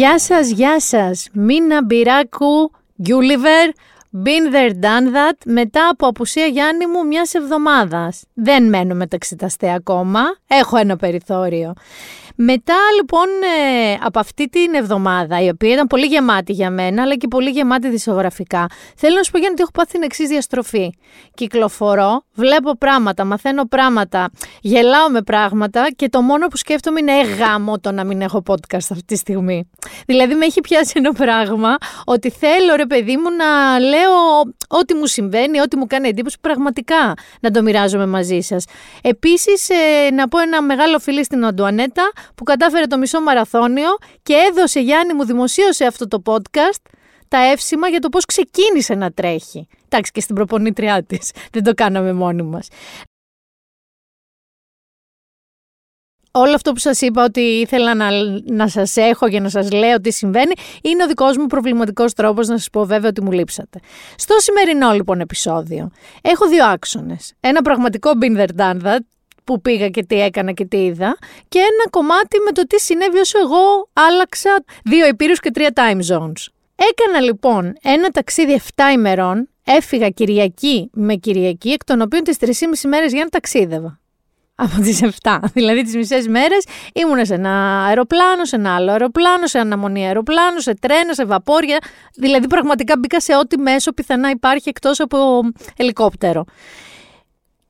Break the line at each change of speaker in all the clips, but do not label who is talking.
Γεια σας, γεια σας. Μίνα Μπυράκου, Γκιούλιβερ, been there, done that, μετά από απουσία Γιάννη μου μιας εβδομάδας. Δεν μένω μεταξύ τα ακόμα, έχω ένα περιθώριο. Μετά λοιπόν ε, από αυτή την εβδομάδα, η οποία ήταν πολύ γεμάτη για μένα, αλλά και πολύ γεμάτη δισογραφικά, θέλω να σου πω για ότι έχω πάθει την εξής διαστροφή. Κυκλοφορώ, βλέπω πράγματα, μαθαίνω πράγματα, γελάω με πράγματα και το μόνο που σκέφτομαι είναι γάμο το να μην έχω podcast αυτή τη στιγμή. Δηλαδή με έχει πιάσει ένα πράγμα ότι θέλω ρε παιδί μου να λέω ό,τι μου συμβαίνει, ό,τι μου κάνει εντύπωση πραγματικά να το μοιράζομαι μαζί σας. Επίσης ε, να πω ένα μεγάλο φίλο στην Αντουανέτα που κατάφερε το μισό μαραθώνιο και έδωσε Γιάννη μου δημοσίωσε αυτό το podcast τα εύσημα για το πώς ξεκίνησε να τρέχει. Εντάξει και στην προπονήτριά της, δεν το κάναμε μόνοι μας. Όλο αυτό που σας είπα ότι ήθελα να, να σας έχω για να σας λέω τι συμβαίνει είναι ο δικός μου προβληματικός τρόπος να σας πω βέβαια ότι μου λείψατε. Στο σημερινό λοιπόν επεισόδιο έχω δύο άξονες. Ένα πραγματικό been there που πήγα και τι έκανα και τι είδα και ένα κομμάτι με το τι συνέβη όσο εγώ άλλαξα δύο υπήρους και τρία time zones. Έκανα λοιπόν ένα ταξίδι 7 ημερών, έφυγα Κυριακή με Κυριακή, εκ των οποίων τις 3,5 μέρες για να ταξίδευα. Από τις 7, δηλαδή τις μισές μέρες ήμουνα σε ένα αεροπλάνο, σε ένα άλλο αεροπλάνο, σε αναμονή αεροπλάνο, σε τρένα, σε βαπόρια, δηλαδή πραγματικά μπήκα σε ό,τι μέσο πιθανά υπάρχει εκτός από ελικόπτερο.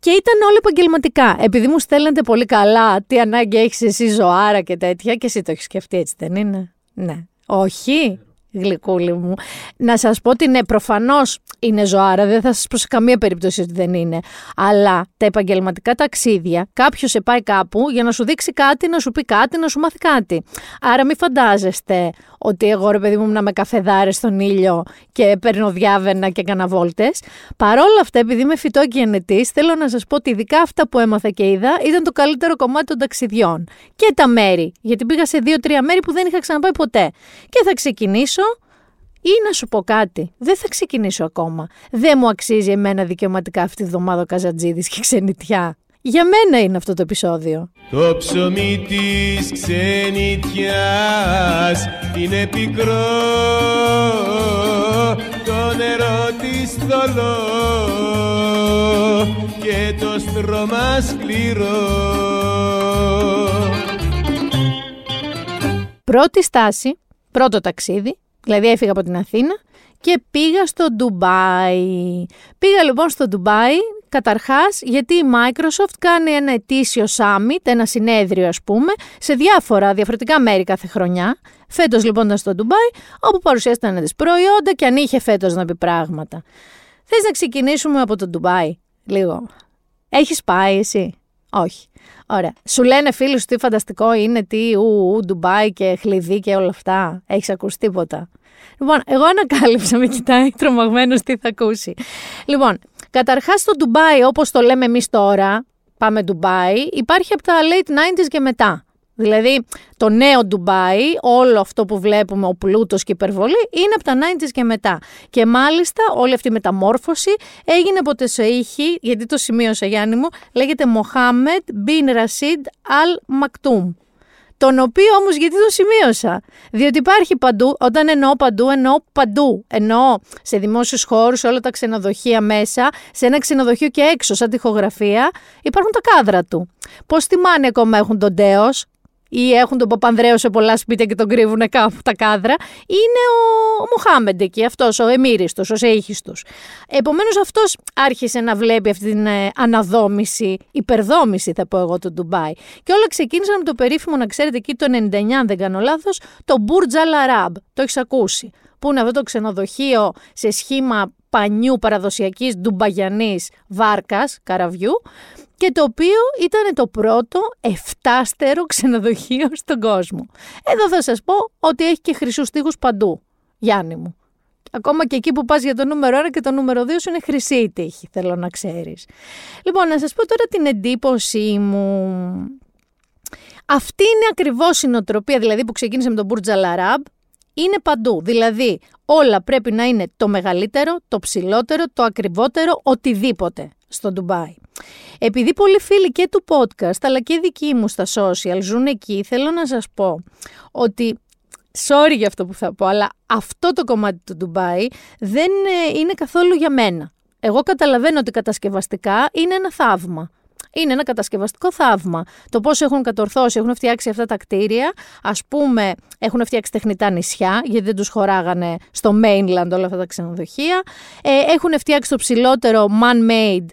Και ήταν όλοι επαγγελματικά. Επειδή μου στέλνετε πολύ καλά τι ανάγκη έχεις εσύ ζωάρα και τέτοια, και εσύ το έχεις σκεφτεί έτσι, δεν είναι; Ναι. Όχι; Γλυκούλη μου. Να σας πω ότι ναι, προφανώς είναι ζωάρα, δεν θα σας πω σε καμία περίπτωση ότι δεν είναι. Αλλά τα επαγγελματικά ταξίδια, κάποιος σε πάει κάπου για να σου δείξει κάτι, να σου πει κάτι, να σου μάθει κάτι. Άρα μην φαντάζεστε ότι εγώ ρε παιδί μου ήμουν με καφεδάρες στον ήλιο και παίρνω διάβαινα και έκανα βόλτες. Παρόλα αυτά, επειδή είμαι φυτό και γενετής, θέλω να σας πω ότι ειδικά αυτά που έμαθα και είδα ήταν το καλύτερο κομμάτι των ταξιδιών. Και τα μέρη, γιατί πήγα σε δύο-τρία μέρη που δεν είχα ξαναπάει ποτέ. Και θα ξεκινήσω ή να σου πω κάτι, δεν θα ξεκινήσω ακόμα. Δεν μου αξίζει εμένα δικαιωματικά αυτή τη βδομάδα ο Καζατζίδης και ξενιτιά. Για μένα είναι αυτό το επεισόδιο.
Το ψωμί της ξενιτιάς είναι πικρό Το νερό της θολό και το στρώμα σκληρό
Πρώτη στάση, πρώτο ταξίδι, Δηλαδή έφυγα από την Αθήνα και πήγα στο Ντουμπάι. Πήγα λοιπόν στο Ντουμπάι καταρχάς γιατί η Microsoft κάνει ένα ετήσιο summit, ένα συνέδριο ας πούμε, σε διάφορα διαφορετικά μέρη κάθε χρονιά. Φέτος λοιπόν ήταν στο Ντουμπάι, όπου παρουσιάστηκαν τις προϊόντα και αν είχε φέτος να πει πράγματα. Θες να ξεκινήσουμε από το Ντουμπάι, λίγο. Έχεις πάει εσύ; Όχι. Ωραία. Σου λένε φίλοι σου τι φανταστικό είναι, τι ου, ου, Ντουμπάι και χλειδί και όλα αυτά. Έχεις ακούσει τίποτα. Λοιπόν, εγώ ανακάλυψα, με κοιτάει τρομαγμένος τι θα ακούσει. Λοιπόν, καταρχάς το Ντουμπάι, όπως το λέμε εμείς τώρα, πάμε Ντουμπάι, υπάρχει από τα late 90s και μετά. Δηλαδή, το νέο Ντουμπάι, όλο αυτό που βλέπουμε, ο πλούτος και η υπερβολή, είναι από τα 90s και μετά. Και μάλιστα όλη αυτή η μεταμόρφωση έγινε από το Σεήχη, γιατί το σημείωσα Γιάννη μου, λέγεται Μοχάμετ Μπιν Ρασίδ Αλ Μακτούμ. Τον οποίο όμως γιατί το σημείωσα; Διότι υπάρχει παντού, όταν εννοώ παντού, εννοώ παντού. Εννοώ σε δημόσιους χώρους, σε όλα τα ξενοδοχεία μέσα, σε ένα ξενοδοχείο και έξω, σαν τυχογραφία, υπάρχουν τα κάδρα του. Πώς θυμάνε ακόμα έχουν τον Τέος, ή έχουν τον Παπανδρέο σε πολλά σπίτια και τον κρύβουν κάπου τα κάδρα, είναι ο, ο Μοχάμεντ εκεί, αυτός, ο εμμύριστο, ο σέιχιστο. Επομένως, αυτός άρχισε να βλέπει αυτή την ε, αναδόμηση, υπερδόμηση θα πω εγώ, του Ντουμπάι. Και όλα ξεκίνησαν με το περίφημο, να ξέρετε, εκεί το 99, αν δεν κάνω λάθος, το Burj Al Arab. Το έχεις ακούσει; Που είναι αυτό το ξενοδοχείο σε σχήμα πανιού παραδοσιακής ντουμπαγιανής βάρκας, καραβιού, και το οποίο ήταν το πρώτο εφτάστερο ξενοδοχείο στον κόσμο. Εδώ θα σας πω ότι έχει και χρυσούς τείχους παντού, Γιάννη μου. Ακόμα και εκεί που πας για το νούμερο 1 και το νούμερο 2 σου είναι χρυσή η τύχη, θέλω να ξέρεις. Λοιπόν, να σας πω τώρα την εντύπωσή μου. Αυτή είναι ακριβώς η νοοτροπία, δηλαδή που ξεκίνησε με τον Μπούρτζα Λαράμπ, είναι παντού. Δηλαδή, όλα πρέπει να είναι το μεγαλύτερο, το ψηλότερο, το ακριβότερο, οτιδήποτε στο Ντουμπάι. Επειδή πολλοί φίλοι και του podcast, αλλά και δικοί μου στα social ζουν εκεί, θέλω να σας πω ότι sorry για αυτό που θα πω, αλλά αυτό το κομμάτι του Ντουμπάι δεν ε, είναι καθόλου για μένα. Εγώ καταλαβαίνω ότι κατασκευαστικά είναι ένα θαύμα. Είναι ένα κατασκευαστικό θαύμα. Το πώς έχουν κατορθώσει, έχουν φτιάξει αυτά τα κτίρια. Α πούμε, έχουν φτιάξει τεχνητά νησιά, γιατί δεν τους χωράγανε στο mainland όλα αυτά τα ξενοδοχεία. Ε, έχουν φτιάξει το ψηλότερο man-made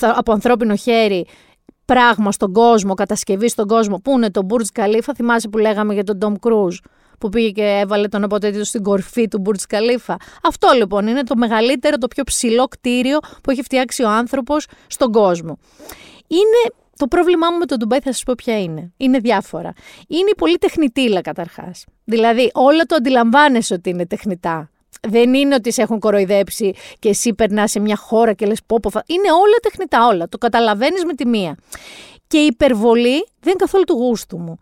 από ανθρώπινο χέρι πράγμα στον κόσμο, κατασκευή στον κόσμο, που είναι το Burj Khalifa. Θυμάσαι που λέγαμε για τον Tom Cruise που πήγε και έβαλε τον αποτέτητο στην κορφή του Burj Khalifa. Αυτό λοιπόν είναι το μεγαλύτερο, το πιο ψηλό κτίριο που έχει φτιάξει ο άνθρωπος στον κόσμο. Είναι το πρόβλημά μου με το Ντουμπάι θα σας πω ποια είναι. Είναι διάφορα. Είναι η πολύ τεχνητήλα καταρχάς. Δηλαδή όλα το αντιλαμβάνεσαι ότι είναι τεχνητά. Δεν είναι ότι σε έχουν κοροϊδέψει και εσύ περνάς σε μια χώρα και λες πω, πω Είναι όλα τεχνητά, όλα. Το καταλαβαίνεις με τη μία. Και η υπερβολή δεν είναι καθόλου του γούστου μου.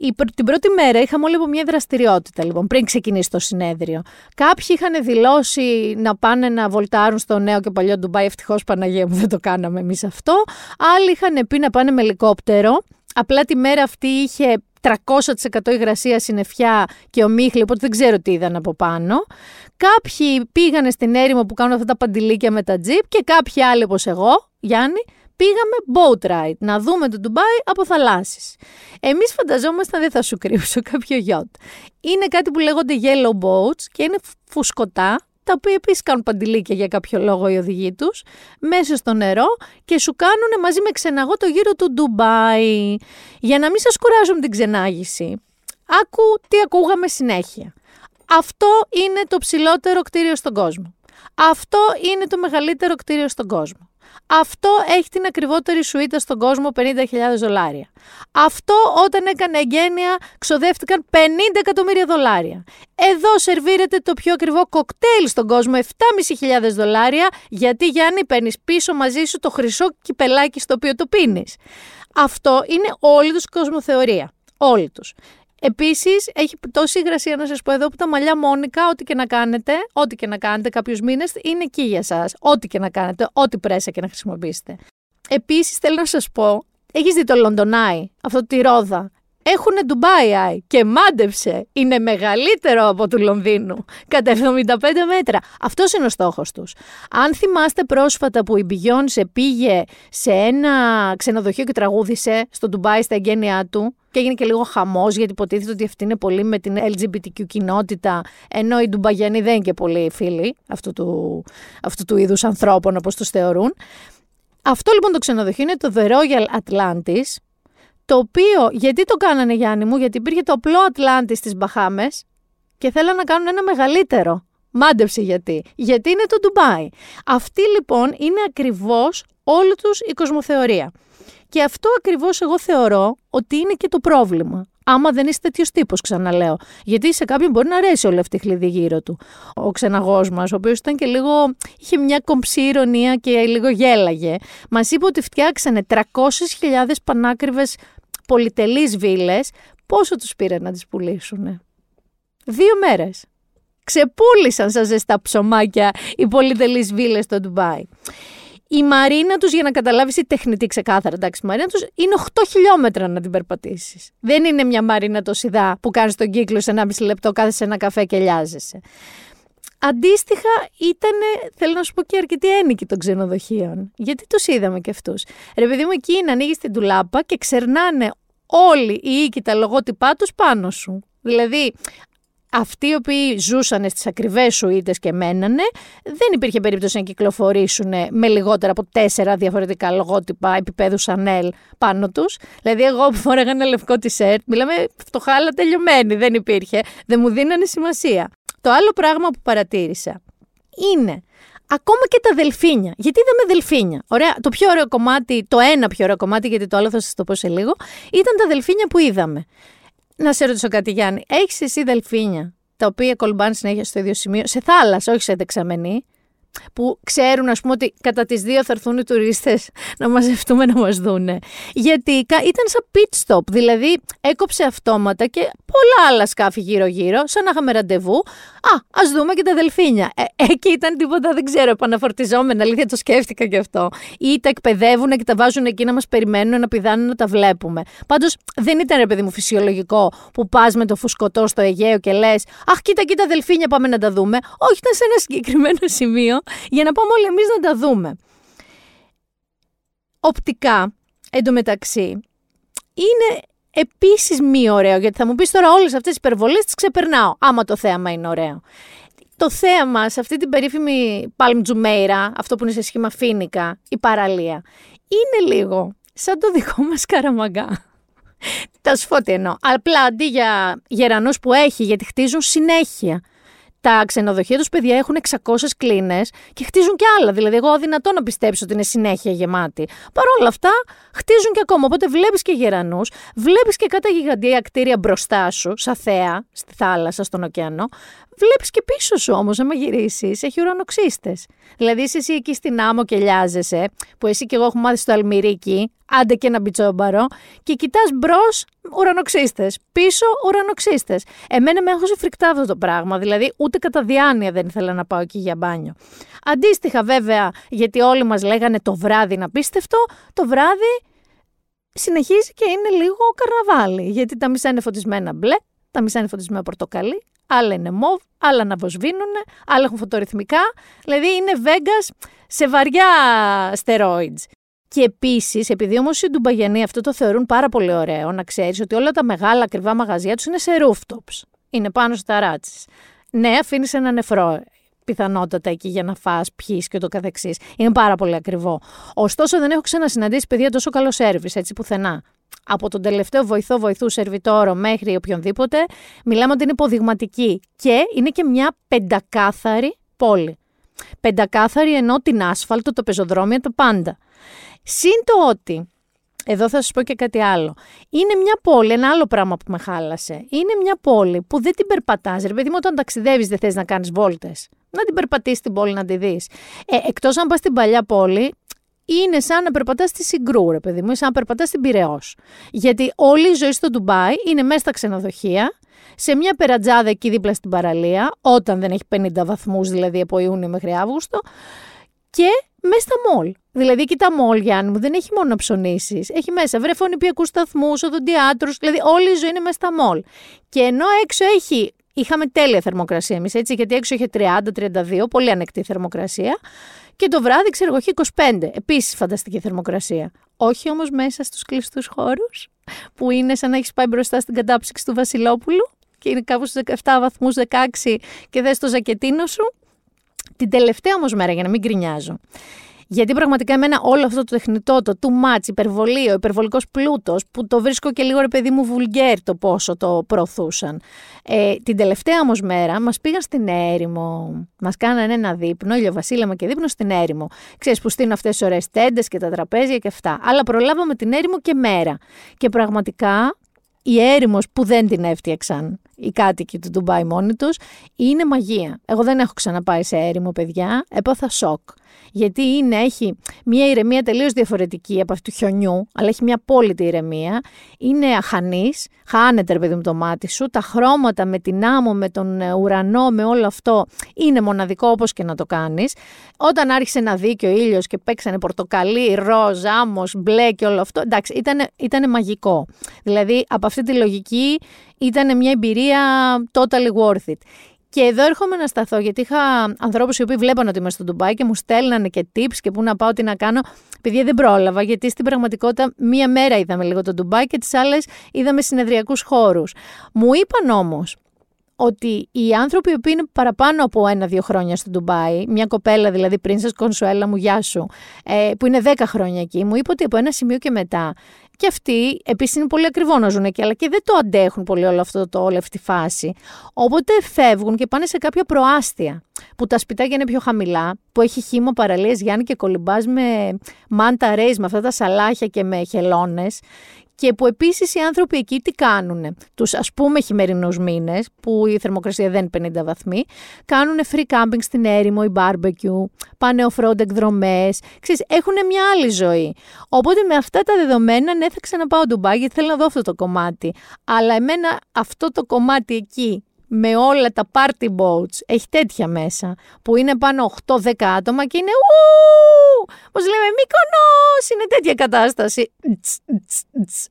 Η, την πρώτη μέρα είχαμε όλοι από μια δραστηριότητα, λοιπόν, πριν ξεκινήσει το συνέδριο. Κάποιοι είχαν δηλώσει να πάνε να βολτάρουν στο νέο και παλιό Ντουμπάι. Ευτυχώς Παναγία μου δεν το κάναμε εμείς αυτό. Άλλοι είχαν πει να πάνε με ελικόπτερο. Απλά τη μέρα αυτή είχε 300% υγρασία, συννεφιά και ομίχλη, οπότε δεν ξέρω τι είδαν από πάνω. Κάποιοι πήγανε στην έρημο που κάνουν αυτά τα παντιλίκια με τα τζιπ και κάποιοι άλλοι όπως εγώ, Γιάννη, πήγαμε boat ride, να δούμε το Ντουμπάι από θαλάσσης. Εμείς φανταζόμασταν, δεν θα σου κρύψω, κάποιο γιότ. Είναι κάτι που λέγονται yellow boats και είναι φουσκωτά, τα οποία επίσης κάνουν παντιλίκια για κάποιο λόγο οι οδηγοί τους, μέσα στο νερό και σου κάνουν μαζί με ξεναγό το γύρο του Ντουμπάι. Για να μην σας κουράζουν την ξενάγηση. Άκου τι ακούγαμε συνέχεια. Αυτό είναι το ψηλότερο κτίριο στον κόσμο. Αυτό είναι το μεγαλύτερο κτίριο στον κόσμο. Αυτό έχει την ακριβότερη σουίτα στον κόσμο 50.000 δολάρια. Αυτό όταν έκανε εγγένεια ξοδεύτηκαν 50 εκατομμύρια δολάρια. Εδώ σερβίρεται το πιο ακριβό κοκτέιλ στον κόσμο 7.500 δολάρια γιατί Γιάννη παίρνεις πίσω μαζί σου το χρυσό κυπελάκι στο οποίο το πίνεις. Αυτό είναι όλη τους κοσμοθεωρία. Όλοι τους. Επίσης, έχει τόση υγρασία να σας πω εδώ που τα μαλλιά μόνικα, ό,τι και να κάνετε, ό,τι και να κάνετε κάποιους μήνες, είναι εκεί για εσά. Ό,τι και να κάνετε, ό,τι πρέσα και να χρησιμοποιήσετε. Επίσης, θέλω να σας πω, έχεις δει το Λοντονάι, αυτό τη ρόδα; Έχουν Dubai και μάντεψε. Είναι μεγαλύτερο από του Λονδίνου. Κατά 75 μέτρα. Αυτός είναι ο στόχος τους. Αν θυμάστε πρόσφατα που η Beyoncé πήγε σε ένα ξενοδοχείο και τραγούδισε στο Dubai στα εγγένειά του, και έγινε και λίγο χαμός γιατί υποτίθεται ότι αυτή είναι πολύ με την LGBTQ κοινότητα, ενώ οι Ντουμπαγιανοί δεν είναι και πολύ φίλοι αυτού του, αυτού του είδους ανθρώπων όπως τους θεωρούν. Αυτό λοιπόν το ξενοδοχείο είναι το The Royal Atlantis, το οποίο, γιατί το κάνανε Γιάννη μου, γιατί υπήρχε το απλό Atlantis στις Μπαχάμες και θέλανε να κάνουν ένα μεγαλύτερο. Μάντεψε γιατί. Γιατί είναι το Ντουμπάι. Αυτή λοιπόν είναι ακριβώς όλη τους η κοσμοθεωρία. Και αυτό ακριβώς εγώ θεωρώ ότι είναι και το πρόβλημα. Άμα δεν είσαι τέτοιος τύπος, ξαναλέω. Γιατί σε κάποιον μπορεί να αρέσει όλη αυτή η χλειδί γύρω του. Ο ξεναγός μας, ο οποίος ήταν και λίγο. είχε μια κομψή ηρωνία και λίγο γέλαγε. Μας είπε ότι φτιάξανε 300.000 πανάκριβες πολυτελείς βίλες. Πόσο τους πήρε να τις πουλήσουν. Δύο μέρες. Ξεπούλησαν σαν ζεστά ψωμάκια οι πολυτελείς βίλες στο Ντουμπάι. Η μαρίνα τους, για να καταλάβεις η τεχνητή ξεκάθαρα, εντάξει, η μαρίνα τους είναι 8 χιλιόμετρα να την περπατήσεις. Δεν είναι μια μαρίνα το σιδά που κάνεις τον κύκλο σε 1,5 λεπτό, κάθεσαι ένα καφέ και λιάζεσαι. Αντίστοιχα, ήταν, θέλω να σου πω, και αρκετή ένικη των ξενοδοχείων. Γιατί τους είδαμε και αυτούς; Ρε παιδί μου, εκεί να ανοίγεις την τουλάπα και ξερνάνε όλοι οι οίκοι τα λογότυπά τους πάνω σου. Δηλαδή, αυτοί οι οποίοι ζούσαν στις ακριβές σουίτες και μένανε, δεν υπήρχε περίπτωση να κυκλοφορήσουν με λιγότερα από τέσσερα διαφορετικά λογότυπα επίπεδου Σανέλ πάνω τους. Δηλαδή εγώ που φόρεγα ένα λευκό τισέρτ, μιλάμε φτωχά αλλά τελειωμένη, δεν υπήρχε, δεν μου δίνανε σημασία. Το άλλο πράγμα που παρατήρησα είναι ακόμα και τα δελφίνια. Γιατί είδαμε δελφίνια; Ωραία, το πιο ωραίο κομμάτι, το ένα πιο ωραίο κομμάτι, γιατί το άλλο θα σας το πω σε λίγο, ήταν τα δελφίνια που είδαμε. Να σε ρωτήσω κάτι, Γιάννη. Έχεις εσύ δελφίνια τα οποία κολυμπάνε συνέχεια στο ίδιο σημείο, σε θάλασσα, όχι σε δεξαμενή, που ξέρουν ας πούμε ότι κατά τις δύο θα έρθουν οι τουρίστες να μαζευτούμε να μας δούνε. Γιατί ήταν σαν pit stop, δηλαδή έκοψε αυτόματα και πολλά άλλα σκάφη γύρω-γύρω, σαν να είχαμε ραντεβού. Α, ας δούμε και τα δελφίνια. Ε, εκεί ήταν τίποτα, δεν ξέρω, επαναφορτιζόμενα, αλήθεια το σκέφτηκα κι αυτό. Ή τα εκπαιδεύουν και τα βάζουν εκεί να μας περιμένουν, να πηδάνουν, να τα βλέπουμε. Πάντως δεν ήταν ρε παιδί μου φυσιολογικό που πας με το φουσκωτό στο Αιγαίο και λες «Αχ, κοίτα, κοίτα δελφίνια, πάμε να τα δούμε». Όχι, ήταν σε ένα συγκεκριμένο σημείο για να πάμε όλοι εμείς να τα δούμε. Οπτικά, εντωμεταξύ, είναι επίσης μη ωραίο, γιατί θα μου πεις τώρα όλες αυτές τις υπερβολές τις ξεπερνάω, άμα το θέαμα είναι ωραίο. Το θέαμα σε αυτή την περίφημη Palm Jumeirah, αυτό που είναι σε σχήμα φίνικα, η παραλία, είναι λίγο σαν το δικό μας καραμαγκά. Τα σου τι εννοώ. Απλά αντί για γερανούς που έχει, γιατί χτίζουν συνέχεια τα ξενοδοχεία τους παιδιά έχουν 600 κλίνες και χτίζουν και άλλα. Δηλαδή, εγώ αδυνατό να πιστέψω ότι είναι συνέχεια γεμάτη. Παρ' όλα αυτά, χτίζουν και ακόμα. Οπότε βλέπεις και γερανούς, βλέπεις και κάτι γιγάντια κτίρια μπροστά σου, σαν θέα, στη θάλασσα, στον ωκεανό. Βλέπεις και πίσω σου όμως, άμα γυρίσεις, έχει ουρανοξύστες. Δηλαδή, είσαι εσύ εκεί στην άμμο και λιάζεσαι, που εσύ και εγώ έχουμε μάθει στο αλμυρίκι, άντε και ένα μπιτσόμπαρο, και κοιτάς μπρος ουρανοξύστες. Πίσω ουρανοξύστες. Εμένα με άγχωσε φρικτά αυτό το πράγμα. Δηλαδή, ούτε κατά διάνοια δεν ήθελα να πάω εκεί για μπάνιο. Αντίστοιχα, βέβαια, γιατί όλοι μας λέγανε το βράδυ να πίστευτο, το βράδυ συνεχίζει και είναι λίγο καρναβάλι. Γιατί τα μισά είναι φωτισμένα μπλε, τα μισά είναι φωτισμένα πορτοκαλί, άλλα είναι μοβ, άλλα να βοσβήνουν, άλλα έχουν φωτορυθμικά. Δηλαδή είναι Vegas σε βαριά steroids. Και επίσης, επειδή όμως οι Ντουμπαγιανοί αυτό το θεωρούν πάρα πολύ ωραίο, να ξέρεις ότι όλα τα μεγάλα ακριβά μαγαζιά τους είναι σε rooftops. Είναι πάνω στα ράτσε. Ναι, αφήνεις ένα νεφρό πιθανότατα εκεί για να φας, πιει και το καθεξής. Είναι πάρα πολύ ακριβό. Ωστόσο, δεν έχω ξανασυναντήσει παιδιά τόσο καλός σερβις, έτσι πουθενά. Από τον τελευταίο βοηθό βοηθού σερβιτόρο μέχρι οποιονδήποτε, μιλάμε ότι είναι υποδειγματική και είναι και μια πεντακάθαρη πόλη. Πεντακάθαρη ενώ την άσφαλτο, το πεζοδρόμιο, το πάντα. Συν το ότι, εδώ θα σας πω και κάτι άλλο, είναι μια πόλη, ένα άλλο πράγμα που με χάλασε, είναι μια πόλη που δεν την περπατάς, ρε παιδί μου όταν ταξιδεύεις δεν θες να κάνεις βόλτες, να την περπατήσεις την πόλη να τη δεις. Ε, εκτός αν πας στην παλιά πόλη, είναι σαν να περπατάς στη Συγκρού, ρε παιδί μου, ή σαν να περπατάς στην Πυραιό. Γιατί όλη η ζωή στο Ντουμπάι είναι μέσα στα ξενοδοχεία, σε μια περατζάδα εκεί δίπλα στην παραλία, όταν δεν έχει 50 βαθμούς, δηλαδή από Ιούνιο μέχρι Αύγουστο, και μέσα στα μόλ. Δηλαδή, εκεί τα μόλ, Γιάννη μου, δεν έχει μόνο να ψωνίσεις. Έχει μέσα βρεφονιπιακούς σταθμούς, οδοντιάτρους, δηλαδή όλη η ζωή είναι μέσα στα μόλ. Και ενώ έξω έχει. Είχαμε τέλεια θερμοκρασία εμείς, έτσι, γιατί έξω είχε 30-32, πολύ ανεκτή θερμοκρασία. Και το βράδυ, ξέρω εγώ, έχει 25. Επίσης φανταστική θερμοκρασία. Όχι όμως μέσα στους κλειστούς χώρους, που είναι σαν να έχεις πάει μπροστά στην κατάψυξη του Βασιλόπουλου και είναι κάπου στους 17 βαθμούς 16 και δες το ζακετίνο σου. Την τελευταία όμως μέρα, για να μην γκρινιάζω. Γιατί πραγματικά εμένα όλο αυτό το τεχνητό, το too much, υπερβολή, ο υπερβολικός πλούτος, που το βρίσκω και λίγο ρε παιδί μου βουλγκέρ το πόσο το προωθούσαν. Ε, την τελευταία όμως μέρα μας πήγαν στην έρημο, μας κάνανε ένα δείπνο, ηλιοβασίλεμα και δείπνο στην έρημο. Ξέρεις που στείλουν αυτές τις ωραίες τέντες και τα τραπέζια και αυτά. Αλλά προλάβαμε την έρημο και μέρα. Και πραγματικά η έρημος που δεν την έφτιαξαν οι κάτοικοι του Ντουμπάι μόνοι τους, είναι μαγεία. Εγώ δεν έχω ξαναπάει σε έρημο, παιδιά. Έπαθα σοκ γιατί είναι, έχει μια ηρεμία τελείως διαφορετική από αυτού του χιονιού, αλλά έχει μια απόλυτη ηρεμία. Είναι αχανής, χάνεται ρε παιδί μου το μάτι σου, τα χρώματα με την άμμο, με τον ε, ουρανό, με όλο αυτό, είναι μοναδικό όπως και να το κάνεις. Όταν άρχισε να δει και ο ήλιος και παίξανε πορτοκαλί, ροζ, άμμος, μπλε και όλο αυτό, εντάξει, ήταν, ήταν μαγικό. Δηλαδή, από αυτή τη λογική ήταν μια εμπειρία totally worth it. Και εδώ έρχομαι να σταθώ, γιατί είχα ανθρώπους οι οποίοι βλέπαν ότι είμαι στο Ντουμπάι και μου στέλνανε και tips και πού να πάω, τι να κάνω. Επειδή δεν πρόλαβα, γιατί στην πραγματικότητα μία μέρα είδαμε λίγο το Ντουμπάι και τις άλλες είδαμε συνεδριακούς χώρους. Μου είπαν όμως ότι οι άνθρωποι που είναι παραπάνω από ένα-δύο χρόνια στο Ντουμπάι, μια κοπέλα δηλαδή πριν σα Κονσουέλα μου, γεια σου, ε, που είναι 10 χρόνια εκεί, μου είπε ότι από ένα σημείο και μετά και αυτοί επίσης είναι πολύ ακριβό να ζουν εκεί, αλλά και δεν το αντέχουν πολύ όλο αυτό το όλη αυτή τη φάση. Οπότε φεύγουν και πάνε σε κάποια προάστια που τα σπιτάκια είναι πιο χαμηλά, που έχει χύμα παραλίες Γιάννη και κολυμπάς με μάντα ρέις, με αυτά τα σαλάχια και με χελώνες. Και που επίσης οι άνθρωποι εκεί τι κάνουν. Τους ας πούμε χειμερινούς μήνες που η θερμοκρασία δεν είναι 50 βαθμοί, κάνουν free camping στην έρημο ή barbecue, πάνε off-road εκδρομές, ξέρεις, έχουν μια άλλη ζωή. Οπότε με αυτά τα δεδομένα ναι θα ξαναπάω Ντουμπάι γιατί θέλω να δω αυτό το κομμάτι. Αλλά εμένα αυτό το κομμάτι εκεί με όλα τα party boats, έχει τέτοια μέσα, που είναι πάνω 8-10 άτομα και είναι ου, πώς λέμε, Μύκονος, είναι τέτοια κατάσταση.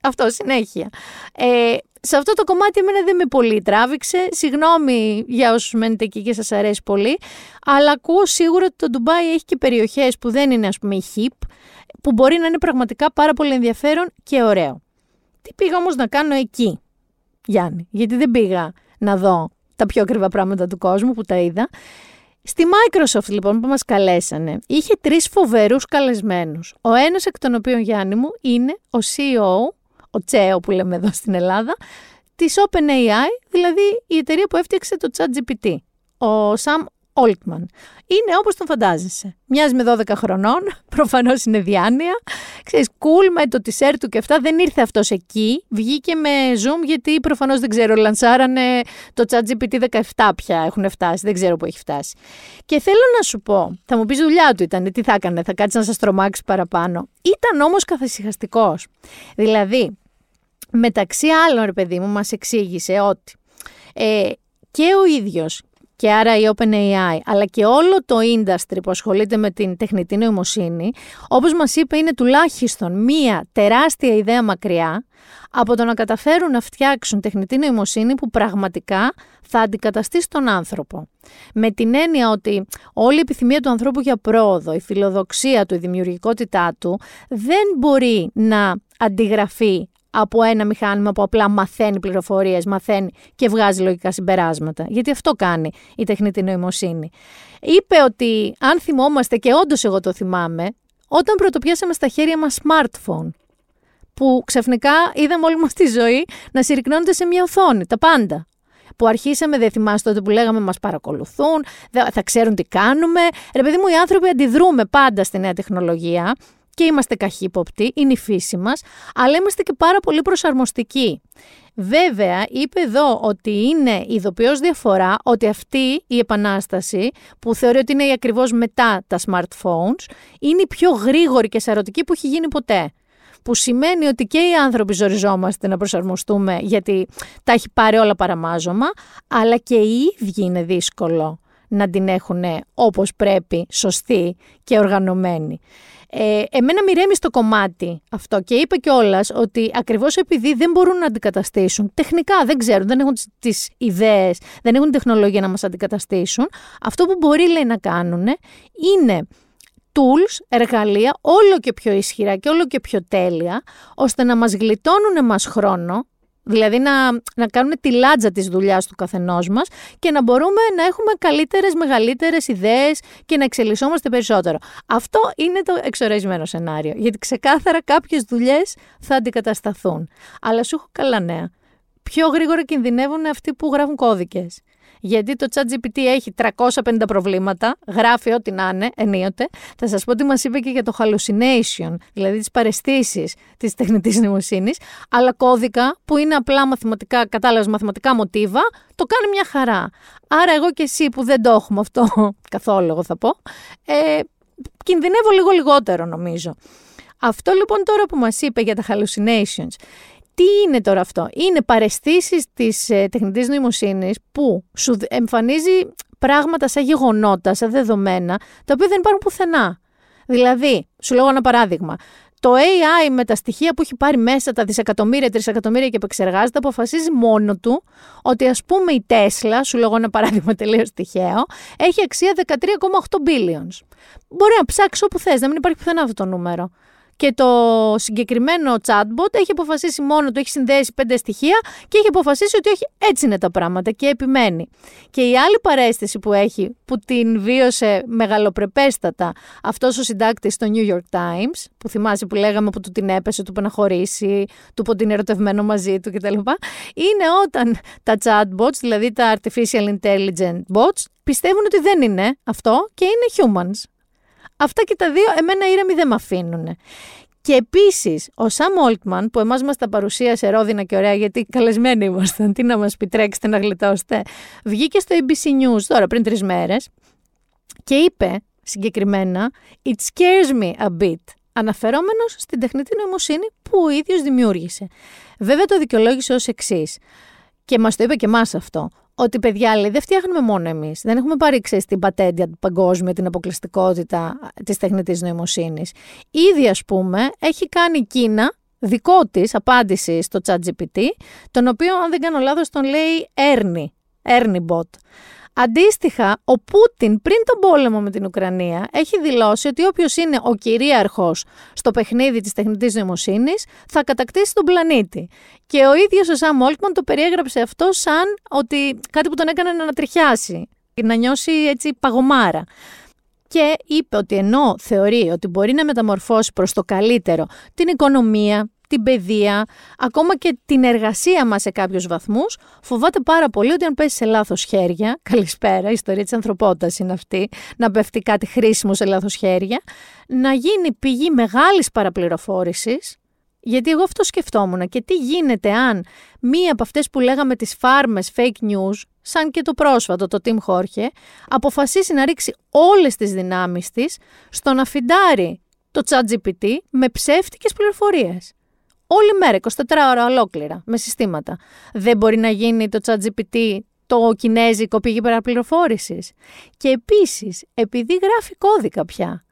Αυτό συνέχεια. Ε, σε αυτό το κομμάτι εμένα δεν με πολύ τράβηξε. Συγγνώμη για όσους μένετε εκεί και σας αρέσει πολύ. Αλλά ακούω σίγουρα ότι το Ντουμπάι έχει και περιοχές που δεν είναι ας πούμε hip, που μπορεί να είναι πραγματικά πάρα πολύ ενδιαφέρον και ωραίο. Τι πήγα όμως να κάνω εκεί, Γιάννη, γιατί δεν πήγα να δω τα πιο ακριβά πράγματα του κόσμου που τα είδα. Στη Microsoft λοιπόν που μας καλέσανε, είχε τρεις φοβερούς καλεσμένους. Ο ένας εκ των οποίων Γιάννη μου είναι ο CEO, ο Τσέο που λέμε εδώ στην Ελλάδα, της OpenAI, δηλαδή η εταιρεία που έφτιαξε το ChatGPT. Ο Sam Oltman. Είναι όπως τον φαντάζεσαι. Μοιάζει με 12 χρονών, προφανώς είναι διάνοια. Ξέρεις, cool με το t του και αυτά. Δεν ήρθε αυτός εκεί. Βγήκε με Zoom γιατί προφανώς δεν ξέρω, λανσάρανε το ChatGPT 17 πια έχουν φτάσει. Δεν ξέρω που έχει φτάσει. Και θέλω να σου πω, θα μου πεις δουλειά του ήταν, τι θα έκανε, θα κάτσεις να σας τρομάξει παραπάνω. Ήταν όμως καθησυχαστικός. Δηλαδή, μεταξύ άλλων, ρε παιδί μου, μας εξήγησε ότι ε, και ο ίδιος και άρα η OpenAI, αλλά και όλο το industry που ασχολείται με την τεχνητή νοημοσύνη, όπως μας είπε είναι τουλάχιστον μία τεράστια ιδέα μακριά από το να καταφέρουν να φτιάξουν τεχνητή νοημοσύνη που πραγματικά θα αντικαταστήσει τον άνθρωπο. Με την έννοια ότι όλη η επιθυμία του ανθρώπου για πρόοδο, η φιλοδοξία του, η δημιουργικότητά του δεν μπορεί να αντιγραφεί από ένα μηχάνημα που απλά μαθαίνει πληροφορίες, μαθαίνει και βγάζει λογικά συμπεράσματα. Γιατί αυτό κάνει η τεχνητή νοημοσύνη. Είπε ότι αν θυμόμαστε και όντως εγώ το θυμάμαι, όταν πρωτοπιάσαμε στα χέρια μας smartphone, που ξαφνικά είδαμε όλη μας τη ζωή να συρρυκνώνεται σε μια οθόνη, τα πάντα. Που αρχίσαμε, δεν θυμάστε τότε που λέγαμε, μας παρακολουθούν, θα ξέρουν τι κάνουμε. Ρε παιδί μου, οι άνθρωποι αντιδρούμε πάντα στη νέα τεχνολογία και είμαστε καχύποπτοι, είναι η φύση μας, αλλά είμαστε και πάρα πολύ προσαρμοστικοί. Βέβαια, είπε εδώ ότι είναι ειδοποιώς διαφορά ότι αυτή η επανάσταση, που θεωρεί ότι είναι ακριβώς μετά τα smartphones, είναι η πιο γρήγορη και σαρωτική που έχει γίνει ποτέ. Που σημαίνει ότι και οι άνθρωποι ζοριζόμαστε να προσαρμοστούμε γιατί τα έχει πάρει όλα παραμάζωμα, αλλά και οι ίδιοι είναι δύσκολο να την έχουν όπως πρέπει, σωστή και οργανωμένη. Ε, εμένα μοιρέμει στο κομμάτι αυτό και είπε κιόλας ότι ακριβώς επειδή δεν μπορούν να αντικαταστήσουν, τεχνικά δεν ξέρουν, δεν έχουν τις ιδέες, δεν έχουν τεχνολογία να μας αντικαταστήσουν, αυτό που μπορεί λέει να κάνουν είναι tools, εργαλεία όλο και πιο ισχυρά και όλο και πιο τέλεια, ώστε να μας γλιτώνουν μας χρόνο, Δηλαδή να, να κάνουν τη λάτζα της δουλειάς του καθενός μας και να μπορούμε να έχουμε καλύτερες, μεγαλύτερες ιδέες και να εξελισσόμαστε περισσότερο. Αυτό είναι το εξοραισμένο σενάριο, γιατί ξεκάθαρα κάποιες δουλειές θα αντικατασταθούν. Αλλά σου έχω καλά νέα. Πιο γρήγορα κινδυνεύουν αυτοί που γράφουν κώδικες γιατί το ChatGPT έχει 350 προβλήματα, γράφει ό,τι να είναι, ενίοτε. Θα σας πω τι μας είπε και για το hallucination, δηλαδή τις παρεστήσεις της τεχνητής νοημοσύνης, αλλά κώδικα που είναι απλά μαθηματικά, κατάλαβες μαθηματικά μοτίβα, το κάνει μια χαρά. Άρα εγώ και εσύ που δεν το έχουμε αυτό καθόλου, εγώ θα πω, ε, κινδυνεύω λίγο λιγότερο νομίζω. Αυτό λοιπόν τώρα που μας είπε για τα hallucinations τι είναι τώρα αυτό; Είναι παρεστήσεις της ε, τεχνητής νοημοσύνης που σου εμφανίζει πράγματα σαν γεγονότα, σαν δεδομένα, τα οποία δεν υπάρχουν πουθενά. Δηλαδή, σου λέω ένα παράδειγμα. Το AI με τα στοιχεία που έχει πάρει μέσα, τα δισεκατομμύρια, τρισεκατομμύρια και επεξεργάζεται, αποφασίζει μόνο του ότι ας πούμε η Τέσλα, σου λέω ένα παράδειγμα τελείως τυχαίο, έχει αξία 13,8 billions. Μπορεί να ψάξει όπου θες, να μην υπάρχει πουθενά αυτό το νούμερο και το συγκεκριμένο chatbot έχει αποφασίσει μόνο του, έχει συνδέσει πέντε στοιχεία και έχει αποφασίσει ότι όχι, έτσι είναι τα πράγματα και επιμένει. Και η άλλη παρέστηση που έχει, που την βίωσε μεγαλοπρεπέστατα αυτός ο συντάκτης στο New York Times, που θυμάσαι που λέγαμε που του την έπεσε, του που να χωρίσει, του που την ερωτευμένο μαζί του κτλ. Είναι όταν τα chatbots, δηλαδή τα artificial intelligent bots, πιστεύουν ότι δεν είναι αυτό και είναι humans. Αυτά και τα δύο εμένα ήρεμοι δεν με αφήνουν. Και επίσης, ο Σαμ Όλτμαν, που εμάς μας τα παρουσίασε ρόδινα και ωραία, γιατί καλεσμένοι ήμασταν, τι να μας επιτρέξετε να γλιτώσετε, βγήκε στο ABC News τώρα πριν τρεις μέρες και είπε συγκεκριμένα It scares me a bit, αναφερόμενος στην τεχνητή νοημοσύνη που ο ίδιος δημιούργησε. Βέβαια το δικαιολόγησε ως εξής. και μας το είπε και εμάς αυτό, ότι παιδιά λέει δεν φτιάχνουμε μόνο εμείς, δεν έχουμε πάρει ξέρεις, την πατέντια του παγκόσμια, την αποκλειστικότητα της τεχνητής νοημοσύνης. Ήδη ας πούμε έχει κάνει η Κίνα δικό της απάντηση στο ChatGPT, τον οποίο αν δεν κάνω λάθος τον λέει Ernie, Ernie Bot. Αντίστοιχα, ο Πούτιν πριν τον πόλεμο με την Ουκρανία έχει δηλώσει ότι όποιος είναι ο κυρίαρχος στο παιχνίδι της τεχνητής νοημοσύνης θα κατακτήσει τον πλανήτη. Και ο ίδιος ο Σαμ Όλτμαν το περιέγραψε αυτό σαν ότι κάτι που τον έκανε να ανατριχιάσει, να νιώσει έτσι παγωμάρα. Και είπε ότι ενώ θεωρεί ότι μπορεί να μεταμορφώσει προς το καλύτερο την οικονομία, την παιδεία, ακόμα και την εργασία μας σε κάποιους βαθμούς, φοβάται πάρα πολύ ότι αν πέσει σε λάθος χέρια, καλησπέρα, η ιστορία της ανθρωπότητας είναι αυτή, να πέφτει κάτι χρήσιμο σε λάθος χέρια, να γίνει πηγή μεγάλης παραπληροφόρησης, γιατί εγώ αυτό σκεφτόμουν. Και τι γίνεται αν μία από αυτές που λέγαμε τις φάρμες fake news, σαν και το πρόσφατο το Tim Jorge, αποφασίσει να ρίξει όλες τις δυνάμεις της στο να φιντάρει το ChatGPT με ψεύτικες πληροφορίες όλη μέρα, 24 ώρα ολόκληρα, με συστήματα. Δεν μπορεί να γίνει το ChatGPT το κινέζικο πηγή παραπληροφόρηση. Και επίσης, επειδή γράφει κώδικα πια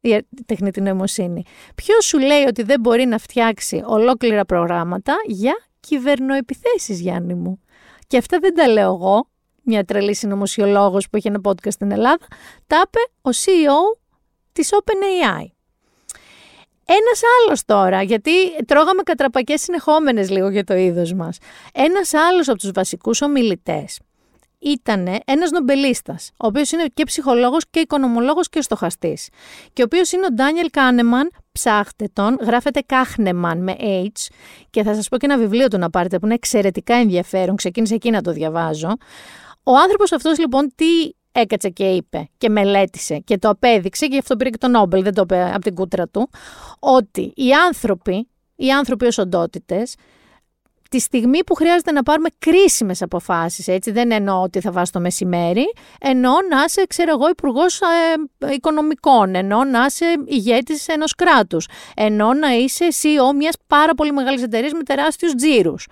η τεχνητή νοημοσύνη, ποιος σου λέει ότι δεν μπορεί να φτιάξει ολόκληρα προγράμματα για κυβερνοεπιθέσεις, Γιάννη μου; Και αυτά δεν τα λέω εγώ, μια τρελή συνωμοσιολόγος που έχει ένα podcast στην Ελλάδα, τα είπε ο CEO της OpenAI. Ένας άλλος τώρα, γιατί τρώγαμε κατραπακές συνεχόμενες λίγο για το είδος μας. Ένας άλλος από τους βασικούς ομιλητές ήταν ένας νομπελίστας, ο οποίος είναι και ψυχολόγος και οικονομολόγος και στοχαστής. Και ο οποίος είναι ο Ντάνιελ Κάνεμαν, ψάχτε τον, γράφεται Κάχνεμαν με H και θα σας πω και ένα βιβλίο του να πάρετε που είναι εξαιρετικά ενδιαφέρον, ξεκίνησε εκεί να το διαβάζω. Ο άνθρωπος αυτός λοιπόν τι έκατσε και είπε και μελέτησε και το απέδειξε και γι' αυτό πήρε και τον Νόμπελ, δεν το είπε από την κούτρα του, ότι οι άνθρωποι, οι άνθρωποι ως οντότητες, τη στιγμή που χρειάζεται να πάρουμε κρίσιμες αποφάσεις, έτσι δεν εννοώ ότι θα βάζει το μεσημέρι, εννοώ να είσαι, ξέρω εγώ, υπουργός ε, οικονομικών, εννοώ να είσαι ηγέτης ενός κράτους, εννοώ να είσαι CEO μιας πάρα πολύ μεγάλης εταιρείας με τεράστιους τζίρους.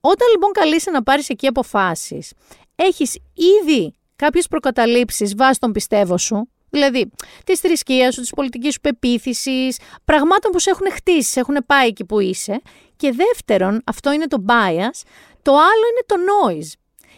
Όταν λοιπόν καλείσαι να πάρεις εκεί αποφάσεις, έχεις ήδη κάποιες προκαταλήψεις βάσει των πιστεύω σου, δηλαδή της θρησκείας σου, της πολιτικής σου πεποίθησης, πραγμάτων που σε έχουν χτίσει, σε έχουν πάει εκεί που είσαι. Και δεύτερον, αυτό είναι το bias, το άλλο είναι το noise.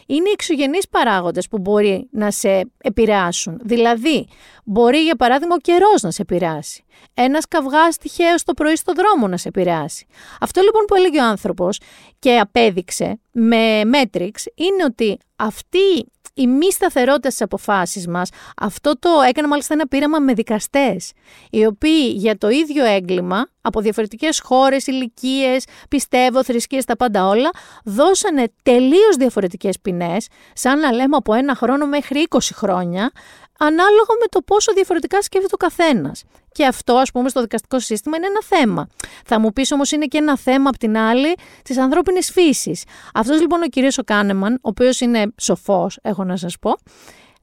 Είναι οι εξωγενείς παράγοντες που μπορεί να σε επηρεάσουν. Δηλαδή, μπορεί για παράδειγμα ο καιρός να σε επηρεάσει. Ένας καυγάς τυχαίο το πρωί στο δρόμο να σε επηρεάσει. Αυτό λοιπόν που έλεγε ο άνθρωπος και απέδειξε με Matrix είναι ότι αυτή η μη σταθερότητα στις αποφάσεις μας, αυτό το έκανε μάλιστα ένα πείραμα με δικαστές, οι οποίοι για το ίδιο έγκλημα, από διαφορετικές χώρες, ηλικίες, πιστεύω, θρησκείες, τα πάντα όλα, δώσανε τελείως διαφορετικές ποινές, σαν να λέμε από ένα χρόνο μέχρι 20 χρόνια, ανάλογα με το πόσο διαφορετικά σκέφτεται ο καθένας. Και αυτό, ας πούμε, στο δικαστικό σύστημα είναι ένα θέμα. Θα μου πεις όμως είναι και ένα θέμα απ' την άλλη της ανθρώπινης φύσης. Αυτός λοιπόν ο κύριος ο Κάνεμαν, ο οποίος είναι σοφός, έχω να σας πω,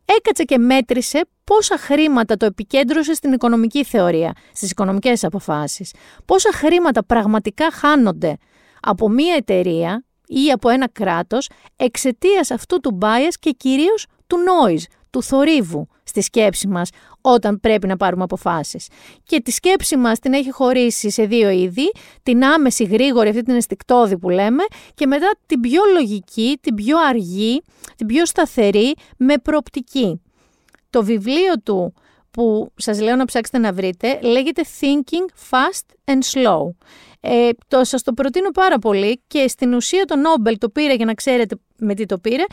έκατσε και μέτρησε πόσα χρήματα το επικέντρωσε στην οικονομική θεωρία, στις οικονομικές αποφάσεις. Πόσα χρήματα πραγματικά χάνονται από μία εταιρεία ή από ένα κράτος εξαιτίας αυτού του bias και κυρίως του noise, του θορύβου στη σκέψη μας όταν πρέπει να πάρουμε αποφάσεις. Και τη σκέψη μας την έχει χωρίσει σε δύο είδη, την άμεση γρήγορη, αυτή την αισθηκτόδη που λέμε, και μετά την πιο λογική, την πιο αργή, την πιο σταθερή, με προοπτική. Το βιβλίο του που σας λέω να ψάξετε να βρείτε λέγεται Thinking Fast and Slow. Ε, το, σας το προτείνω πάρα πολύ και στην ουσία το Νόμπελ το πήρε για να ξέρετε με τι το πήρε,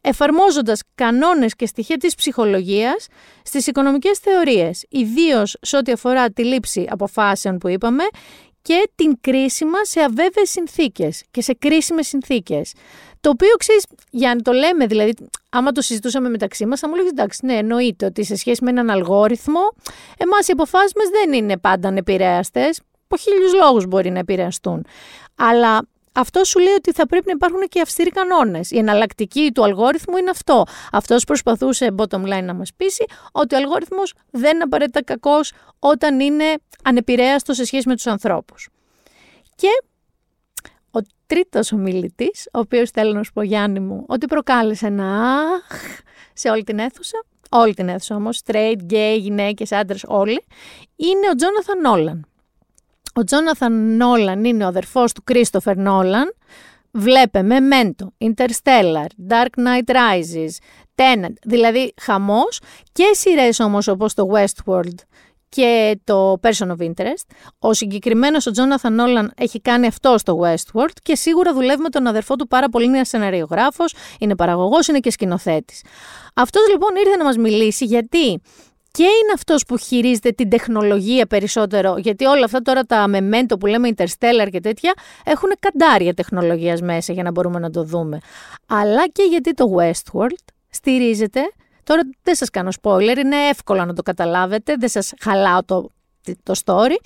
εφαρμόζοντας κανόνες και στοιχεία της ψυχολογίας στις οικονομικές θεωρίες, ιδίως σε ό,τι αφορά τη λήψη αποφάσεων που είπαμε και την κρίση μας σε αβέβαιες συνθήκες και σε κρίσιμες συνθήκες. Το οποίο ξέρεις, για να το λέμε, δηλαδή, άμα το συζητούσαμε μεταξύ μας, θα μου λέγει εντάξει, ναι, εννοείται ότι σε σχέση με έναν αλγόριθμο, εμάς οι αποφάσεις μας δεν είναι πάντα ανεπηρέαστες από χίλιους λόγους μπορεί να επηρεαστούν. Αλλά αυτό σου λέει ότι θα πρέπει να υπάρχουν και αυστηροί κανόνες. Η εναλλακτική του αλγόριθμου είναι αυτό. Αυτός προσπαθούσε bottom line να μας πείσει ότι ο αλγόριθμος δεν είναι απαραίτητα κακός όταν είναι ανεπηρέαστος σε σχέση με τους ανθρώπους. Και ο τρίτος ομιλητής, ο οποίος θέλω να σου πω Γιάννη μου, ότι προκάλεσε ένα αχ σε όλη την αίθουσα, όλη την αίθουσα όμως, straight, gay, γυναίκες, άντρες, όλοι, είναι ο Τζόναθαν Νόλαν. Ο Τζόναθαν Νόλαν είναι ο αδερφός του Κρίστοφερ Νόλαν. Βλέπε Memento, Interstellar, Dark Knight Rises, Tenet, δηλαδή χαμός και σειρές όμως όπως το Westworld και το Person of Interest. Ο συγκεκριμένος ο Τζόναθαν Νόλαν έχει κάνει αυτό στο Westworld και σίγουρα δουλεύει με τον αδερφό του πάρα πολύ. Είναι σεναριογράφο, είναι παραγωγός, είναι και σκηνοθέτης. Αυτός λοιπόν ήρθε να μας μιλήσει γιατί και είναι αυτός που χειρίζεται την τεχνολογία περισσότερο, γιατί όλα αυτά τώρα τα memento που λέμε interstellar και τέτοια έχουν καντάρια τεχνολογίας μέσα για να μπορούμε να το δούμε. Αλλά και γιατί το Westworld στηρίζεται, τώρα δεν σας κάνω spoiler, είναι εύκολο να το καταλάβετε, δεν σας χαλάω το, το story,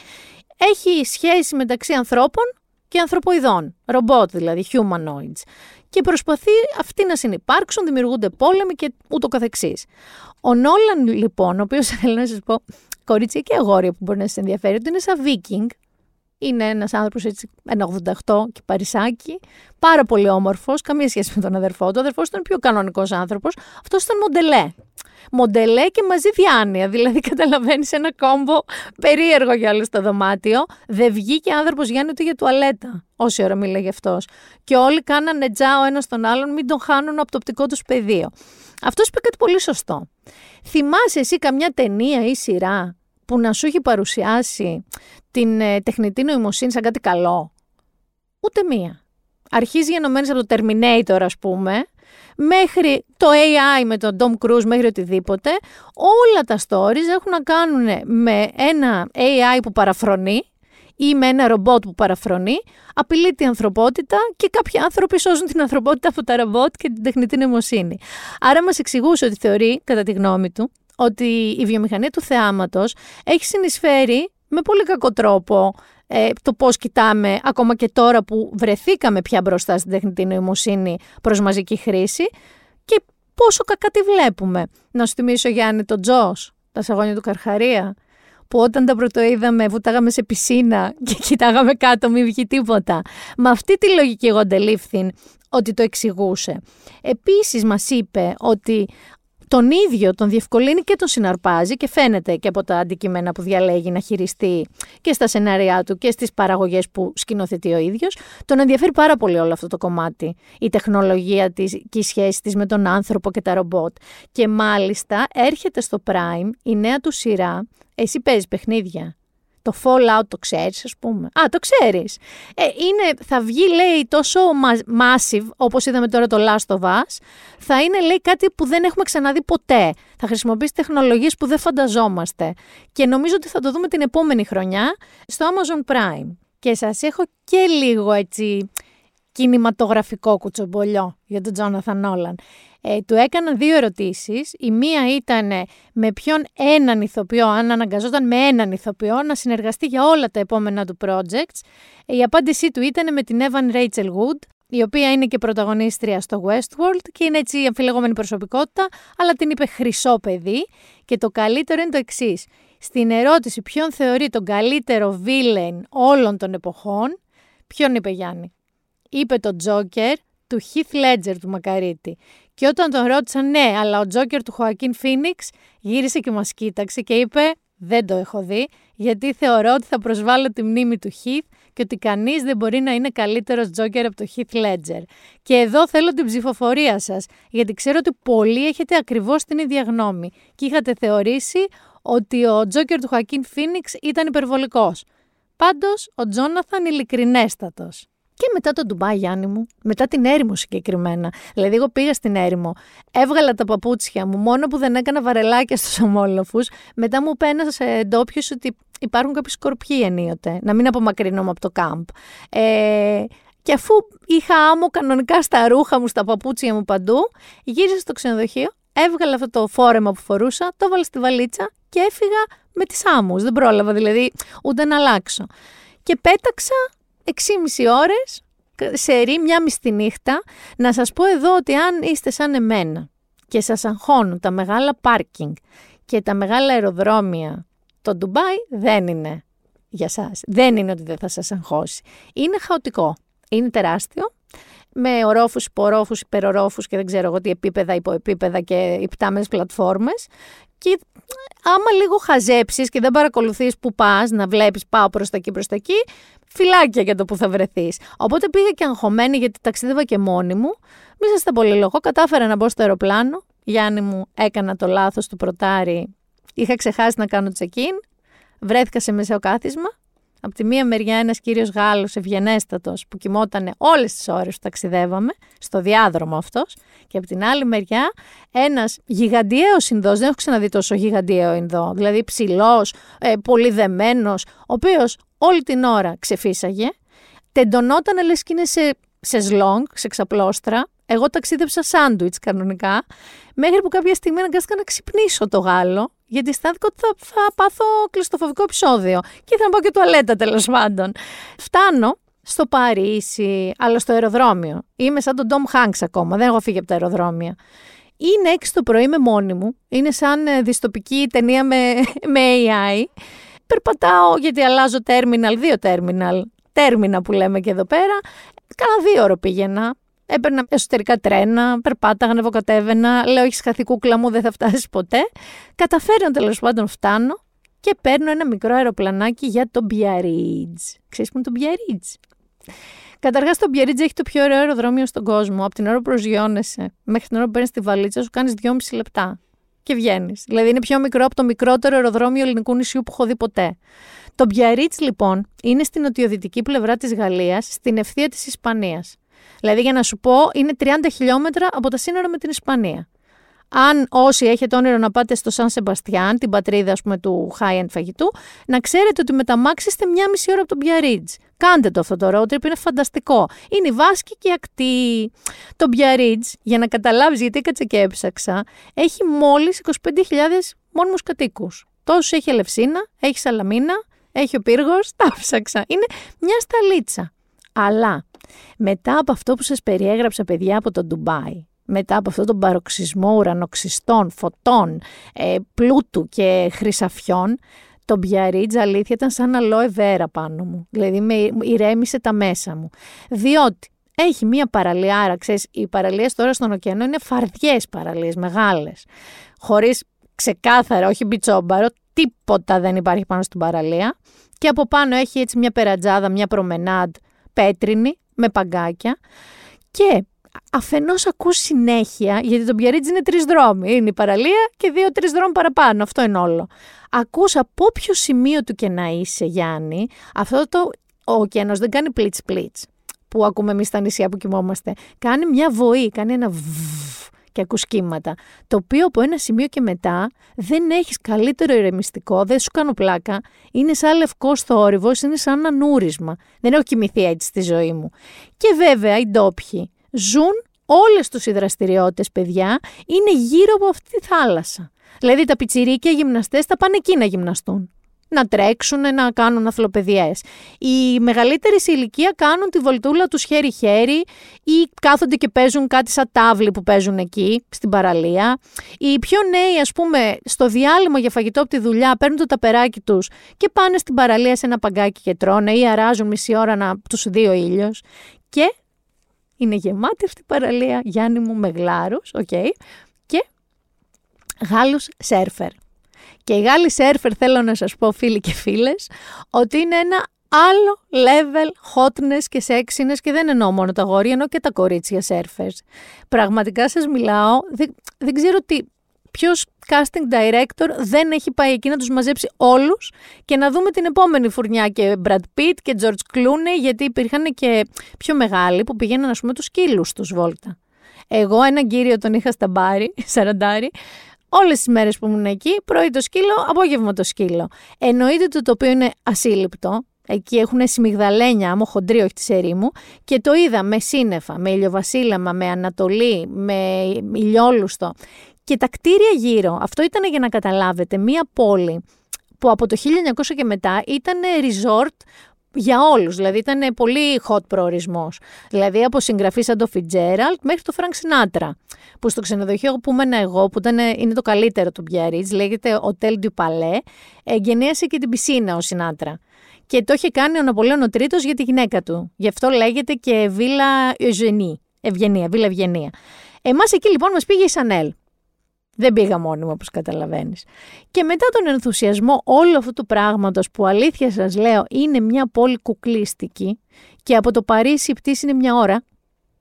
έχει σχέση μεταξύ ανθρώπων και ανθρωποειδών, ρομπότ δηλαδή, humanoids και προσπαθεί αυτοί να συνεπάρξουν, δημιουργούνται πόλεμοι και ούτω καθεξής. Ο Νόλαν λοιπόν, ο οποίος θέλω να σας πω, κορίτσια και αγόρια που μπορεί να σας ενδιαφέρει, ότι είναι σαν Βίκινγκ. Είναι ένας άνθρωπος έτσι, ένα 88 και παρισάκι, πάρα πολύ όμορφος, καμία σχέση με τον αδερφό του. Ο αδερφός ήταν πιο κανονικός άνθρωπος. Αυτός ήταν μοντελέ. Μοντελέ και μαζί διάνοια. Δηλαδή, καταλαβαίνεις ένα κόμπο περίεργο για όλο στο δωμάτιο. Δεν βγήκε άνθρωπος Γιάννη ούτε για τουαλέτα, όση ώρα μίλαγε αυτός. Και όλοι κάνανε τζά ο ένας τον άλλον, μην τον χάνουν από το οπτικό τους πεδίο. Αυτός είπε κάτι πολύ σωστό. Θυμάσαι εσύ καμιά ταινία ή σειρά που να σου έχει παρουσιάσει την ε, τεχνητή νοημοσύνη σαν κάτι καλό; Ούτε μία. Αρχίζει γενομένες από το Terminator ας πούμε, μέχρι το AI με τον Tom Cruise, μέχρι οτιδήποτε, όλα τα stories έχουν να κάνουν με ένα AI που παραφρονεί ή με ένα ρομπότ που παραφρονεί, απειλεί την ανθρωπότητα και κάποιοι άνθρωποι σώζουν την ανθρωπότητα από τα ρομπότ και την τεχνητή νοημοσύνη. Άρα μας εξηγούσε ότι θεωρεί, κατά τη γνώμη του, ότι η βιομηχανία του θεάματος έχει συνεισφέρει με πολύ κακό τρόπο ε, το πώς κοιτάμε ακόμα και τώρα που βρεθήκαμε πια μπροστά στην τεχνητή νοημοσύνη προς μαζική χρήση και πόσο κακά τη βλέπουμε. Να σου θυμίσω Γιάννη τον Τζος, τα σαγόνια του Καρχαρία, που όταν τα πρωτοείδαμε βουτάγαμε σε πισίνα και κοιτάγαμε κάτω μη βγει τίποτα. Με αυτή τη λογική εγώ αντελήφθη ότι το εξηγούσε. Επίσης μας είπε ότι τον ίδιο τον διευκολύνει και τον συναρπάζει και φαίνεται και από τα αντικείμενα που διαλέγει να χειριστεί και στα σενάρια του και στις παραγωγές που σκηνοθετεί ο ίδιος. Τον ενδιαφέρει πάρα πολύ όλο αυτό το κομμάτι, η τεχνολογία της και η σχέση της με τον άνθρωπο και τα ρομπότ. Και μάλιστα έρχεται στο Prime η νέα του σειρά, εσύ παίζεις παιχνίδια. Το Fallout το ξέρεις ας πούμε. Α, το ξέρεις. Ε, είναι, θα βγει λέει τόσο massive όπως είδαμε τώρα το Last of Us. Θα είναι λέει κάτι που δεν έχουμε ξαναδεί ποτέ. Θα χρησιμοποιήσει τεχνολογίες που δεν φανταζόμαστε. Και νομίζω ότι θα το δούμε την επόμενη χρονιά στο Amazon Prime. Και σας έχω και λίγο έτσι κινηματογραφικό κουτσομπολιό για τον Τζόναθαν Νόλαν. Ε, του έκανα δύο ερωτήσεις. Η μία ήταν με ποιον έναν ηθοποιό, αν αναγκαζόταν με έναν ηθοποιό, να συνεργαστεί για όλα τα επόμενα του projects. Η απάντησή του ήταν με την Evan Rachel Wood, η οποία είναι και πρωταγωνίστρια στο Westworld και είναι έτσι αμφιλεγόμενη προσωπικότητα, αλλά την είπε χρυσό παιδί. Και το καλύτερο είναι το εξής. Στην ερώτηση ποιον θεωρεί τον καλύτερο villain όλων των εποχών, ποιον είπε Γιάννη; Είπε το Joker του Heath Ledger του Μακαρίτη. Και όταν τον ρώτησαν, ναι, αλλά ο Τζόκερ του Χωακίν Φίνιξ γύρισε και μας κοίταξε και είπε, δεν το έχω δει, γιατί θεωρώ ότι θα προσβάλλω τη μνήμη του Heath και ότι κανείς δεν μπορεί να είναι καλύτερος Τζόκερ από το Heath Ledger. Και εδώ θέλω την ψηφοφορία σας, γιατί ξέρω ότι πολλοί έχετε ακριβώς την ίδια γνώμη και είχατε θεωρήσει ότι ο Τζόκερ του Χωακίν Φίνιξ ήταν υπερβολικός. Πάντως, ο Τζόναθαν ειλικρινέστατος. Και μετά το Ντουμπάι, Γιάννη μου, μετά την έρημο συγκεκριμένα. Δηλαδή, εγώ πήγα στην έρημο, έβγαλα τα παπούτσια μου, μόνο που δεν έκανα βαρελάκια στους ομόλοφους. Μετά μου πένασε ντόπιος ότι υπάρχουν κάποιοι σκορπιοί ενίοτε, να μην απομακρυνόμαι από το κάμπ. Ε, και αφού είχα άμμο κανονικά στα ρούχα μου, στα παπούτσια μου παντού, γύρισα στο ξενοδοχείο, έβγαλα αυτό το φόρεμα που φορούσα, το έβαλα στη βαλίτσα και έφυγα με τις άμμους. Δεν πρόλαβα δηλαδή ούτε να αλλάξω. και πέταξα 6,5 ώρες σε ρί μια μισή νύχτα. Να σας πω εδώ ότι αν είστε σαν εμένα και σας αγχώνουν τα μεγάλα πάρκινγκ και τα μεγάλα αεροδρόμια, το Ντουμπάι δεν είναι για σας. Δεν είναι ότι δεν θα σας αγχώσει. Είναι χαοτικό. Είναι τεράστιο με ορόφους, υπορόφους, υπερορόφους και δεν ξέρω εγώ τι επίπεδα, υποεπίπεδα και υπτάμενες πλατφόρμες. Και άμα λίγο χαζέψεις και δεν παρακολουθείς που πας, να βλέπεις πάω προς τα εκεί, προς τα εκεί, φυλάκια για το που θα βρεθείς. Οπότε πήγα και αγχωμένη γιατί ταξίδευα και μόνη μου. Μη σας τα πολύ λόγο. Κατάφερα να μπω στο αεροπλάνο. Γιάννη μου έκανα το λάθος του πρωτάρι. Είχα ξεχάσει να κάνω check-in. Βρέθηκα σε μεσαίο κάθισμα. Από τη μία μεριά ένας κύριος Γάλλος ευγενέστατος που κοιμόταν όλες τις ώρες που ταξιδεύαμε, στο διάδρομο αυτός. Και από την άλλη μεριά ένας γιγαντιαίος Ινδός, δεν έχω ξαναδεί τόσο γιγαντιαίο Ινδό, δηλαδή ψηλός, ε, πολύ δεμένος, ο οποίος όλη την ώρα ξεφύσαγε, τεντωνόταν λες και είναι σε, σε σλόγγ, σε ξαπλώστρα. Εγώ ταξίδεψα σάντουιτς κανονικά, μέχρι που κάποια στιγμή αναγκάστηκα να ξυπνήσω το Γάλλο γιατί αισθάνθηκα ότι θα, θα πάθω κλειστοφοβικό επεισόδιο. Και ήθελα να πάω και τουαλέτα τέλος πάντων. Φτάνω στο Παρίσι, αλλά στο αεροδρόμιο. Είμαι σαν τον Ντόμ Hanks ακόμα, δεν έχω φύγει από τα αεροδρόμια. Είναι 6 το πρωί με μόνη μου. Είναι σαν ε, διστοπική ταινία με, με AI. Περπατάω γιατί αλλάζω τέρμιναλ, δύο τέρμιναλ. Τέρμινα που λέμε και εδώ πέρα. Κάνα δύο ώρο πήγαινα. Έπαιρνα εσωτερικά τρένα, περπάταγα, ανεβοκατέβαινα. Λέω: Έχεις χαθεί κούκλα μου, δεν θα φτάσεις ποτέ. Καταφέρνω τέλος πάντων φτάνω και παίρνω ένα μικρό αεροπλανάκι για το Μπιαρίτζ. Ξέρεις που είναι το Μπιαρίτζ. Καταρχάς, το Μπιαρίτζ έχει το πιο ωραίο αεροδρόμιο στον κόσμο. Από την ώρα που προσγειώνεσαι μέχρι την ώρα που παίρνεις τη βαλίτσα σου, κάνεις 2,5 λεπτά και βγαίνεις. Δηλαδή, είναι πιο μικρό από το μικρότερο αεροδρόμιο ελληνικού νησιού που έχω δει ποτέ. Το Μπιαρίτζ, λοιπόν, είναι στην νοτιοδυτική πλευρά της Γαλλίας, στην ευθεία της Ισπανίας. Δηλαδή, για να σου πω, είναι 30 χιλιόμετρα από τα σύνορα με την Ισπανία. Αν όσοι έχετε όνειρο να πάτε στο Σαν Σεμπαστιάν, την πατρίδα ας πούμε, του high-end φαγητού, να ξέρετε ότι με τα μάξι είστε μία μισή ώρα από τον Biarritz. Κάντε το αυτό το road trip, είναι φανταστικό. Είναι η Βάσκη και η ακτή. Το Biarritz, για να καταλάβεις γιατί έκατσα και έψαξα, έχει μόλις 25.000 μόνιμους κατοίκους. Τόσο έχει Ελευσίνα, έχει Σαλαμίνα, έχει ο Πύργος, τα ψάξα. Είναι μια σταλίτσα. Αλλά μετά από αυτό που σας περιέγραψα παιδιά από το Ντουμπάι, μετά από αυτό τον παροξισμό ουρανοξυστών, φωτών, ε, πλούτου και χρυσαφιών, το Μπιαρίτζ αλήθεια ήταν σαν αλόε βέρα πάνω μου. Δηλαδή με ηρέμησε τα μέσα μου. Διότι έχει μία παραλία, ξέρεις, οι παραλίες τώρα στον ωκεανό είναι φαρδιές παραλίες, μεγάλες. Χωρίς ξεκάθαρα, όχι μπιτσόμπαρο, τίποτα δεν υπάρχει πάνω στην παραλία. Και από πάνω έχει έτσι μια περατζάδα, μια προμενάντ πέτρινη, με παγκάκια. Και αφενός ακούς συνέχεια, γιατί το Μπιαρίτζ είναι τρεις δρόμοι. Είναι η παραλία και δύο-τρει δρόμοι παραπάνω. Αυτό είναι όλο. Ακούς από όποιο σημείο του και να είσαι, Γιάννη, αυτό το. Ο ωκεανός δεν κάνει πλίτ-πλίτ που ακούμε εμείς στα νησιά που κοιμόμαστε. Κάνει μια βοή, κάνει ένα ββ και ακούς κύματα. Το οποίο από ένα σημείο και μετά δεν έχεις καλύτερο ηρεμιστικό, δεν σου κάνω πλάκα. Είναι σαν λευκό θόρυβο, είναι σαν ένα νούρισμα. Δεν έχω κοιμηθεί έτσι στη ζωή μου. Και βέβαια οι ντόπιοι ζουν όλες τους οι δραστηριότητες, παιδιά, είναι γύρω από αυτή τη θάλασσα. Δηλαδή τα πιτσιρίκια γυμναστές θα πάνε εκεί να γυμναστούν. Να τρέξουν, να κάνουν αθλοπαιδιές. Οι μεγαλύτεροι σε ηλικία κάνουν τη βολτούλα τους χέρι-χέρι ή κάθονται και παίζουν κάτι σαν τάβλη που παίζουν εκεί, στην παραλία. Οι πιο νέοι, ας πούμε, στο διάλειμμα για φαγητό από τη δουλειά παίρνουν το ταπεράκι τους και πάνε στην παραλία σε ένα παγκάκι και τρώνε ή αράζουν μισή ώρα να τους δύο ήλιος. Και είναι γεμάτη αυτή η παραλία, Γιάννη μου με γλάρους, okay, και Γάλλους σέρφερ. Και οι Γάλλοι σέρφερ θέλω να σας πω φίλοι και φίλες, ότι είναι ένα άλλο level hotness και sexiness και δεν εννοώ μόνο τα γόρια, εννοώ και τα κορίτσια σέρφερς. Πραγματικά σας μιλάω, δεν, δεν ξέρω τι, ποιος casting director δεν έχει πάει εκεί να τους μαζέψει όλους και να δούμε την επόμενη φουρνιά και Brad Pitt και George Clooney, γιατί υπήρχαν και πιο μεγάλοι που πήγαιναν, ας πούμε, τους σκύλους τους βόλτα. Εγώ έναν κύριο τον είχα στα μπάρι, σαραντάρι, όλες τις μέρες που ήμουν εκεί, πρωί το σκύλο, απόγευμα το σκύλο. Εννοείται ότι το τοπίο είναι ασύλληπτο, Εκεί έχουν σιμιγδαλένια, άμμο χοντρή, όχι τη ερήμου. Και το είδα με σύννεφα, με ηλιοβασίλεμα, με ανατολή, με ηλιόλουστο. Και τα κτίρια γύρω, αυτό ήταν για να καταλάβετε, μία πόλη που από το 1900 και μετά ήταν resort για όλους. Δηλαδή ήταν πολύ hot προορισμός. Δηλαδή από συγγραφή σαν το Fitzgerald μέχρι το Frank Sinatra. Που στο ξενοδοχείο που ήμουν εγώ, που ήταν, είναι το καλύτερο του Biarritz, λέγεται Hotel du Palais, εγκαινίασε και την πισίνα ο Σινάτρα. Και το είχε κάνει ο Ναπολέον ο Τρίτος για τη γυναίκα του. Γι' αυτό λέγεται και Βίλα Eugenie. Ευγενία, Βίλα Ευγενία. Εμάς εκεί λοιπόν μας πήγε η Σανέλ. Δεν πήγα μόνη μου, όπως καταλαβαίνεις. Και μετά τον ενθουσιασμό όλου αυτού του πράγματος που αλήθεια σας λέω είναι μια πόλη κουκλίστικη και από το Παρίσι η πτήση είναι μια ώρα.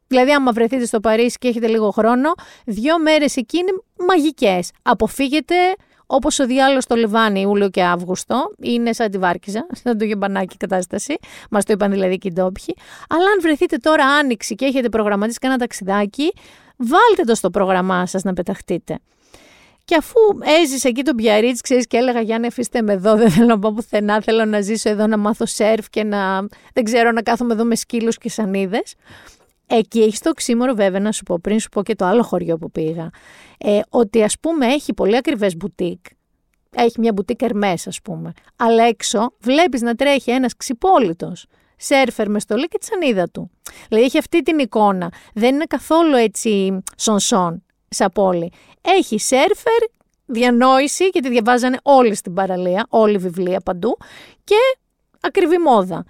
Δηλαδή άμα βρεθείτε στο Παρίσι και έχετε λίγο χρόνο, δύο μέρες εκεί είναι μαγικές. Αποφύγετε Όπως ο διάλογος στο Λιβάνι, Ιούλιο και Αύγουστο, είναι σαν τη Βάρκιζα, σαν το γεμπανάκι κατάσταση. Μας το είπαν δηλαδή και οι ντόπιοι. Αλλά αν βρεθείτε τώρα άνοιξη και έχετε προγραμματίσει κανένα ταξιδάκι, βάλτε το στο πρόγραμμά σας να πεταχτείτε. Και αφού έζησε εκεί τον Πιαρίτ, ξέρεις και έλεγα Γιάννη, αφήστε με εδώ, δεν θέλω να πάω πουθενά. Θέλω να ζήσω εδώ, να μάθω σερφ και να. Δεν ξέρω, να κάθομαι εδώ με σκύλους και σανίδες. Εκεί έχεις το οξύμορο, βέβαια, να σου πω πριν σου πω και το άλλο χωριό που πήγα. Ε, ότι ας πούμε έχει πολύ ακριβές μπουτίκ. Έχει μια μπουτίκ Ερμέ, ας πούμε. Αλλά έξω βλέπεις να τρέχει ένας ξυπόλυτος σερφερ με στολή και τη σανίδα του. Δηλαδή έχει αυτή την εικόνα. Δεν είναι καθόλου έτσι σονσόν σαν πόλη. Έχει σερφερ, διανόηση και τη διαβάζανε όλοι στην παραλία, όλη βιβλία παντού και ακριβή μόδα.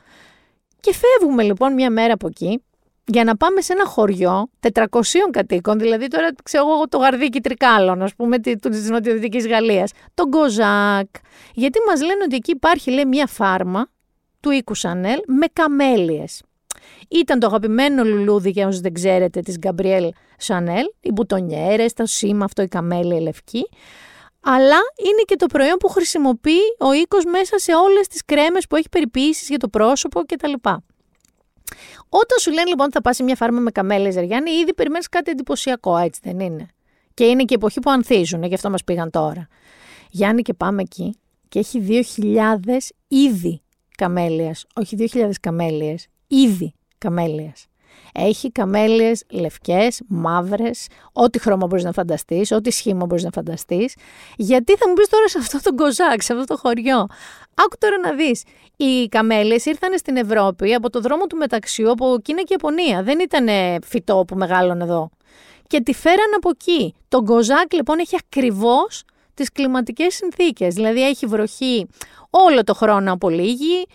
Και φεύγουμε λοιπόν μια μέρα από εκεί για να πάμε σε ένα χωριό 400 κατοίκων, δηλαδή τώρα ξέρω εγώ το γαρδίκι τρικάλων, ας πούμε, τη νοτιοδυτικής Γαλλίας, τον Γκοζάκ. Γιατί μας λένε ότι εκεί υπάρχει, λέει, μια φάρμα του οίκου Σανέλ με καμέλιες. Ήταν το αγαπημένο λουλούδι, για όσους δεν ξέρετε, της Γκαμπριέλ Σανέλ, οι μπουτονιέρες, το σήμα αυτό, η καμέλια η λευκή. Αλλά είναι και το προϊόν που χρησιμοποιεί ο οίκος μέσα σε όλες τις κρέμες που έχει περιποίησεις για το πρόσωπο κτλ. Όταν σου λένε λοιπόν ότι θα πας σε μια φάρμα με καμέλες, Ζεριάννη, ήδη περιμένεις κάτι εντυπωσιακό, έτσι δεν είναι; Και είναι και εποχή που ανθίζουν, γι' αυτό μας πήγαν τώρα. Γιάννη, και πάμε εκεί και έχει 2.000 ήδη καμέλιας, όχι 2.000 καμέλιες, ήδη καμέλιας. Έχει καμέλιες λευκές, μαύρες, ό,τι χρώμα μπορείς να φανταστείς, ό,τι σχήμα μπορείς να φανταστείς. Γιατί θα μου πεις τώρα σε αυτό το κοζάκ, σε αυτό το χωριό; Άκου τώρα να δεις. Οι καμέλιες ήρθαν στην Ευρώπη από το δρόμο του μεταξιού, από Κίνα και Ιαπωνία. Δεν ήταν φυτό που μεγάλωνε εδώ. Και τη φέραν από εκεί. Το κοζάκ λοιπόν έχει ακριβώς τις κλιματικές συνθήκες. Δηλαδή έχει βροχή όλο το χρόνο από λίγη,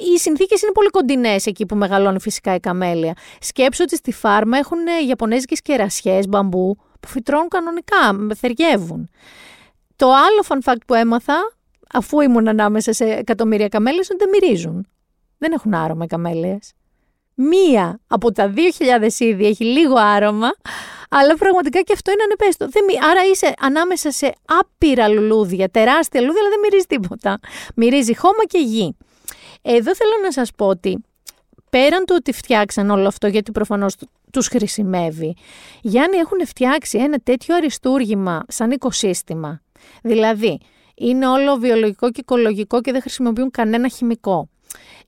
οι συνθήκες είναι πολύ κοντινές εκεί που μεγαλώνει φυσικά η καμέλια. Σκέψω ότι στη φάρμα έχουν ιαπωνέζικες κερασιές μπαμπού που φυτρώνουν κανονικά, θεριεύουν. Το άλλο fun fact που έμαθα, αφού ήμουν ανάμεσα σε εκατομμύρια καμέλες, είναι ότι δεν μυρίζουν. Δεν έχουν άρωμα οι καμέλιες. Μία από τα 2.000 είδη έχει λίγο άρωμα, αλλά πραγματικά και αυτό είναι ανεπέστο. Δεν, άρα είσαι ανάμεσα σε άπειρα λουλούδια, τεράστια λουλούδια, αλλά δεν μυρίζει τίποτα. Μυρίζει χώμα και γη. Εδώ θέλω να σας πω ότι πέραν του ότι φτιάξαν όλο αυτό, γιατί προφανώς τους χρησιμεύει, Γιάννη έχουν φτιάξει ένα τέτοιο αριστούργημα σαν οικοσύστημα. Δηλαδή, είναι όλο βιολογικό και οικολογικό και δεν χρησιμοποιούν κανένα χημικό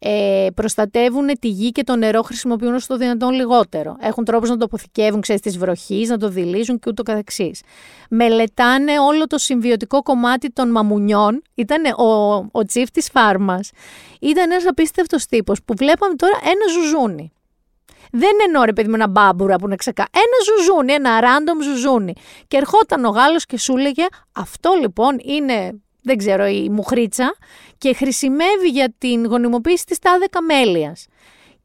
ε, προστατεύουν τη γη και το νερό, χρησιμοποιούν όσο το δυνατόν λιγότερο. Έχουν τρόπους να το αποθηκεύουν, ξέρεις, της βροχής, να το δηλίζουν και ούτω καθεξής. Μελετάνε όλο το συμβιωτικό κομμάτι των μαμουνιών. Ήταν ο, ο τσίφ της φάρμας. Ήταν ένας απίστευτος τύπος που βλέπαμε τώρα ένα ζουζούνι. Δεν εννοώ ρε παιδί με ένα μπάμπουρα που είναι ξεκά. Ένα ζουζούνι, ένα random ζουζούνι. Και ερχόταν ο Γάλλος και σου έλεγε αυτό λοιπόν είναι δεν ξέρω, η μουχρίτσα και χρησιμεύει για την γονιμοποίηση της τάδε καμέλιας.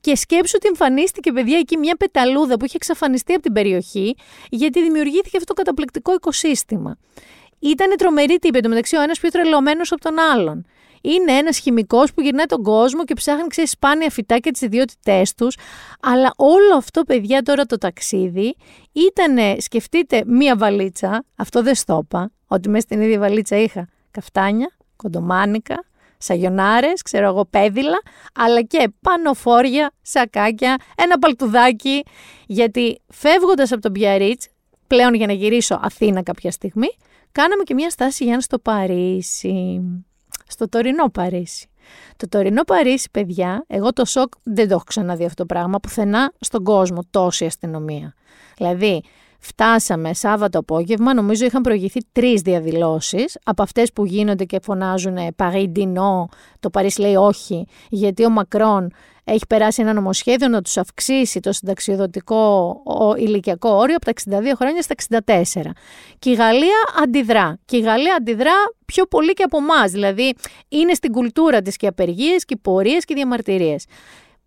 Και σκέψου ότι εμφανίστηκε, παιδιά, εκεί μια πεταλούδα που είχε εξαφανιστεί από την περιοχή, γιατί δημιουργήθηκε αυτό το καταπληκτικό οικοσύστημα. Ήταν τρομερή τύπη, το μεταξύ ο ένας πιο τρελωμένος από τον άλλον. Είναι ένας χημικός που γυρνάει τον κόσμο και ψάχνει, ξέρεις, σπάνια φυτά και τις ιδιότητές τους. Αλλά όλο αυτό, παιδιά, τώρα το ταξίδι ήταν, σκεφτείτε, μία βαλίτσα. Αυτό δεν στόπα, ότι μέσα στην ίδια βαλίτσα είχα καφτάνια, κοντομάνικα, σαγιονάρες, ξέρω εγώ πέδιλα, αλλά και πανοφόρια, σακάκια, ένα παλτουδάκι, γιατί φεύγοντας από τον Πιαρίτς, πλέον για να γυρίσω Αθήνα κάποια στιγμή, κάναμε και μια στάση για στο Παρίσι, στο τωρινό Παρίσι. Το τωρινό Παρίσι, παιδιά, εγώ το σοκ δεν το έχω ξαναδεί αυτό το πράγμα, πουθενά στον κόσμο τόση αστυνομία. Δηλαδή, Φτάσαμε Σάββατο απόγευμα, νομίζω είχαν προηγηθεί τρεις διαδηλώσεις, από αυτές που γίνονται και φωνάζουν Paris Dino, το Παρίσι λέει όχι, γιατί ο Μακρόν έχει περάσει ένα νομοσχέδιο να τους αυξήσει το συνταξιοδοτικό ηλικιακό όριο από τα 62 χρόνια στα 64. Και η Γαλλία αντιδρά. Και η Γαλλία αντιδρά πιο πολύ και από εμάς. Δηλαδή είναι στην κουλτούρα της και απεργίες και πορείες και διαμαρτυρίες.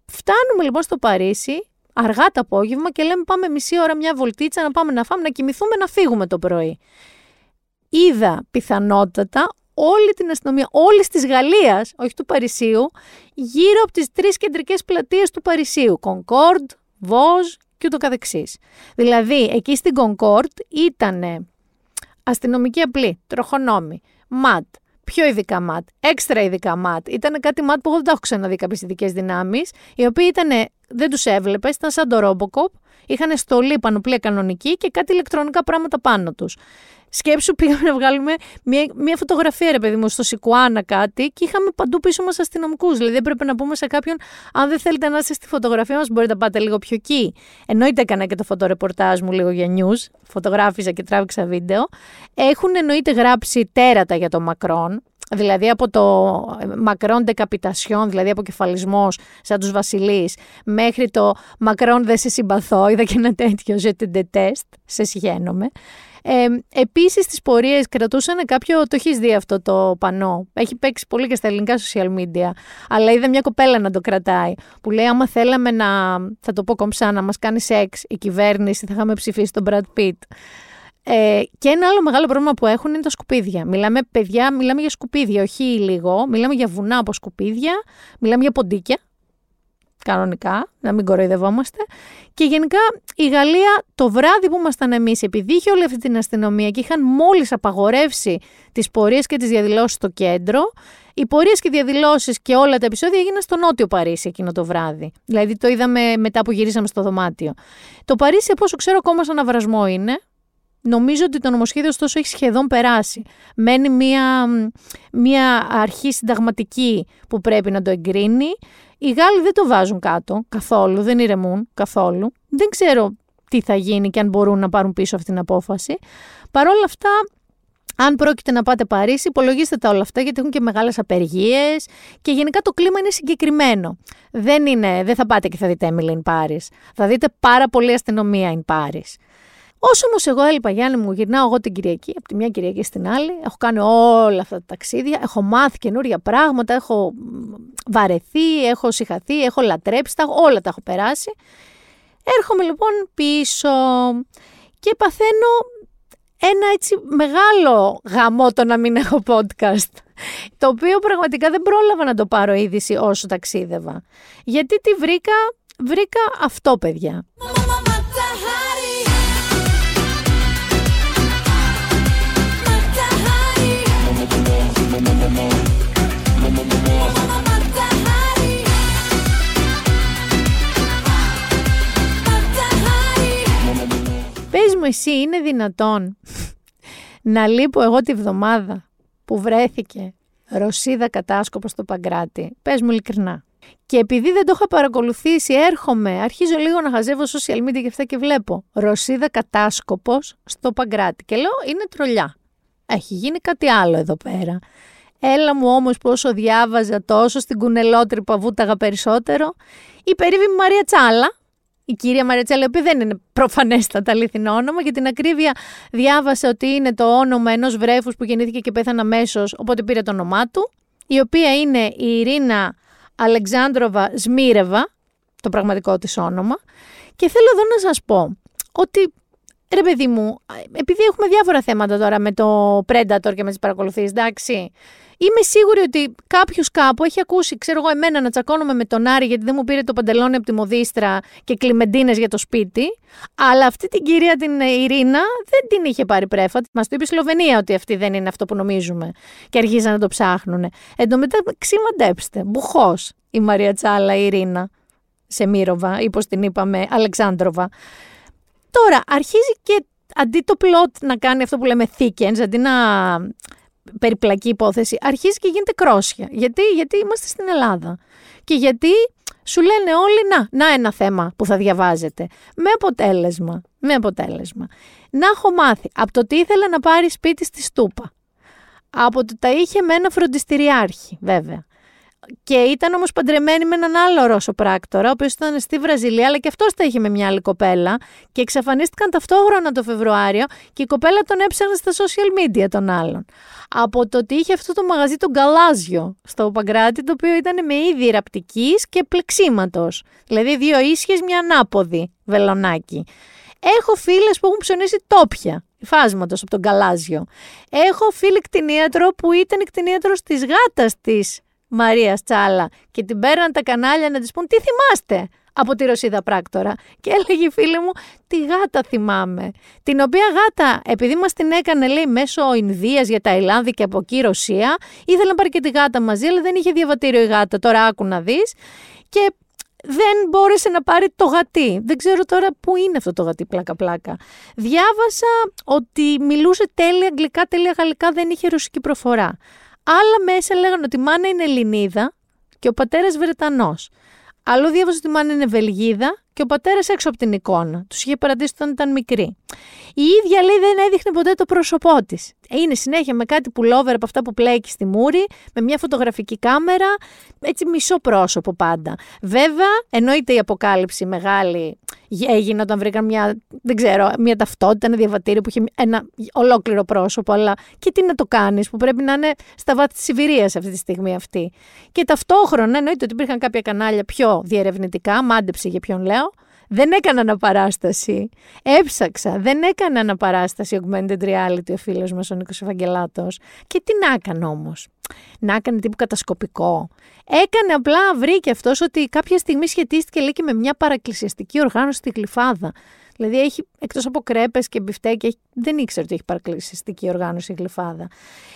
Φτάνουμε λοιπόν στο Παρίσι αργά το απόγευμα και λέμε πάμε μισή ώρα μια βολτίτσα να πάμε να φάμε, να κοιμηθούμε, να φύγουμε το πρωί. Είδα πιθανότατα όλη την αστυνομία, όλη της Γαλλίας, όχι του Παρισίου, γύρω από τις τρεις κεντρικές πλατείες του Παρισίου. Κονκόρντ, Βοζ και ούτω καθεξής. Δηλαδή, εκεί στην Κονκόρντ ήταν αστυνομική απλή, τροχονόμοι, ματ, πιο ειδικά ματ, έξτρα ειδικά ματ. Ήταν κάτι ματ που εγώ δεν τα έχω ξαναδεί κάποιες ειδικές δυνάμεις, οι οποίοι ήταν, δεν τους έβλεπες, ήταν σαν το Robocop, είχαν στολή πανοπλία κανονική και κάτι ηλεκτρονικά πράγματα πάνω τους. Σκέψου πήγαμε να βγάλουμε μια, μια φωτογραφία, ρε παιδί μου, στο Σικουάνα κάτι και είχαμε παντού πίσω μας αστυνομικούς. Δηλαδή έπρεπε να πούμε σε κάποιον, αν δεν θέλετε να είστε στη φωτογραφία μας, μπορείτε να πάτε λίγο πιο εκεί. Εννοείται έκανα και το φωτορεπορτάζ μου λίγο για news. Φωτογράφησα και τράβηξα βίντεο. Έχουν εννοείται γράψει τέρατα για το Μακρόν. Δηλαδή από το Μακρόν Decapitación, δηλαδή αποκεφαλισμός σαν τους Βασιλείς, μέχρι το Μακρόν δεν σε συμπαθώ, είδα και ένα τέτοιο, je te déteste, σε συγχαίρομαι. Ε, Επίσης, στι πορείες κρατούσαν κάποιο. Το έχεις δει αυτό το πανό; Έχει παίξει πολύ και στα ελληνικά social media. Αλλά είδα μια κοπέλα να το κρατάει. Που λέει: Άμα θέλαμε να. Θα το πω κομψά, να μας κάνει σεξ η κυβέρνηση, θα είχαμε ψηφίσει τον Brad Pitt. Ε, και ένα άλλο μεγάλο πρόβλημα που έχουν είναι τα σκουπίδια. Μιλάμε, παιδιά, μιλάμε για σκουπίδια, όχι λίγο. Μιλάμε για βουνά από σκουπίδια, μιλάμε για ποντίκια κανονικά, να μην κοροϊδευόμαστε. Και γενικά η Γαλλία το βράδυ που ήμασταν εμείς, επειδή είχε όλη αυτή την αστυνομία και είχαν μόλις απαγορεύσει τις πορείες και τις διαδηλώσεις στο κέντρο, οι πορείες και οι διαδηλώσεις και όλα τα επεισόδια έγιναν στο νότιο Παρίσι εκείνο το βράδυ. Δηλαδή το είδαμε μετά που γυρίσαμε στο δωμάτιο. Το Παρίσι, όπω ξέρω, ακόμα σαν αναβρασμό είναι. Νομίζω ότι το νομοσχέδιο ωστόσο έχει σχεδόν περάσει. Μένει μια, μια αρχή συνταγματική που πρέπει να το εγκρίνει. Οι Γάλλοι δεν το βάζουν κάτω καθόλου, δεν ηρεμούν καθόλου. Δεν ξέρω τι θα γίνει και αν μπορούν να πάρουν πίσω αυτή την απόφαση. Παρ' όλα αυτά, αν πρόκειται να πάτε Παρίσι, υπολογίστε τα όλα αυτά γιατί έχουν και μεγάλες απεργίες και γενικά το κλίμα είναι συγκεκριμένο. Δεν, είναι, δεν θα πάτε και θα δείτε Emily in Paris. Θα δείτε πάρα πολύ αστυνομία in Paris. Όσο όμως εγώ έλειπα, Γιάννη μου, γυρνάω εγώ την Κυριακή, από τη μια Κυριακή στην άλλη. Έχω κάνει όλα αυτά τα ταξίδια. Έχω μάθει καινούρια πράγματα. Έχω βαρεθεί, έχω συχαθεί, έχω λατρέψει. Τα, όλα τα έχω περάσει. Έρχομαι λοιπόν πίσω και παθαίνω ένα έτσι μεγάλο γαμό το να μην έχω podcast. Το οποίο πραγματικά δεν πρόλαβα να το πάρω είδηση όσο ταξίδευα. Γιατί τι βρήκα, βρήκα αυτό παιδιά. Εσύ είναι δυνατόν να λείπω εγώ τη βδομάδα που βρέθηκε Ρωσίδα κατάσκοπο στο Παγκράτη; Πες μου ειλικρινά. Και επειδή δεν το είχα παρακολουθήσει, έρχομαι, αρχίζω λίγο να χαζεύω social media και αυτά και βλέπω Ρωσίδα κατάσκοπος στο Παγκράτη. Και λέω είναι τρολιά. Έχει γίνει κάτι άλλο εδώ πέρα. Έλα μου όμως πόσο διάβαζα τόσο στην κουνελότρυπα βούταγα περισσότερο. Η περίφημη Μαρία Τσάλα, η κυρία Μαρία Τσάλα, η οποία δεν είναι προφανέστατα αληθινό όνομα, για την ακρίβεια διάβασε ότι είναι το όνομα ενός βρέφους που γεννήθηκε και πέθανε αμέσως, οπότε πήρε το όνομά του, η οποία είναι η Ειρήνα Αλεξάνδροβα Σμίρεβα, το πραγματικό της όνομα. Και θέλω εδώ να σας πω ότι Ρε παιδί μου, επειδή έχουμε διάφορα θέματα τώρα με το Predator και με τις παρακολουθήσεις, εντάξει, είμαι σίγουρη ότι κάποιος κάπου έχει ακούσει, ξέρω εγώ, εμένα να τσακώνομαι με τον Άρη γιατί δεν μου πήρε το παντελόνι από τη μοδίστρα και κλιμεντίνες για το σπίτι, αλλά αυτή την κυρία την Ειρήνα δεν την είχε πάρει πρέφα. Μας το είπε η Σλοβενία ότι αυτή δεν είναι αυτό που νομίζουμε και αρχίζαν να το ψάχνουν. Εν τω μεταξύ, μαντέψτε, μπουχός η Μαρία Τσάλα, η Ειρήνα. Σε Μύροβα, ή την είπαμε, Αλεξάνδροβα. Τώρα, αρχίζει και αντί το πλότ να κάνει αυτό που λέμε thickens, αντί να περιπλακεί υπόθεση, αρχίζει και γίνεται κρόσια. Γιατί, γιατί είμαστε στην Ελλάδα. Και γιατί σου λένε όλοι, να, να ένα θέμα που θα διαβάζετε. Με αποτέλεσμα Με αποτέλεσμα. Να έχω μάθει από το τι ήθελε να πάρει σπίτι στη Στούπα. Από το τα είχε με ένα φροντιστηριάρχη, βέβαια. Και ήταν όμως παντρεμένη με έναν άλλο Ρώσο πράκτορα, ο οποίος ήταν στη Βραζιλία, αλλά και αυτός τα είχε με μια άλλη κοπέλα. Και εξαφανίστηκαν ταυτόχρονα το Φεβρουάριο και η κοπέλα τον έψαχνε στα social media των άλλων. Από το ότι είχε αυτό το μαγαζί τον Γκαλάζιο στο Παγκράτη, το οποίο ήταν με είδη ραπτικής και πλεξίματος. Δηλαδή δύο ίσχυε, μια ανάποδη βελονάκι. Έχω φίλες που έχουν ψωνίσει τόπια φάσματο από τον Γκαλάζιο. Έχω φίλη κτηνίατρο που ήταν κτηνίατρος της γάτας της Μαρία Τσάλα και την πέραν τα κανάλια να της πούν τι θυμάστε από τη Ρωσίδα Πράκτορα; Και έλεγε η φίλη μου, τη γάτα θυμάμαι. Την οποία γάτα, επειδή μας την έκανε, λέει, μέσω Ινδίας για Ταϊλάνδη και από εκεί Ρωσία, ήθελε να πάρει και τη γάτα μαζί, αλλά δεν είχε διαβατήριο η γάτα. Τώρα άκου να δεις. Και δεν μπόρεσε να πάρει το γατί. Δεν ξέρω τώρα πού είναι αυτό το γατί πλάκα-πλάκα. Διάβασα ότι μιλούσε τέλεια αγγλικά, τέλεια γαλλικά, δεν είχε ρωσική προφορά. Άλλα μέσα λέγανε ότι η μάνα είναι Ελληνίδα και ο πατέρας Βρετανός. Άλλο διάβασα ότι η μάνα είναι Βελγίδα και ο πατέρας έξω από την εικόνα. Τους είχε παρατήσει όταν ήταν μικρή. Η ίδια λέει δεν έδειχνε ποτέ το πρόσωπό της. Είναι συνέχεια με κάτι πουλόβερ από αυτά που πλέκει στη μούρη, με μια φωτογραφική κάμερα, έτσι μισό πρόσωπο πάντα. Βέβαια, εννοείται η αποκάλυψη μεγάλη έγινε όταν βρήκαν μια, δεν ξέρω, μια ταυτότητα, ένα διαβατήριο που είχε ένα ολόκληρο πρόσωπο, αλλά και τι να το κάνεις, που πρέπει να είναι στα βάθη της Σιβηρίας αυτή τη στιγμή αυτή. Και ταυτόχρονα εννοείται ότι υπήρχαν κάποια κανάλια πιο διερευνητικά, μάντεψε για ποιον λέω, δεν έκανα αναπαράσταση. Έψαξα. Δεν έκανε αναπαράσταση augmented reality ο φίλος μας ο Νίκος Ευαγγελάτος. Και τι να έκανε όμως; Να έκανε τύπου κατασκοπικό. Έκανε απλά, βρήκε αυτός ότι κάποια στιγμή σχετίστηκε λέει και με μια παρακλησιαστική οργάνωση στη Γλυφάδα. Δηλαδή έχει εκτός από κρέπες και μπιφτέκια, δεν ήξερε ότι έχει παρακλησιαστική οργάνωση η Γλυφάδα.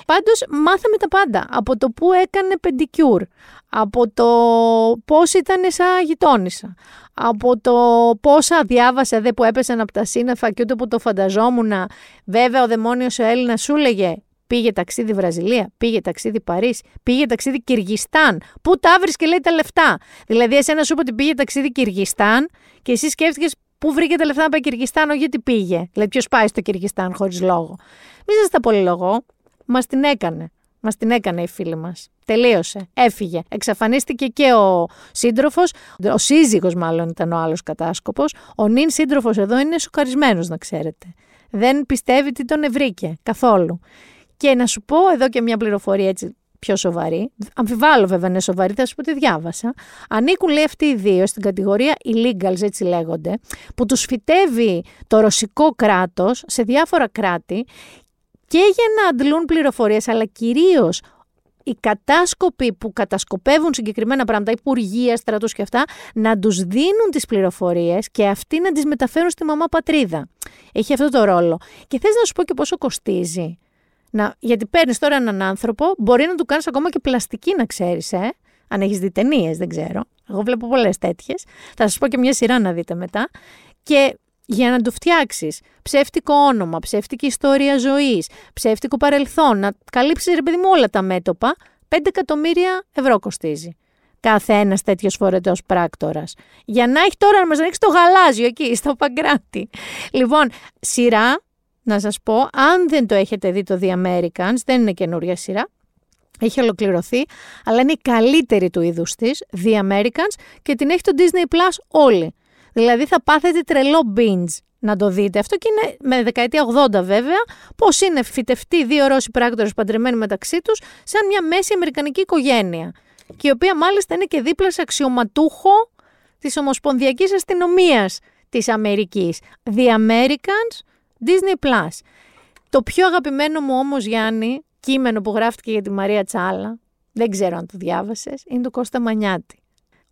Πάντως μάθαμε τα πάντα. Από το που έκανε πεντικιούρ, από το πώς ήταν σαν γειτόνισσα, από το πόσα διάβασε δε που έπεσαν από τα σύννεφα και ούτε που το φανταζόμουν. Βέβαια, ο δαιμόνιος ο Έλληνας σου έλεγε Πήγε ταξίδι Βραζιλία, πήγε ταξίδι Παρίσι, πήγε ταξίδι Κυργιστάν. Πού τα και λέει τα λεφτά. Δηλαδή, εσένα σου είπε ότι πήγε ταξίδι Κυργιστάν και εσύ σκέφτηκες πού βρήκε τα λεφτά να πάει Κυργιστάν, όχι γιατί πήγε. Δηλαδή, ποιος πάει στο Κυργιστάν χωρίς λόγο. Μην σα τα πολυλογώ. Μας την έκανε. Μας την έκανε η φίλη μας. Τελείωσε. Έφυγε. Εξαφανίστηκε και ο σύντροφος. Ο σύζυγος, μάλλον ήταν ο άλλος κατάσκοπος. Ο νυν σύντροφος εδώ είναι σοκαρισμένος, να ξέρετε. Δεν πιστεύει τι τον ευρήκε καθόλου. Και να σου πω εδώ και μια πληροφορία έτσι πιο σοβαρή. Αμφιβάλλω βέβαια είναι σοβαρή, θα σου πω τι διάβασα. Ανήκουν λέει αυτοί οι δύο στην κατηγορία illegals, έτσι λέγονται, που τους φυτεύει το ρωσικό κράτος σε διάφορα κράτη και για να αντλούν πληροφορίες, αλλά κυρίως οι κατάσκοποι που κατασκοπεύουν συγκεκριμένα πράγματα, υπουργεία, στρατούς και αυτά, να τους δίνουν τις πληροφορίες και αυτοί να τις μεταφέρουν στη μαμά πατρίδα. Έχει αυτό το ρόλο. Και θες να σου πω και πόσο κοστίζει. Να, γιατί παίρνεις τώρα έναν άνθρωπο, μπορεί να του κάνεις ακόμα και πλαστική, να ξέρεις, ε. Αν έχεις δει ταινίες, δεν ξέρω. Εγώ βλέπω πολλές τέτοιες. Θα σας πω και μια σειρά να δείτε μετά. Και για να του φτιάξεις ψεύτικο όνομα, ψεύτικη ιστορία ζωής, ψεύτικο παρελθόν, να καλύψεις ρε παιδί μου όλα τα μέτωπα, 5 εκατομμύρια ευρώ κοστίζει. Κάθε ένας τέτοιος φορετός πράκτορας. Για να έχει τώρα να μας ανοίξει το γαλάζιο εκεί, στο παγκράτη. Λοιπόν, σειρά να σας πω, αν δεν το έχετε δει το The Americans, δεν είναι καινούρια σειρά, έχει ολοκληρωθεί, αλλά είναι η καλύτερη του είδους της, The Americans, και την έχει το Disney Plus όλοι. Δηλαδή θα πάθετε τρελό binge να το δείτε. Αυτό και είναι με δεκαετία 80 βέβαια, πώς είναι φυτευτοί δύο Ρώσοι πράκτορες παντρεμένοι μεταξύ τους, σαν μια μέση αμερικανική οικογένεια. Και η οποία μάλιστα είναι και δίπλα σε αξιωματούχο της Ομοσπονδιακής Αστυνομίας της Αμερικής. The Americans, Disney Plus. Το πιο αγαπημένο μου όμως Γιάννη, κείμενο που γράφτηκε για τη Μαρία Τσάλα, δεν ξέρω αν το διάβασες, είναι του Κώστα Μανιάτη.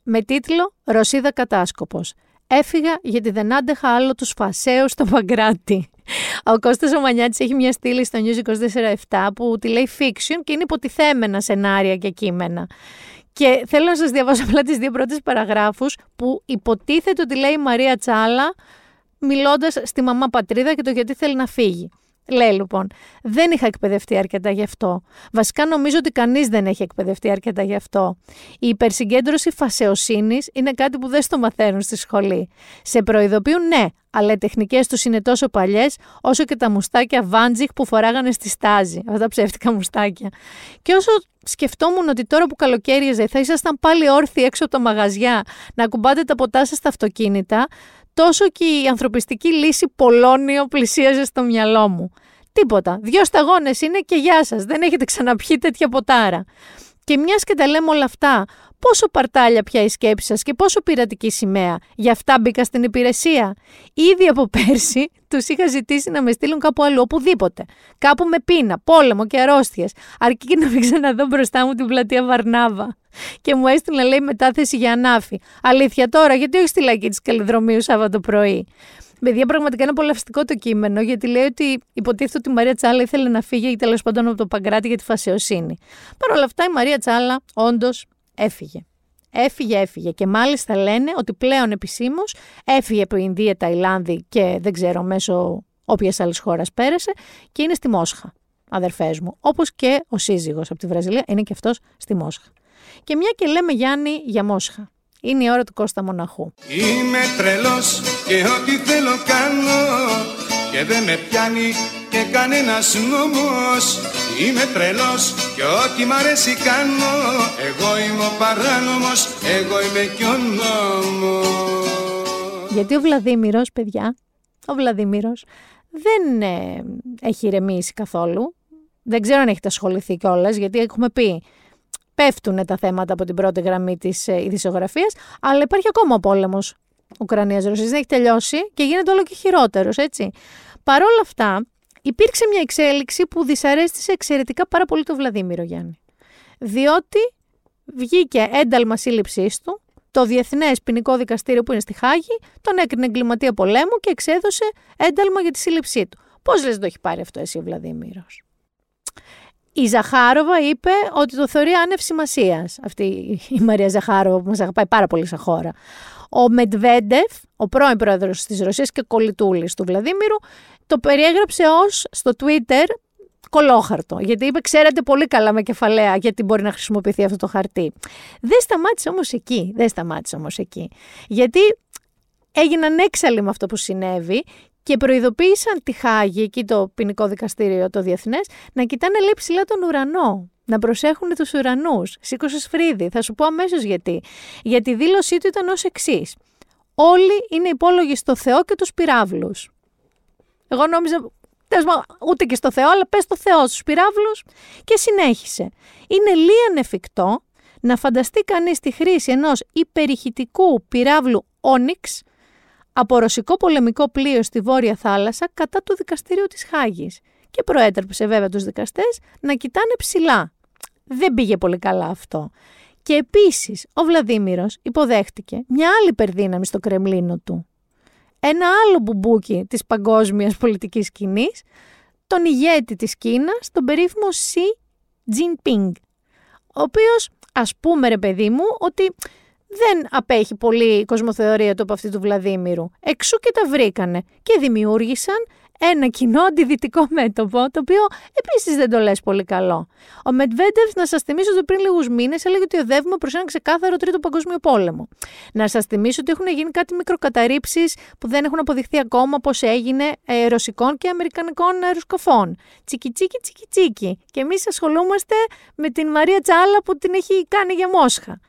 Με τίτλο «Ρωσίδα Κατάσκοπος». Έφυγα γιατί δεν άντεχα άλλο τους φασέους στο Παγκράτη. Ο Κώστας ο Μανιάτης έχει μια στήλη στο News 24-7 που τη λέει fiction και είναι υποτιθέμενα σενάρια και κείμενα. Και θέλω να σας διαβάσω απλά τις δύο πρώτες παραγράφους που υποτίθεται ότι λέει η Μαρία Τσάλα μιλώντας στη μαμά πατρίδα και το γιατί θέλει να φύγει. Λέει λοιπόν, δεν είχα εκπαιδευτεί αρκετά γι' αυτό. Βασικά νομίζω ότι κανείς δεν έχει εκπαιδευτεί αρκετά γι' αυτό. Η υπερσυγκέντρωση φασεοσύνης είναι κάτι που δεν στο μαθαίνουν στη σχολή. Σε προειδοποιούν ναι, αλλά οι τεχνικές τους είναι τόσο παλιές όσο και τα μουστάκια βάντζιχ που φοράγανε στη στάζη. Αυτά τα ψεύτικα μουστάκια. Και όσο σκεφτόμουν ότι τώρα που καλοκαίριζε θα ήσασταν πάλι όρθιοι έξω από τα μαγαζιά να κουμπάτε τα ποτά σας στα αυτοκίνητα, τόσο και η ανθρωπιστική λύση Πολώνιο πλησίαζε στο μυαλό μου. Τίποτα. Δυο σταγόνες είναι και γεια σας. Δεν έχετε ξαναπιεί τέτοια ποτάρα. Και μιας και τα λέμε όλα αυτά, πόσο παρτάλια πια η σκέψη σας και πόσο πειρατική σημαία. Γι' αυτά μπήκα στην υπηρεσία. Ήδη από πέρσι τους είχα ζητήσει να με στείλουν κάπου αλλού, οπουδήποτε. Κάπου με πείνα, πόλεμο και αρρώστιες. Αρκεί και να μην ξαναδώ μπροστά μου την πλατεία Βαρνάβα. Και μου έστειλε, λέει, μετάθεση για ανάφη. Αλήθεια τώρα, γιατί όχι στη λαϊκή της Καλλιδρομίου Σάββατο πρωί; Παιδιά, πραγματικά είναι απολαυστικό το κείμενο, γιατί λέει ότι υποτίθεται ότι η Μαρία Τσάλα ήθελε να φύγει ή τέλος πάντων από το Παγκράτη για τη φασαιοσύνη. Παρ' όλα αυτά, η Μαρία Τσάλα όντως έφυγε. Έφυγε, έφυγε. Και μάλιστα λένε ότι πλέον επισήμως έφυγε από Ινδία, Ταϊλάνδη και δεν ξέρω μέσω όποιας άλλης χώρας πέρασε και είναι στη Μόσχα, αδερφές μου. Όπως και ο σύζυγος από τη Βραζιλία είναι και αυτός στη Μόσχα. Και μια και λέμε Γιάννη για Μόσχα. Είναι η ώρα του Κώστα Μοναχού.
Είμαι τρελός και ό,τι θέλω κάνω και δεν με πιάνει και κανένας νόμος Είμαι τρελός και ό,τι μ' αρέσει κάνω Εγώ είμαι ο παράνομος, εγώ είμαι κι ο νόμος
Γιατί ο Βλαδίμηρος, παιδιά, ο Βλαδίμηρος δεν ε, έχει ηρεμήσει καθόλου. Δεν ξέρω αν έχετε ασχοληθεί κιόλας, γιατί έχουμε πει πέφτουν τα θέματα από την πρώτη γραμμή της ε, ειδησιογραφία, αλλά υπάρχει ακόμα ο πόλεμος Ουκρανία-Ρωσία. Δεν έχει τελειώσει και γίνεται όλο και χειρότερος, έτσι. Παρ' όλα αυτά, υπήρξε μια εξέλιξη που δυσαρέστησε εξαιρετικά πάρα πολύ τον Βλαδίμηρο Γιάννη. Διότι βγήκε ένταλμα σύλληψής του, το Διεθνές Ποινικό Δικαστήριο που είναι στη Χάγη, τον έκρινε εγκληματία πολέμου και εξέδωσε ένταλμα για τη σύλληψή του. Πώς λες, το έχει πάρει αυτό εσύ ο Βλαδίμηρος; Η Ζαχάροβα είπε ότι το θεωρεί άνευ σημασίας. Αυτή η Μαρία Ζαχάροβα που μας αγαπάει πάρα πολύ σαν χώρα. Ο Μετβέντεφ, ο πρώην πρόεδρος της Ρωσίας και κολλητούλης του Βλαδίμηρου, το περιέγραψε ως στο Twitter κολόχαρτο. Γιατί είπε, ξέρετε πολύ καλά με κεφαλαία γιατί μπορεί να χρησιμοποιηθεί αυτό το χαρτί. Δεν σταμάτησε όμως εκεί. Δεν σταμάτησε όμως εκεί. Γιατί έγιναν έξαλλοι με αυτό που συνέβη και προειδοποίησαν τη Χάγη, εκεί το ποινικό δικαστήριο το διεθνές, να κοιτάνε λέει ψηλά τον ουρανό. Να προσέχουν τους ουρανούς. Σήκωσε σφρίδι. Θα σου πω αμέσως γιατί. Γιατί η δήλωσή του ήταν ως εξής. Όλοι είναι υπόλογοι στο Θεό και τους πυράβλους. Εγώ νόμιζα, ούτε και στο Θεό, αλλά πες στο Θεό στους πυράβλους και συνέχισε. Είναι λίαν εφικτό να φανταστεί κανείς τη χρήση ενός υπερηχητικού πυραύλου Όνιξ από ρωσικό πολεμικό πλοίο στη Βόρεια Θάλασσα κατά του δικαστηρίου της Χάγης και προέτρεψε βέβαια τους δικαστές να κοιτάνε ψηλά. Δεν πήγε πολύ καλά αυτό. Και επίσης ο Βλαδίμηρος υποδέχτηκε μια άλλη υπερδύναμη στο Κρεμλίνο του ένα άλλο μπουμπούκι της παγκόσμιας πολιτικής σκηνής, τον ηγέτη της Κίνας, τον περίφημο Xi Jinping, ο οποίος ας πούμε ρε παιδί μου ότι δεν απέχει πολύ η κοσμοθεωρία του από αυτή του Βλαδίμηρου. Εξού και τα βρήκανε και δημιούργησαν ένα κοινό αντιδυτικό μέτωπο, το οποίο επίσης δεν το λες πολύ καλό. Ο Μετβέντεφ, να σας θυμίσω ότι πριν λίγους μήνες έλεγε ότι οδεύουμε προς έναν ξεκάθαρο τρίτο παγκόσμιο πόλεμο. Να σας θυμίσω ότι έχουν γίνει κάτι μικροκαταρρύψεις που δεν έχουν αποδειχθεί ακόμα πώς έγινε ε, ρωσικών και αμερικανικών αεροσκαφών. Τσίκι τσίκι τσίκι τσίκι. Και εμείς ασχολούμαστε με την Μαρία Τσάλα που την έχει κάνει για Μόσχα.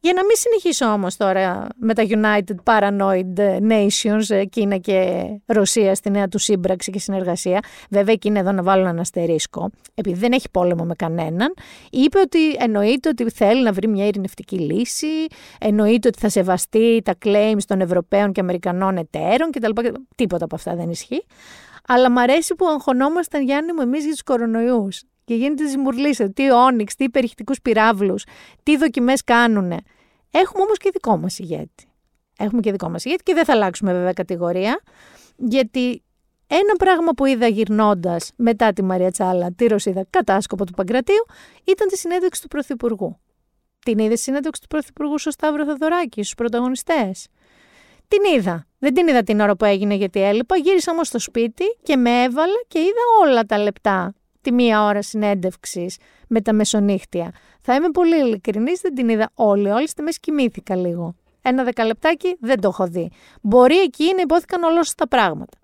Για να μην συνεχίσω όμως τώρα με τα United Paranoid Nations, ε, Κίνα και Ρωσία στη νέα του σύμπραξη και συνεργασία, βέβαια εκεί είναι εδώ να βάλω ένα αστερίσκο, επειδή δεν έχει πόλεμο με κανέναν, είπε ότι εννοείται ότι θέλει να βρει μια ειρηνευτική λύση, εννοείται ότι θα σεβαστεί τα claims των Ευρωπαίων και Αμερικανών εταίρων κτλ. Τίποτα από αυτά δεν ισχύει. Αλλά μ' αρέσει που αγχωνόμασταν, Γιάννη μου, εμείς για τους κορονοϊούς και γίνεται ζυμουρλίσετε. Τι όνιξ, τι υπερηχτικού πυράβλους, τι δοκιμές κάνουν. Έχουμε όμως και δικό μας ηγέτη. Έχουμε και δικό μας ηγέτη και δεν θα αλλάξουμε βέβαια κατηγορία, γιατί ένα πράγμα που είδα γυρνώντας μετά τη Μαρία Τσάλα, τη Ρωσίδα κατάσκοπο του Παγκρατίου, ήταν τη συνέντευξη του Πρωθυπουργού. Την είδες συνέντευξη του Πρωθυπουργού στο Σταύρο Θεοδωράκη, στους πρωταγωνιστές; Την είδα. Δεν την είδα την ώρα που έγινε γιατί έλειπα. Γύρισα όμως στο σπίτι και με έβαλε και είδα όλα τα λεπτά τη μία ώρα συνέντευξης με τα μεσονύχτια. Θα είμαι πολύ ειλικρινής, δεν την είδα όλη. Όλη στη μέση κοιμήθηκα λίγο. Ένα δεκαλεπτάκι δεν το έχω δει. Μπορεί εκεί να υπόθηκαν ολόκληρα τα πράγματα.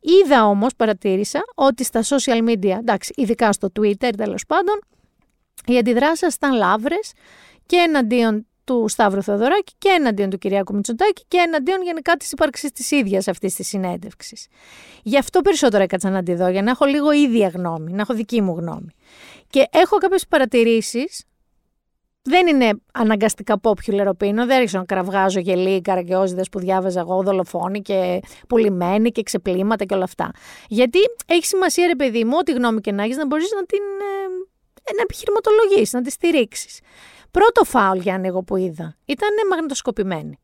Είδα όμως, παρατήρησα ότι στα social media, εντάξει, ειδικά στο Twitter τέλος πάντων, οι αντιδράσεις ήταν λαύρε και εναντίον του Σταύρου Θεοδωράκη και εναντίον του Κυριάκου Μητσοτάκη και εναντίον γενικά της ύπαρξης της ίδιας αυτής της συνέντευξης. Γι' αυτό περισσότερο έκατσα να τη δω, για να έχω λίγο ίδια γνώμη, να έχω δική μου γνώμη. Και έχω κάποιες παρατηρήσεις. Δεν είναι αναγκαστικά popular opinion, δεν άρχισα να κραυγάζω γελί, καραγκιόζιδε που διάβαζα εγώ, δολοφόνοι και πουλημένοι και ξεπλήματα και όλα αυτά. Γιατί έχει σημασία, ρε παιδί μου, ό,τι γνώμη και να έχεις, να μπορείς να την. Ε, να επιχειρηματολογήσει, να τη στηρίξεις. Πρώτο φάουλ, Γιάννη, εγώ που είδα, ήταν μαγνητοσκοπημένη.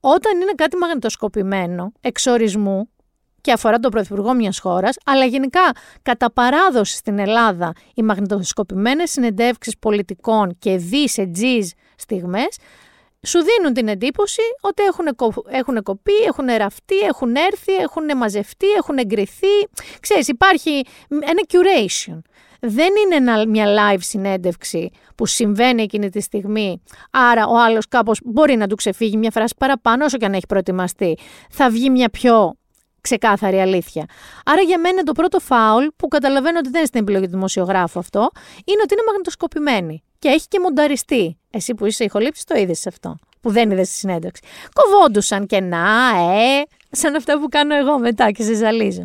Όταν είναι κάτι μαγνητοσκοπημένο, εξορισμού, και αφορά τον Πρωθυπουργό μιας χώρας, αλλά γενικά κατά παράδοση στην Ελλάδα οι μαγνητοσκοπημένες συνεντεύξεις πολιτικών και δις σε τζιζ στιγμές σου δίνουν την εντύπωση ότι έχουν, έχουν κοπεί, έχουν ραφτεί, έχουν έρθει, έχουν μαζευτεί, έχουν εγκριθεί. Ξέρεις, υπάρχει ένα curation δεν είναι μια live συνέντευξη που συμβαίνει εκείνη τη στιγμή. Άρα ο άλλος κάπως μπορεί να του ξεφύγει μια φράση παραπάνω όσο και αν έχει προετοιμαστεί. Θα βγει μια πιο ξεκάθαρη αλήθεια. Άρα για μένα το πρώτο φάουλ που καταλαβαίνω ότι δεν είναι στην επιλογή του δημοσιογράφου αυτό είναι ότι είναι μαγνητοσκοπημένη και έχει και μονταριστεί. Εσύ που είσαι ηχολήπτη το είδες αυτό που δεν είδες στη συνέντευξη. Κοβόντουσαν και να, ε, σαν αυτά που κάνω εγώ μετά και σε ζαλίζω.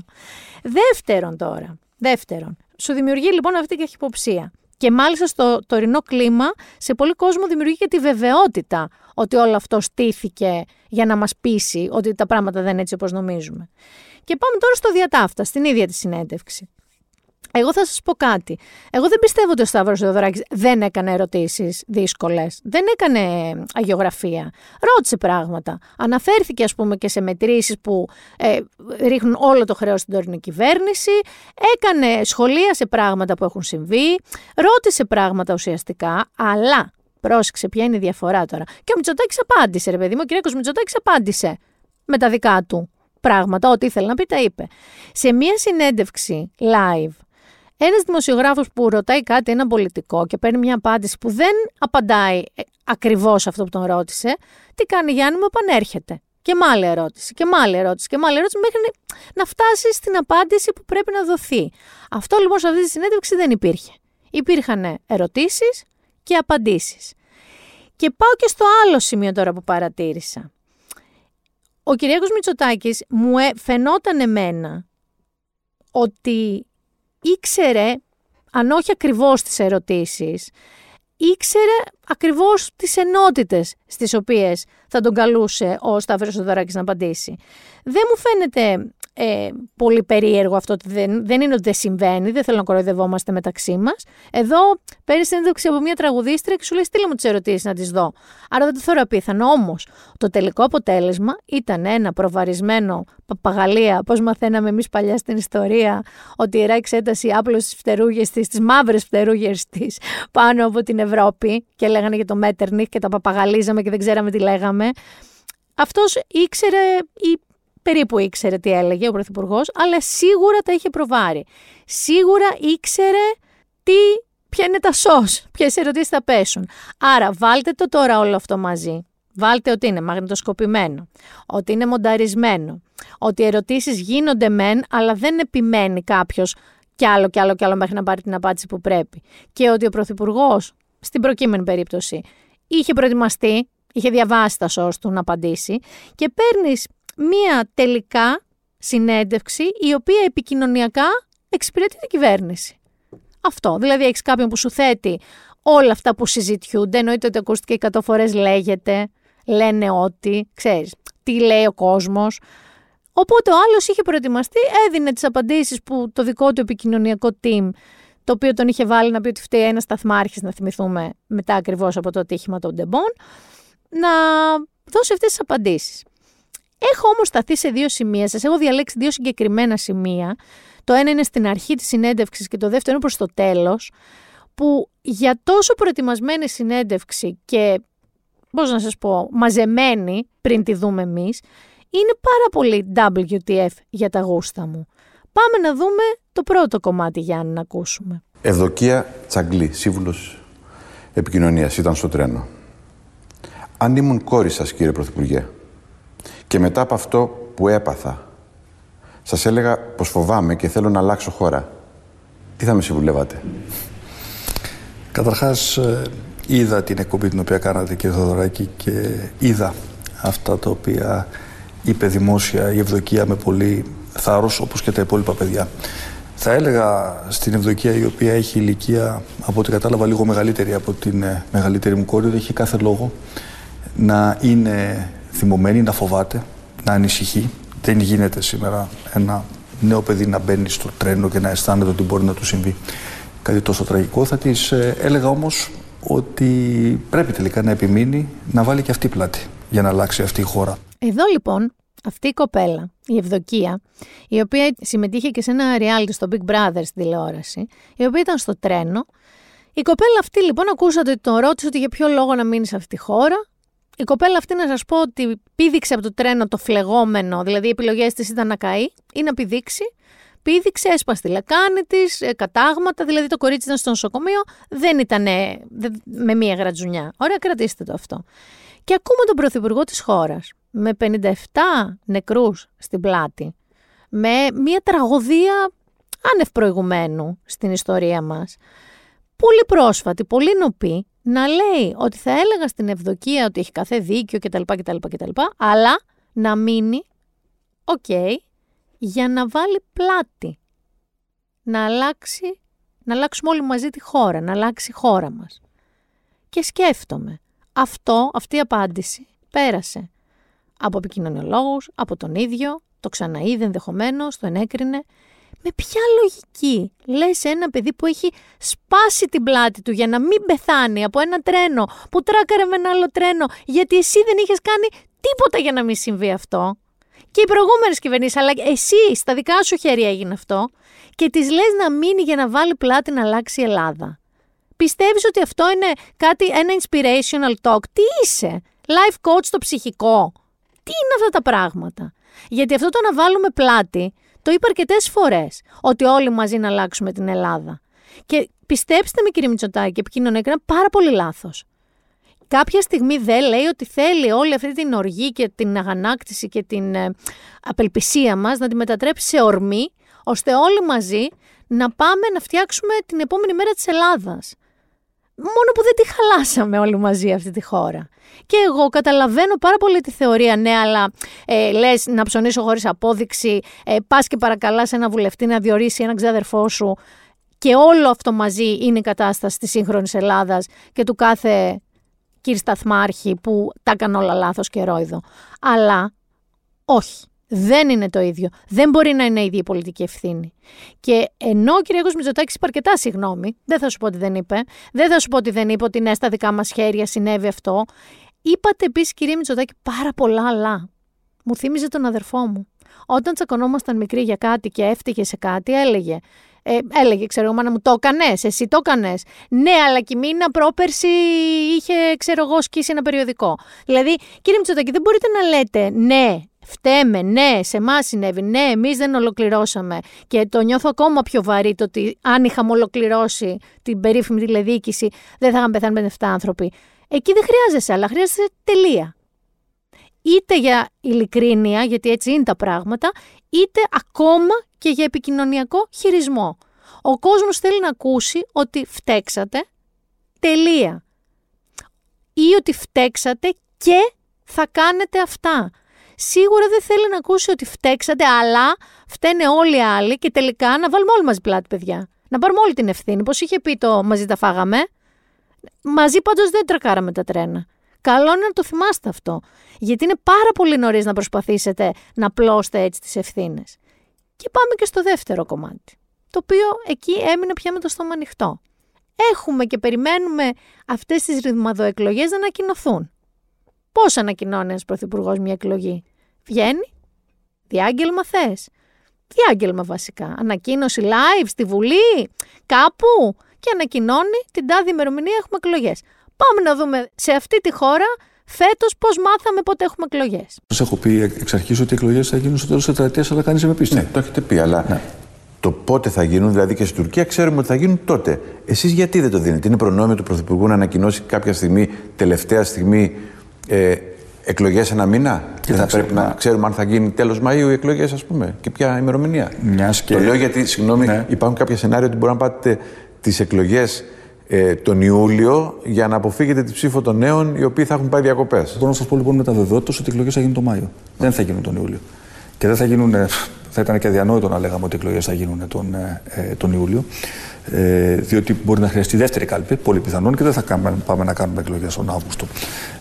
Δεύτερον τώρα, δεύτερον, σου δημιουργεί λοιπόν αυτή και υποψία. Και μάλιστα στο τωρινό κλίμα, σε πολύ κόσμο δημιουργεί και τη βεβαιότητα ότι όλο αυτό στήθηκε για να μας πείσει ότι τα πράγματα δεν είναι έτσι όπως νομίζουμε. Και πάμε τώρα στο διατάφτα, στην ίδια τη συνέντευξη. Εγώ θα σας πω κάτι. Εγώ δεν πιστεύω ότι ο Σταύρος Θεοδωράκης δεν έκανε ερωτήσεις δύσκολες. Δεν έκανε αγιογραφία. Ρώτησε πράγματα. Αναφέρθηκε, ας πούμε, και σε μετρήσεις που ε, ρίχνουν όλο το χρέος στην τωρινή κυβέρνηση. Έκανε σχολεία σε πράγματα που έχουν συμβεί. Ρώτησε πράγματα ουσιαστικά. Αλλά πρόσεξε ποια είναι η διαφορά τώρα. Και ο Μητσοτάκης απάντησε, ρε παιδί μου. Ο κ. Μητσοτάκης απάντησε με τα δικά του πράγματα. Ό,τι ήθελε να πει, τα είπε. Σε μία συνέντευξη live ένας δημοσιογράφος που ρωτάει κάτι, ένα πολιτικό και παίρνει μια απάντηση που δεν απαντάει ε, ακριβώς αυτό που τον ρώτησε, τι κάνει Γιάννη μου, επανέρχεται. Και με άλλη ερώτηση, και με άλλη ερώτηση, και με άλλη ερώτηση, μέχρι να φτάσει στην απάντηση που πρέπει να δοθεί. Αυτό λοιπόν σε αυτή τη συνέντευξη δεν υπήρχε. Υπήρχαν ερωτήσεις και απαντήσεις. Και πάω και στο άλλο σημείο τώρα που παρατήρησα. Ο Κυριάκος Μητσοτάκης μου ε, φαινόταν εμένα ότι ήξερε, αν όχι ακριβώς τις ερωτήσεις, ήξερε ακριβώς τις ενότητες στις οποίες θα τον καλούσε ο Σταύρος Σοδωράκης να απαντήσει. Δεν μου φαίνεται ε, πολύ περίεργο αυτό ότι δεν, δεν είναι ότι δεν συμβαίνει, δεν θέλω να κοροϊδευόμαστε μεταξύ μας. Εδώ παίρνεις συνέντευξη από μια τραγουδίστρια και σου λέει: Στείλε μου τις ερωτήσεις να τις δω. Άρα δεν το θεωρώ απίθανο. Όμως το τελικό αποτέλεσμα ήταν ένα προβαρισμένο παπαγαλία, πώς μαθαίναμε εμείς παλιά στην ιστορία, ότι η ιερά εξέταση άπλωσε τις φτερούγες της, τις μαύρες φτερούγες της πάνω από την Ευρώπη και λέγανε για το Μέτερνιχ και τα παπαγαλίζαμε και δεν ξέραμε τι λέγαμε. Αυτός ήξερε ή περίπου ήξερε τι έλεγε ο Πρωθυπουργός, αλλά σίγουρα τα είχε προβάρει. Σίγουρα ήξερε τι, ποια είναι τα σως, ποιες ερωτήσεις θα πέσουν. Άρα βάλτε το τώρα όλο αυτό μαζί. Βάλτε ότι είναι μαγνητοσκοπημένο, ότι είναι μονταρισμένο, ότι οι ερωτήσεις γίνονται μεν, αλλά δεν επιμένει κάποιος κι άλλο κι άλλο κι άλλο μέχρι να πάρει την απάντηση που πρέπει. Και ότι ο Πρωθυπουργός, στην προκείμενη περίπτωση, είχε προετοιμαστεί, είχε διαβάσει τα σως του να απαντήσει και παίρνεις μία τελικά συνέντευξη η οποία επικοινωνιακά εξυπηρετεί την κυβέρνηση. Αυτό. Δηλαδή έχεις κάποιον που σου θέτει όλα αυτά που συζητιούνται, εννοείται ότι ακούστηκε 100 φορές λέγεται, λένε ότι, ξέρεις, τι λέει ο κόσμος. Οπότε ο άλλος είχε προετοιμαστεί, έδινε τις απαντήσεις που το δικό του επικοινωνιακό team, το οποίο τον είχε βάλει να πει ότι φταίει ένας σταθμάρχης, να θυμηθούμε μετά ακριβώς από το ατύχημα των Ντεμπών, να δώσει αυτές τις απαντήσεις. Έχω όμως σταθεί σε δύο σημεία. Σας έχω διαλέξει δύο συγκεκριμένα σημεία. Το ένα είναι στην αρχή της συνέντευξης και το δεύτερο είναι προς το τέλος. Που για τόσο προετοιμασμένη συνέντευξη και, πώς να σας πω, μαζεμένη πριν τη δούμε εμείς, είναι πάρα πολύ WTF για τα γούστα μου. Πάμε να δούμε το πρώτο κομμάτι, Γιάννη, να ακούσουμε.
Ευδοκία Τσαγκλή, σύμβουλος επικοινωνίας, ήταν στο τρένο. Αν ήμουν κόρη σας, κύριε Πρωθυπουργέ, και μετά από αυτό που έπαθα, σας έλεγα πως φοβάμαι και θέλω να αλλάξω χώρα, τι θα με συμβουλεύατε;
Καταρχάς, ε, είδα την εκπομπή την οποία κάνατε, κύριε Θοδωράκη, και είδα αυτά τα οποία είπε δημόσια η Ευδοκία με πολύ θάρρος, όπως και τα υπόλοιπα παιδιά. Θα έλεγα στην Ευδοκία, η οποία έχει ηλικία, από ό,τι κατάλαβα, λίγο μεγαλύτερη από την ε, μεγαλύτερη μου κόρη, ότι έχει κάθε λόγο να είναι θυμωμένη, να φοβάται, να ανησυχεί. Δεν γίνεται σήμερα ένα νέο παιδί να μπαίνει στο τρένο και να αισθάνεται ότι μπορεί να του συμβεί κάτι τόσο τραγικό. Θα της ε, έλεγα όμως ότι πρέπει τελικά να επιμείνει να βάλει και αυτή πλάτη για να αλλάξει αυτή η χώρα.
Εδώ λοιπόν αυτή η κοπέλα, η Ευδοκία, η οποία συμμετείχε και σε ένα reality στο Big Brother στην τηλεόραση, η οποία ήταν στο τρένο. Η κοπέλα αυτή λοιπόν ακούσατε ότι τον ρώτησε ότι για ποιο λόγο να μείνει σε αυτή τη χώρα. Η κοπέλα αυτή να σας πω ότι πήδηξε από το τρένο το φλεγόμενο, δηλαδή οι επιλογές της ήταν να καεί ή να πηδήξει. Πήδηξε, έσπασε τη λεκάνη της, ε, κατάγματα, δηλαδή το κορίτσι ήταν στο νοσοκομείο, δεν ήταν με μία γρατζουνιά. Ωραία, κρατήστε το αυτό. Και ακούμε τον πρωθυπουργό της χώρας με 57 νεκρούς στην πλάτη, με μια τραγωδία άνευ προηγουμένου στην ιστορία μας, πολύ πρόσφατη, πολύ νωπή, να λέει ότι θα έλεγα στην Ευδοκία ότι έχει κάθε δίκιο κτλ. κτλ, κτλ αλλά να μείνει, οκ, για να βάλει πλάτη. Να αλλάξει, να αλλάξουμε όλοι μαζί τη χώρα, να αλλάξει η χώρα μας. Και σκέφτομαι, αυτό, αυτή η απάντηση πέρασε από επικοινωνιολόγους, από τον ίδιο, το ξαναείδε ενδεχομένως, το ενέκρινε. Με ποια λογική; Λες ένα παιδί που έχει σπάσει την πλάτη του για να μην πεθάνει από ένα τρένο που τράκαρε με ένα άλλο τρένο, γιατί εσύ δεν είχες κάνει τίποτα για να μην συμβεί αυτό. Και οι προηγούμενες κυβερνήσεις, αλλά εσύ στα δικά σου χέρια έγινε αυτό, και τη λες να μείνει για να βάλει πλάτη να αλλάξει η Ελλάδα. Πιστεύεις ότι αυτό είναι κάτι, ένα inspirational talk; Τι είσαι, life coach στο ψυχικό. Τι είναι αυτά τα πράγματα; Γιατί αυτό το να βάλουμε πλάτη, το είπα αρκετές φορές, ότι όλοι μαζί να αλλάξουμε την Ελλάδα. Και πιστέψτε με, κύριε Μητσοτάκη, επικοινωνία έκανα πάρα πολύ λάθος. Κάποια στιγμή δεν λέει ότι θέλει όλη αυτή την οργή και την αγανάκτηση και την ε, απελπισία μας να τη μετατρέψει σε ορμή, ώστε όλοι μαζί να πάμε να φτιάξουμε την επόμενη μέρα της Ελλάδας. Μόνο που δεν τη χαλάσαμε όλοι μαζί αυτή τη χώρα. Και εγώ καταλαβαίνω πάρα πολύ τη θεωρία, ναι, αλλά ε, λες να ψωνίσω χωρίς απόδειξη, ε, πας και παρακαλάς ένα βουλευτή να διορίσει έναν ξάδερφό σου. Και όλο αυτό μαζί είναι η κατάσταση της σύγχρονης Ελλάδας και του κάθε κύριε Σταθμάρχη που τα έκανε όλα λάθος και ρόιδο. Αλλά όχι. Δεν είναι το ίδιο. Δεν μπορεί να είναι η ίδια η πολιτική ευθύνη. Και ενώ ο κ. Μητσοτάκης είπε αρκετά συγγνώμη, δεν θα σου πω ότι δεν είπε, δεν θα σου πω ότι δεν είπε ότι ναι, στα δικά μας χέρια συνέβη αυτό. Είπατε επίσης, κυρία Μητσοτάκη, πάρα πολλά αλλά. Μου θύμιζε τον αδερφό μου. Όταν τσακωνόμασταν μικροί για κάτι και έφτυγε σε κάτι, έλεγε. Ε, έλεγε, ξέρω εγώ, μάνα μου, το έκανες, εσύ το έκανες. Ναι, αλλά και η μήνα πρόπερση είχε, ξέρω εγώ, σκίσει ένα περιοδικό. Δηλαδή, κύριε Μητσοτάκη, δεν μπορείτε να λέτε ναι, Φταίμε, ναι, σε εμάς συνέβη, ναι, εμείς δεν ολοκληρώσαμε. Και το νιώθω ακόμα πιο βαρύ το ότι αν είχαμε ολοκληρώσει την περίφημη τηλεδίκηση, δεν θα είχαν πεθάνει 57 άνθρωποι. Εκεί δεν χρειάζεσαι, αλλά χρειάζεσαι τελεία. Είτε για ειλικρίνεια, γιατί έτσι είναι τα πράγματα, είτε ακόμα και για επικοινωνιακό χειρισμό. Ο κόσμος θέλει να ακούσει ότι φταίξατε, τελεία. Ή ότι φταίξατε και θα κάνετε αυτά σίγουρα δεν θέλει να ακούσει ότι φταίξατε, αλλά φταίνε όλοι οι άλλοι και τελικά να βάλουμε όλοι μαζί πλάτη, παιδιά. Να πάρουμε όλη την ευθύνη. Πώς είχε πει το μαζί τα φάγαμε. Μαζί πάντως δεν τρακάραμε τα τρένα. Καλό είναι να το θυμάστε αυτό. Γιατί είναι πάρα πολύ νωρίς να προσπαθήσετε να πλώσετε έτσι τις ευθύνες. Και πάμε και στο δεύτερο κομμάτι. Το οποίο εκεί έμεινε πια με το στόμα ανοιχτό. Έχουμε και περιμένουμε αυτές τις ρυθμαδοεκλογές να ανακοινωθούν. Πώς ανακοινώνει ένας πρωθυπουργός μια εκλογή; Βγαίνει. Διάγγελμα θες. Διάγγελμα βασικά. Ανακοίνωση live στη Βουλή, κάπου. Και ανακοινώνει την τάδη ημερομηνία έχουμε εκλογές. Πάμε να δούμε σε αυτή τη χώρα Φέτος πώς μάθαμε πότε έχουμε εκλογές.
Σας έχω πει εξ αρχής ότι οι εκλογές θα γίνουν στο τέλος της τετραετίας, αλλά κανείς δεν με πίστη.
Ναι, το έχετε πει, αλλά το πότε θα γίνουν, δηλαδή και στην Τουρκία, ξέρουμε ότι θα γίνουν τότε. Εσείς γιατί δεν το δίνετε, Είναι προνόμιο του Πρωθυπουργού να ανακοινώσει κάποια στιγμή, τελευταία στιγμή, ε, εκλογές ένα μήνα; Δεν θα πρέπει να ξέρουμε αν θα γίνει τέλος Μαΐου οι εκλογές, ας πούμε, και ποια ημερομηνία;
Μιας και-
Το λέω γιατί, συγγνώμη,
Ναι.
υπάρχουν κάποια σενάρια ότι μπορεί να πάτε τις εκλογές ε, τον Ιούλιο για να αποφύγετε τη ψήφο των νέων οι οποίοι θα έχουν πάει διακοπές.
Μπορώ να σας πω λοιπόν με τα βεβαιότητα ότι οι εκλογές θα γίνουν τον Μάιο. Δεν θα γίνουν τον Ιούλιο. Και δεν θα γίνουν. ε, Θα ήταν και αδιανόητο να λέγαμε ότι οι εκλογές θα γίνουν τον, ε, ε, τον Ιούλιο. Ε, διότι μπορεί να χρειαστεί δεύτερη κάλπη, πολύ πιθανόν, και δεν θα κάνουμε, πάμε να κάνουμε εκλογές τον Αύγουστο.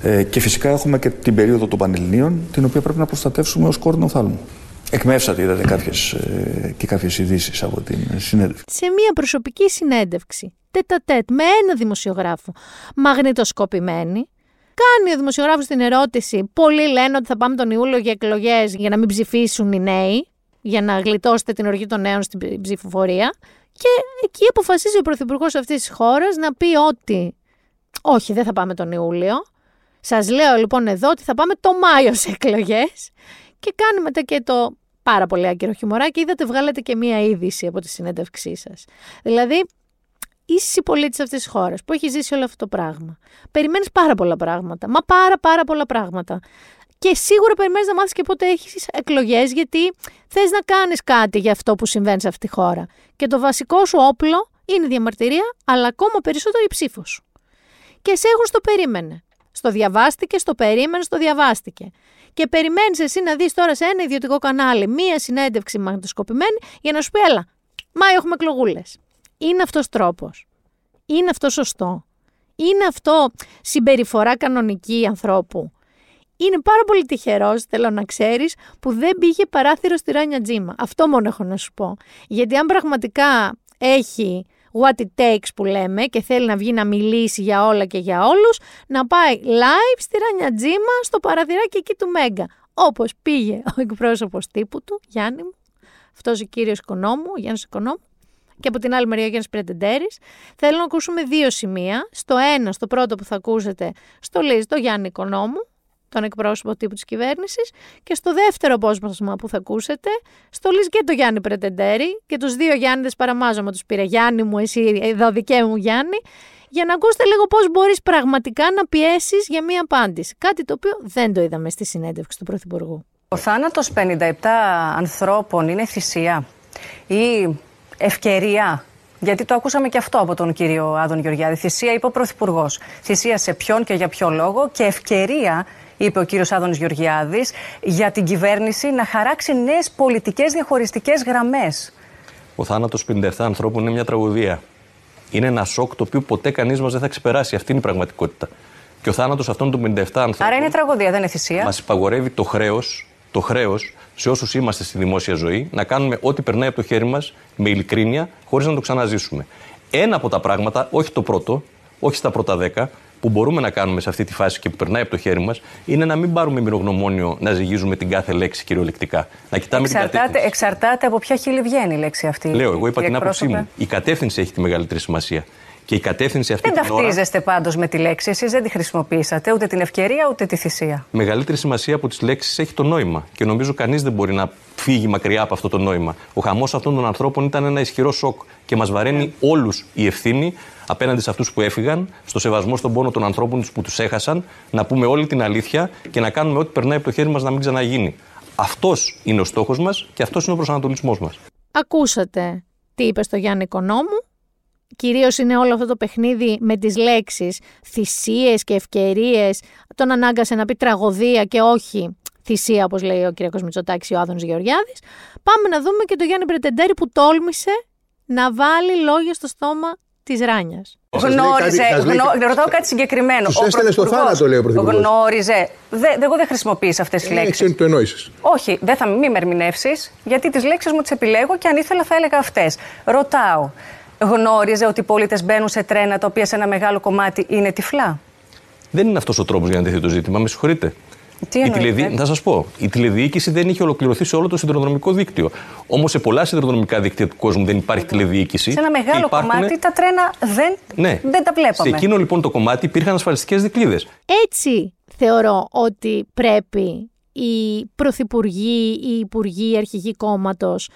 Ε, και φυσικά έχουμε και την περίοδο των Πανελληνίων, την οποία πρέπει να προστατεύσουμε ως κόρνο θάλμου. Εκμεύσατε, είδατε κάποιες, ε, και κάποιες ειδήσεις από την συνέντευξη.
σε μια προσωπική συνέντευξη, τέτα τέτ, με ένα δημοσιογράφο, μαγνητοσκοπημένη, κάνει ο δημοσιογράφος την ερώτηση, πολλοί λένε ότι θα πάμε τον Ιούλιο για εκλογές για να μην ψηφίσουν οι νέοι, για να γλιτώσετε την οργή των νέων στην ψηφοφορία. Και εκεί αποφασίζει ο Πρωθυπουργός αυτής της χώρας να πει ότι όχι, δεν θα πάμε τον Ιούλιο. Σας λέω λοιπόν εδώ ότι θα πάμε το Μάιο σε εκλογές. Και κάνει μετά και το πάρα πολύ άκυρο χιουμοράκι. Είδατε, βγάλετε και μία είδηση από τη συνέντευξή σας. Δηλαδή, είσαι πολίτη αυτής της χώρας που έχει ζήσει όλο αυτό το πράγμα. Περιμένεις πάρα πολλά πράγματα. Μα πάρα πάρα πολλά πράγματα. Και σίγουρα περιμένεις να μάθεις και πότε έχεις εκλογές, γιατί θες να κάνεις κάτι για αυτό που συμβαίνει σε αυτή τη χώρα. Και το βασικό σου όπλο είναι η διαμαρτυρία, αλλά ακόμα περισσότερο η ψήφος σου. Και σε έχουν στο περίμενε. Στο διαβάστηκε, στο περίμενε, στο διαβάστηκε. Και περιμένεις εσύ να δεις τώρα σε ένα ιδιωτικό κανάλι μία συνέντευξη μαγνητοσκοπημένη για να σου πει: Έλα, Μάιο έχουμε εκλογούλες. Είναι αυτός τρόπος. Είναι αυτό σωστό. Είναι αυτό συμπεριφορά κανονική ανθρώπου. Είναι πάρα πολύ τυχερός, θέλω να ξέρεις, που δεν πήγε παράθυρο στη Ράνια Τζίμα. Αυτό μόνο έχω να σου πω. Γιατί αν πραγματικά έχει what it takes που λέμε και θέλει να βγει να μιλήσει για όλα και για όλους, να πάει live στη Ράνια Τζίμα στο παραθυράκι εκεί του Μέγκα. Όπως πήγε ο εκπρόσωπος τύπου του, Γιάννη μου, αυτός ο κύριος Οικονόμου, ο Γιάννης Οικονόμου, και από την άλλη μεριά ο Γιάννης Πρετεντέρης. Θέλω να ακούσουμε δύο σημεία. Στο ένα, στο πρώτο που θα ακούσετε, στο Λίζ, το Γιάννη Οικονόμου, τον εκπρόσωπο τύπου της κυβέρνησης και στο δεύτερο απόσπασμα που θα ακούσετε, στο Λις και το Γιάννη Πρετεντέρη και τους δύο Γιάννηδες παραμάζωμα τους πήρε Γιάννη μου, εσύ εδώ δικαί μου Γιάννη, για να ακούσετε λίγο πώς μπορείς πραγματικά να πιέσεις για μία απάντηση. Κάτι το οποίο δεν το είδαμε στη συνέντευξη του Πρωθυπουργού.
Ο θάνατος 57 ανθρώπων είναι θυσία ή ευκαιρία; Γιατί το ακούσαμε και αυτό από τον κύριο Άδων Γεωργιάδη. Θυσία είπε ο Πρωθυπουργός. Θυσία σε ποιον και για ποιο λόγο και ευκαιρία, είπε ο κύριος Άδωνης Γεωργιάδης, για την κυβέρνηση να χαράξει νέες πολιτικές διαχωριστικές γραμμές.
Ο θάνατος 57 ανθρώπων είναι μια τραγωδία. Είναι ένα σοκ το οποίο ποτέ κανείς μας δεν θα ξεπεράσει. Αυτή είναι η πραγματικότητα. Και ο θάνατος αυτών των 57 ανθρώπων.
Άρα είναι τραγωδία, δεν είναι θυσία.
Μας υπαγορεύει το χρέος το χρέος σε όσους είμαστε στη δημόσια ζωή να κάνουμε ό,τι περνάει από το χέρι μας με ειλικρίνεια, χωρίς να το ξαναζήσουμε. Ένα από τα πράγματα, όχι το πρώτο, όχι στα πρώτα δέκα, που μπορούμε να κάνουμε σε αυτή τη φάση και που περνάει από το χέρι μας, είναι να μην πάρουμε μυρογνωμόνιο να ζυγίζουμε την κάθε λέξη κυριολεκτικά. Να κοιτάμε την
Εξαρτάται,
κατεύθυνση.
εξαρτάται από ποια χείλη βγαίνει η λέξη αυτή.
Λέω, εγώ είπα
κύριε
την άποψή
εκπρόσωπε.
μου. Η κατεύθυνση έχει τη μεγαλύτερη σημασία. Και η κατεύθυνση αυτή
Δεν
την ώρα.
ταυτίζεστε πάντως με τη λέξη. Εσείς δεν τη χρησιμοποιήσατε ούτε την ευκαιρία ούτε τη θυσία.
Μεγαλύτερη σημασία από τις λέξεις έχει το νόημα. Και νομίζω κανείς δεν μπορεί να φύγει μακριά από αυτό το νόημα. Ο χαμός αυτών των ανθρώπων ήταν ένα ισχυρό σοκ και μας βαραίνει όλους η ευθύνη απέναντι σε αυτούς που έφυγαν, στο σεβασμό στον πόνο των ανθρώπων τους που τους έχασαν, να πούμε όλη την αλήθεια και να κάνουμε ό,τι περνάει από το χέρι μας να μην ξαναγίνει. Αυτός είναι ο στόχος μας και αυτός είναι ο προσανατολισμός μας.
Ακούσατε τι είπε στο Γιάννη Οικονόμου. Κυρίως είναι όλο αυτό το παιχνίδι με τις λέξεις θυσίες και ευκαιρίες. Τον ανάγκασε να πει τραγωδία και όχι θυσία όπως λέει ο κ. Μητσοτάκης ή ο Άδωνος Γεωργιάδης. Πάμε να δούμε και το Γιάννη Πρετεντέρη που τόλμησε να βάλει λόγια στο στόμα της Ράνιας.
Σας λέει
Γνώριζε.
κάτι- σας λέει
γνω-
κάτι-
ρωτάω κάτι συγκεκριμένο.
Τους
Ο
έστελνε στο
Πρωθυπουργός
θάνατο, λέει ο Πρωθυπουργός.
Γνώριζε. Δε, δε- εγώ δεν χρησιμοποίησα αυτές τις
Ε,
λέξεις.
ξέρει, το εννοήσεις.
Όχι, δεν θα μην με ερμηνεύσεις, γιατί τις λέξεις μου τις επιλέγω και αν ήθελα θα έλεγα αυτές. Ρωτάω, γνώριζε ότι οι πολίτες μπαίνουν σε τρένα τα οποία σε ένα μεγάλο κομμάτι είναι τυφλά;
Δεν είναι αυτός ο τρόπος για να τεθεί το ζήτημα. Με συγχωρείτε.
Τι
η
εννοείτε;
τηλεδι... Θα σας πω. Η τηλεδιοίκηση δεν είχε ολοκληρωθεί σε όλο το σιδηροδρομικό δίκτυο. Όμως σε πολλά σιδηροδρομικά δίκτυα του κόσμου δεν υπάρχει τηλεδιοίκηση.
Σε ένα
και
μεγάλο
υπάρχουν-
κομμάτι τα τρένα δεν,
Ναι.
δεν τα βλέπαμε.
Σε εκείνο λοιπόν το κομμάτι υπήρχαν ασφαλιστικές δικλείδε.
Έτσι θεωρώ ότι πρέπει οι πρωθυπουργοί, οι υπουργοί, οι αρχηγοί κόμματος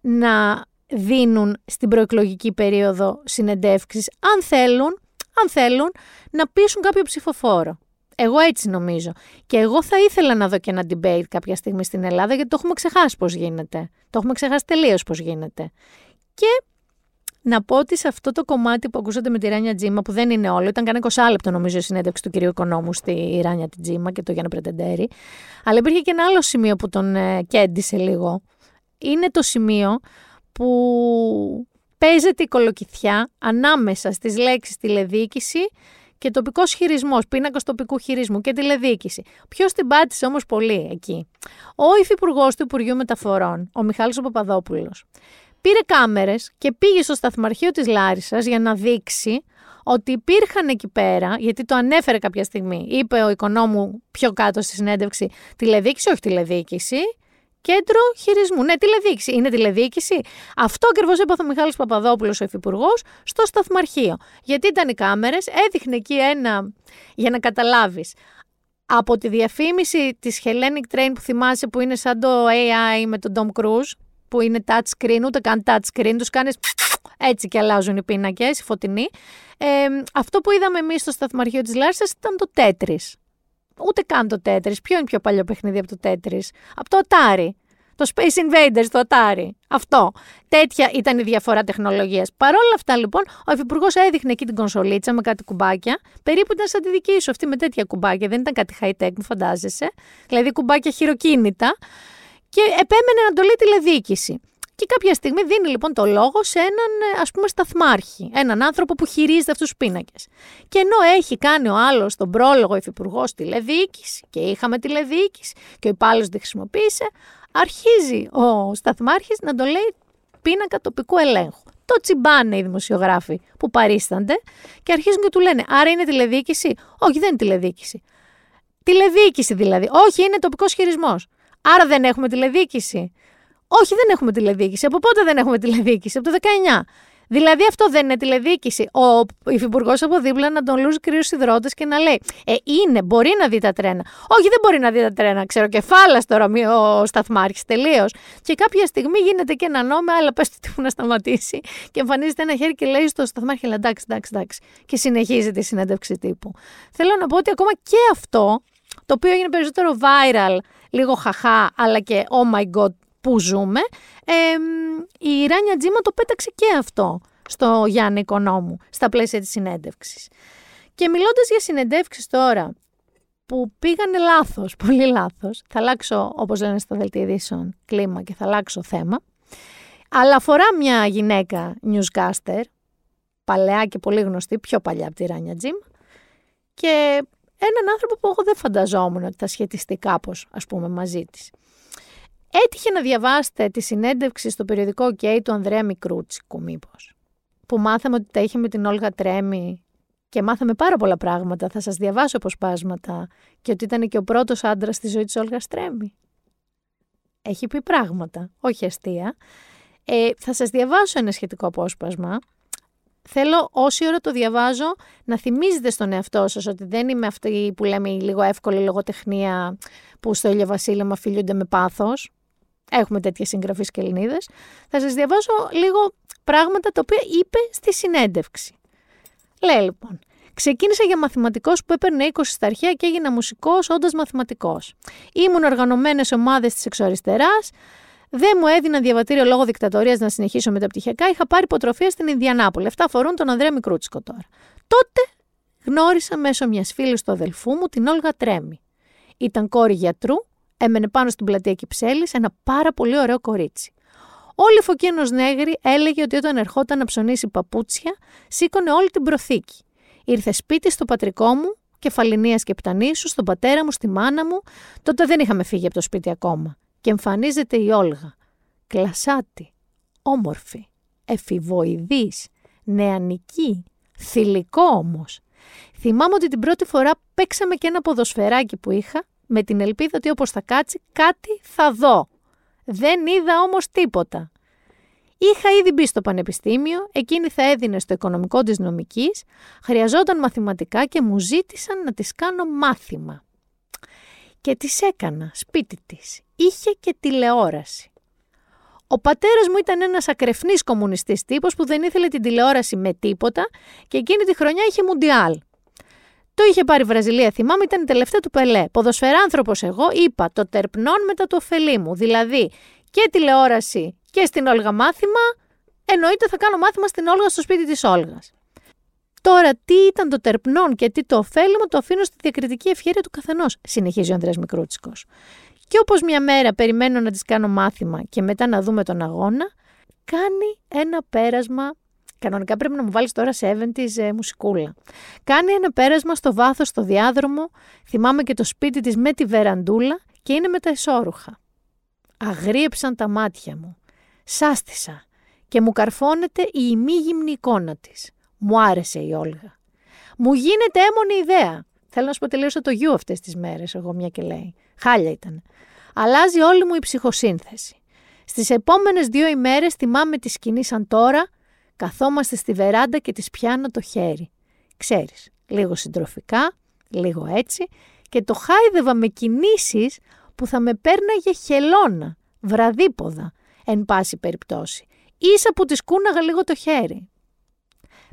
να δίνουν στην προεκλογική περίοδο συνεντεύξεις, αν θέλουν, αν θέλουν να πείσουν κάποιο ψηφοφόρο. Εγώ έτσι νομίζω. Και εγώ θα ήθελα να δω και ένα debate κάποια στιγμή στην Ελλάδα, γιατί το έχουμε ξεχάσει πώς γίνεται. Το έχουμε ξεχάσει τελείως πώς γίνεται. Και να πω ότι σε αυτό το κομμάτι που ακούσατε με τη Ράνια Τζίμα, που δεν είναι όλο, ήταν κανένα 20 λεπτό νομίζω η συνέντευξη του κυρίου Οικονόμου στη Ράνια Τζίμα και το Γιάννη Πρετεντέρη. Αλλά υπήρχε και ένα άλλο σημείο που τον ε, κέντησε λίγο. Είναι το σημείο που παίζεται η κολοκυθιά ανάμεσα στις λέξεις τηλεδιοίκηση και τοπικός χειρισμός, πίνακα τοπικού χειρισμού και τηλεδιοίκηση. Ποιος την πάτησε όμως πολύ εκεί; Ο υφυπουργός του Υπουργείου Μεταφορών, ο Μιχάλης Παπαδόπουλος, πήρε κάμερες και πήγε στο σταθμαρχείο της Λάρισας για να δείξει ότι υπήρχαν εκεί πέρα, γιατί το ανέφερε κάποια στιγμή, είπε ο οικονόμου πιο κάτω στη συνέντευξη, τηλεδιοίκηση, όχι τηλεδιοίκηση, Κέντρο χειρισμού. Ναι, τηλεδιοίκηση. Είναι τηλεδιοίκηση. Αυτό ακριβώς έπαθε ο Μιχάλης Παπαδόπουλος, ο υφυπουργός, στο σταθμαρχείο. Γιατί ήταν οι κάμερες, έδειχνε εκεί ένα. για να καταλάβεις. Από τη διαφήμιση της Hellenic Train που θυμάσαι που είναι σαν το AI με τον Tom Cruise, που είναι touch screen, ούτε καν touch screen, τους κάνεις έτσι και αλλάζουν οι πίνακες, οι φωτεινοί. Ε, αυτό που είδαμε εμείς στο σταθμαρχείο της Λάρισα ήταν το Tetris. Ούτε καν το Tetris. Ποιο είναι πιο παλιό παιχνίδι από το Tetris; Από το Atari. Το Space Invaders, το Atari. Αυτό. Τέτοια ήταν η διαφορά τεχνολογίας. Παρ' όλα αυτά, λοιπόν, ο Υφυπουργός έδειχνε εκεί την κονσολίτσα με κάτι κουμπάκια. Περίπου ήταν σαν τη δική σου αυτή με τέτοια κουμπάκια. Δεν ήταν κάτι high tech, μου φαντάζεσαι. Δηλαδή κουμπάκια χειροκίνητα. Και επέμενε να το λέει τηλεδιοίκηση. Και κάποια στιγμή δίνει λοιπόν το λόγο σε έναν ας πούμε σταθμάρχη, έναν άνθρωπο που χειρίζεται αυτούς τους πίνακες. Και ενώ έχει κάνει ο άλλος τον πρόλογο υφυπουργό τηλεδιοίκηση και είχαμε τηλεδιοίκηση και ο υπάλληλος τη χρησιμοποίησε, αρχίζει ο σταθμάρχης να το λέει πίνακα τοπικού ελέγχου. Το τσιμπάνε οι δημοσιογράφοι που παρίστανται και αρχίζουν και του λένε Άρα είναι τηλεδιοίκηση; Όχι, δεν είναι τηλεδιοίκηση. Τηλεδιοίκηση δηλαδή. Όχι, είναι τοπικός χειρισμός. Άρα δεν έχουμε τηλεδιοίκηση. Όχι, δεν έχουμε τηλεδιοίκηση. Από πότε δεν έχουμε τηλεδιοίκηση, από το 19. Δηλαδή αυτό δεν είναι τηλεδιοίκηση. Ο υφυπουργός από δίπλα να τον λούζει κρύου υδρότε και να λέει: Ε, είναι, μπορεί να δει τα τρένα. Όχι, δεν μπορεί να δει τα τρένα. Ξέρω, κεφάλα τώρα ο σταθμάρχης τελείως. Και κάποια στιγμή γίνεται και ένα νόμο, αλλά πες του τύπου να σταματήσει. Και εμφανίζεται ένα χέρι και λέει στο σταθμάρχη: Αλλά εντάξει, εντάξει, εντάξει. Και συνεχίζει τη συνέντευξη τύπου. Θέλω να πω ότι ακόμα και αυτό, το οποίο έγινε περισσότερο viral, λίγο χαχά, αλλά και oh my god, που ζούμε, ε, η Ράνια Τζίμα το πέταξε και αυτό στο Γιάννη Οικονόμου, στα πλαίσια της συνέντευξης. Και μιλώντας για συνεντεύξεις τώρα, που πήγανε λάθος, πολύ λάθος, θα αλλάξω, όπως λένε στα δελτία κλίμα και θα αλλάξω θέμα, αλλά αφορά μια γυναίκα newscaster, παλαιά και πολύ γνωστή, πιο παλιά από τη Ράνια Τζιμ, και έναν άνθρωπο που εγώ δεν φανταζόμουν ότι θα σχετιστεί κάπως, ας πούμε, μαζί της. Έτυχε να διαβάσετε τη συνέντευξη στο περιοδικό OK του Ανδρέα Μικρούτσικου, μήπως. Που μάθαμε ότι τα είχε με την Όλγα Τρέμι και μάθαμε πάρα πολλά πράγματα. Θα σας διαβάσω αποσπάσματα και ότι ήταν και ο πρώτος άντρας στη ζωή της Όλγας Τρέμι. Έχει πει πράγματα, όχι αστεία. Ε, θα σας διαβάσω ένα σχετικό απόσπασμα. Θέλω όση ώρα το διαβάζω να θυμίζετε στον εαυτό σας ότι δεν είμαι αυτή που λέμε η λίγο εύκολη λογοτεχνία που στο ηλιοβασίλεμα φιλούνται με πάθος. Έχουμε τέτοιες συγγραφείς και Ελληνίδες. Θα σας διαβάσω λίγο πράγματα τα οποία είπε στη συνέντευξη. Λέει λοιπόν, Ξεκίνησα για μαθηματικός που έπαιρνε 20 στα αρχαία και έγινα μουσικός όντας μαθηματικός. Ήμουν οργανωμένες ομάδες της εξωαριστεράς. Δεν μου έδιναν διαβατήριο λόγω δικτατορίας να συνεχίσω με τα πτυχιακά. Είχα πάρει υποτροφία στην Ινδιανάπολη. Αυτά αφορούν τον Ανδρέα Μικρούτσικο τώρα. Τότε γνώρισα μέσω μιας φίλης του αδελφού μου την Όλγα Τρέμι. Ήταν κόρη γιατρού έμενε πάνω στην πλατεία Κυψέλης ένα πάρα πολύ ωραίο κορίτσι. Όλη η Φωκίνο Νέγρη έλεγε ότι όταν ερχόταν να ψωνίσει παπούτσια, σήκωνε όλη την προθήκη. Ήρθε σπίτι στο πατρικό μου, κεφαλινίας και πτανίσου, στον πατέρα μου, στη μάνα μου. Τότε δεν είχαμε φύγει από το σπίτι ακόμα. Και εμφανίζεται η Όλγα. Κλασάτη, όμορφη, εφηβοειδής, νεανική, θηλυκό όμως. Θυμάμαι ότι την πρώτη φορά παίξαμε και ένα ποδοσφαιράκι που είχα με την ελπίδα ότι όπως θα κάτσει κάτι θα δω. Δεν είδα όμως τίποτα. Είχα ήδη μπει στο πανεπιστήμιο, εκείνη θα έδινε στο οικονομικό της νομικής, χρειαζόταν μαθηματικά και μου ζήτησαν να της κάνω μάθημα. και της έκανα σπίτι της. Είχε και τηλεόραση. Ο πατέρας μου ήταν ένας ακρεφνής κομμουνιστής τύπος που δεν ήθελε την τηλεόραση με τίποτα και εκείνη τη χρονιά είχε μουντιάλ. Το είχε πάρει η Βραζιλία, θυμάμαι, ήταν η τελευταία του Πελέ. Ποδοσφαιράνθρωπος εγώ, είπα το τερπνών μετά το ωφελή μου. Δηλαδή και τηλεόραση και στην Όλγα μάθημα, εννοείται θα κάνω μάθημα στην Όλγα στο σπίτι της Όλγας. Τώρα, τι ήταν το τερπνών και τι το ωφέλιμο, το αφήνω στη διακριτική ευχαίρεια του καθενός, συνεχίζει ο Ανδρέας Μικρούτσικος. Και όπως μια μέρα περιμένω να της κάνω μάθημα και μετά να δούμε τον αγώνα, κάνει ένα πέρασμα. Κανονικά πρέπει να μου βάλεις τώρα 70s ε, μουσικούλα. Κάνει ένα πέρασμα στο βάθος στο διάδρομο. Θυμάμαι και το σπίτι της με τη βεραντούλα και είναι με τα εσώρουχα. Αγρίεψαν τα μάτια μου. Σάστησα και μου καρφώνεται η ημίγυμνη εικόνα της. Μου άρεσε η Όλγα. Μου γίνεται έμονη ιδέα. Θέλω να σου πω τελείωσα το γιου αυτές τις μέρες, εγώ μια και λέει. Χάλια ήταν. Αλλάζει όλη μου η ψυχοσύνθεση. Στις επόμενες δύο ημέρες θυμάμαι τη σκηνή σαν τώρα, καθόμαστε στη βεράντα και της πιάνω το χέρι. Ξέρεις, λίγο συντροφικά, λίγο έτσι και το χάιδευα με κινήσεις που θα με πέρναγε χελώνα, βραδίποδα, εν πάση περιπτώσει. Ίσα που της κούναγα λίγο το χέρι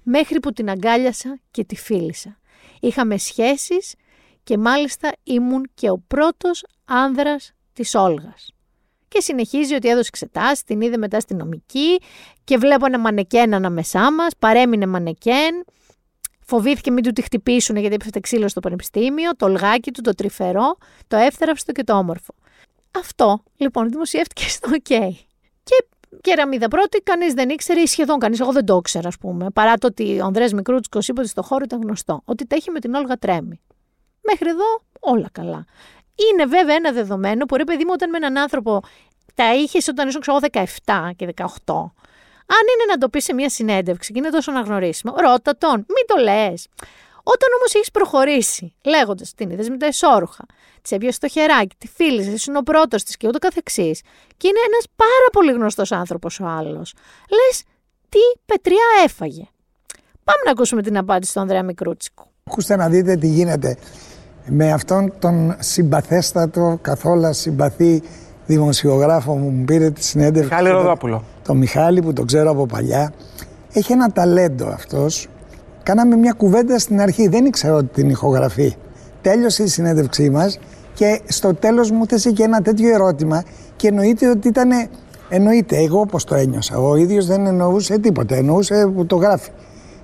μέχρι που την αγκάλιασα και τη φίλησα. Είχαμε σχέσεις και μάλιστα ήμουν και ο πρώτος άνδρας της Όλγας. Και συνεχίζει ότι έδωσε εξετάσεις, την είδε μετά στη νομική και βλέπω ένα μανεκέν ανάμεσά μας, παρέμεινε μανεκέν. Φοβήθηκε μην του τη χτυπήσουν γιατί έπεφτε ξύλο στο πανεπιστήμιο, το λγάκι του, το τρυφερό, το εύθραυστο και το όμορφο. Αυτό λοιπόν δημοσιεύτηκε στο OK. Και κεραμίδα πρώτη, κανείς δεν ήξερε ή σχεδόν κανείς. Εγώ δεν το ήξερα, ας πούμε. Παρά το ότι ο Ανδρέας Μικρούτσικος είπε ότι στο χώρο ήταν γνωστό. Ότι τα έχει με την Όλγα Τρέμι. Μέχρι εδώ όλα καλά. Είναι βέβαια ένα δεδομένο που ρε παιδί μου, όταν με έναν άνθρωπο τα είχες όταν ήσουν ξέρω 17 και 18. Αν είναι να το πεις σε μια συνέντευξη και είναι τόσο αναγνωρίσιμο, ρώτα τον, μην το λες. Όταν όμως έχεις προχωρήσει, λέγοντας την είδες με τα εσόρουχα, τη έπιασες το χεράκι, τη φίλησες, ήσουν ο πρώτος της και ούτω καθεξής, και είναι ένας πάρα πολύ γνωστός άνθρωπος ο άλλος, λες τι πετριά έφαγε. Πάμε να ακούσουμε την απάντηση του Ανδρέα Μικρούτσικου.
Ακούστε να δείτε τι γίνεται με αυτόν τον συμπαθέστατο, καθόλου συμπαθή δημοσιογράφο μου μου πήρε τη συνέντευξη.
Μιχάλη Ροδόπουλο.
Το Μιχάλη που τον ξέρω από παλιά. Έχει ένα ταλέντο αυτός Κάναμε μια κουβέντα στην αρχή, δεν ήξερα ότι την ηχογραφεί. Τέλειωσε η συνέντευξή μας και στο τέλος μου θέσε και ένα τέτοιο ερώτημα και εννοείται ότι ήταν. Εννοείται, εγώ όπως το ένιωσα. Ο ίδιος δεν εννοούσε τίποτα. Εννοούσε που το γράφει.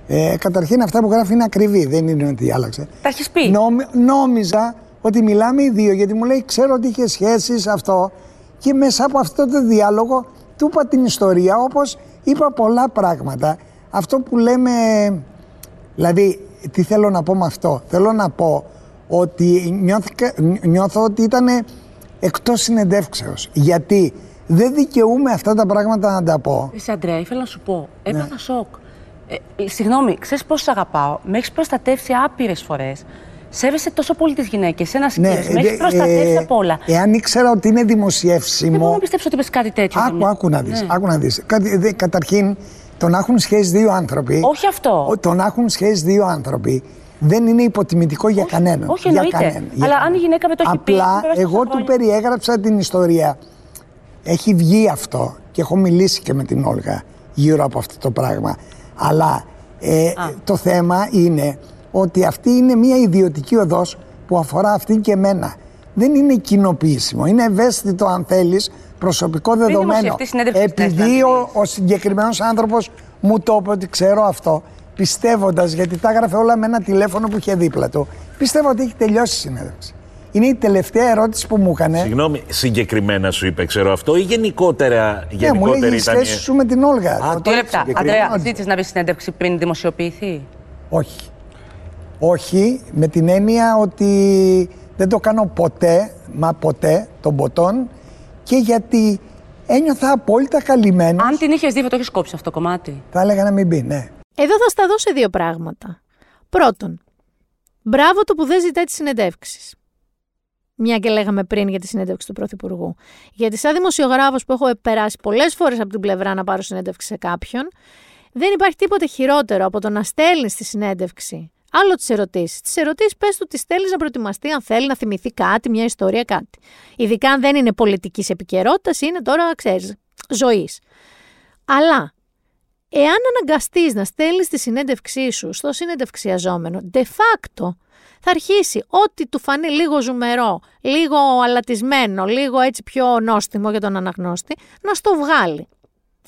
Ε, καταρχήν αυτά που γράφει είναι ακριβή, δεν είναι ότι άλλαξε.
Τα έχεις πει.
νόμιζα ότι μιλάμε οι δύο, γιατί μου λέει: Ξέρω ότι είχες σχέσεις αυτό. Και μέσα από αυτό το διάλογο του είπα την ιστορία, όπως είπα πολλά πράγματα. Αυτό που λέμε Δηλαδή, τι θέλω να πω με αυτό. Θέλω να πω ότι νιώθω ότι ήταν εκτός συνεντεύξεως. Γιατί δεν δικαιούμαι αυτά τα πράγματα να τα πω.
Εσύ, Αντρέα, ήθελα να σου πω. Έπαθα ναι. σοκ. Ε, συγγνώμη, ξέρεις πώ αγαπάω; Με έχεις προστατεύσει άπειρες φορές. Σέβεσαι τόσο πολύ τις γυναίκες. Ένας ναι, κύριο. Με έχεις προστατεύσει ε, από όλα.
Εάν ήξερα ότι είναι δημοσιεύσιμο. Δεν
μπορώ να πιστέψω ότι είπες κάτι τέτοιο.
Άκου, άκου να δεις. Ναι. Άκου να δεις. Καταρχήν, το να έχουν σχέση δύο άνθρωποι.
Όχι αυτό.
Το να έχουν σχέση δύο άνθρωποι δεν είναι υποτιμητικό για κανέναν.
Όχι, για κανέναν. Αλλά αν η γυναίκα με το έχει πει.
Απλά εγώ του περιέγραψα την ιστορία. Έχει βγει αυτό και έχω μιλήσει και με την Όλγα γύρω από αυτό το πράγμα. Αλλά ε, το θέμα είναι ότι αυτή είναι μια ιδιωτική οδός που αφορά αυτήν και εμένα. Δεν είναι κοινοποιήσιμο. Είναι ευαίσθητο αν θέλεις προσωπικό δεδομένο. Επειδή ο, ο συγκεκριμένος άνθρωπος μου το είπε ότι ξέρω αυτό, πιστεύοντας, γιατί τα έγραφε όλα με ένα τηλέφωνο που είχε δίπλα του, πιστεύω ότι έχει τελειώσει η συνέντευξη. Είναι η τελευταία ερώτηση που μου έκανε.
Συγγνώμη, συγκεκριμένα σου είπε, ξέρω αυτό, ή γενικότερα, γενικότερα ναι, μου λέει η σχέση
σου με την Όλγα.
Α, τι λεπτά. Αντρέα, ζήτησες να βρεις συνέντευξη πριν δημοσιοποιηθεί;
Όχι. Όχι, με την έννοια ότι δεν το κάνω ποτέ, μα ποτέ, τον ποτόν, και γιατί ένιωθα απόλυτα καλυμμένος.
Αν την είχες δει, θα το έχεις κόψει αυτό το κομμάτι.
Θα έλεγα να μην μπει, ναι.
Εδώ θα στα δώσω δύο πράγματα. Πρώτον, μπράβο το που δεν ζητάει τις συνεντεύξεις. Μια και λέγαμε πριν για τη συνέντευξη του Πρωθυπουργού. Γιατί, σαν δημοσιογράφος που έχω περάσει πολλές φορές από την πλευρά να πάρω συνέντευξη σε κάποιον, δεν υπάρχει τίποτε χειρότερο από το να στέλνεις τη συνέντευξη Άλλο τις ερωτήσεις. Τις ερωτήσεις πες του τις θέλει να προετοιμαστεί, αν θέλει να θυμηθεί κάτι, μια ιστορία, κάτι. Ειδικά αν δεν είναι πολιτικής επικαιρότητας, είναι τώρα, ξέρεις, ζωής. Αλλά εάν αναγκαστείς να στέλνεις τη συνέντευξή σου στο συνεντευξιαζόμενο, de facto θα αρχίσει ό,τι του φανεί λίγο ζουμερό, λίγο αλατισμένο, λίγο έτσι πιο νόστιμο για τον αναγνώστη, να στο βγάλει.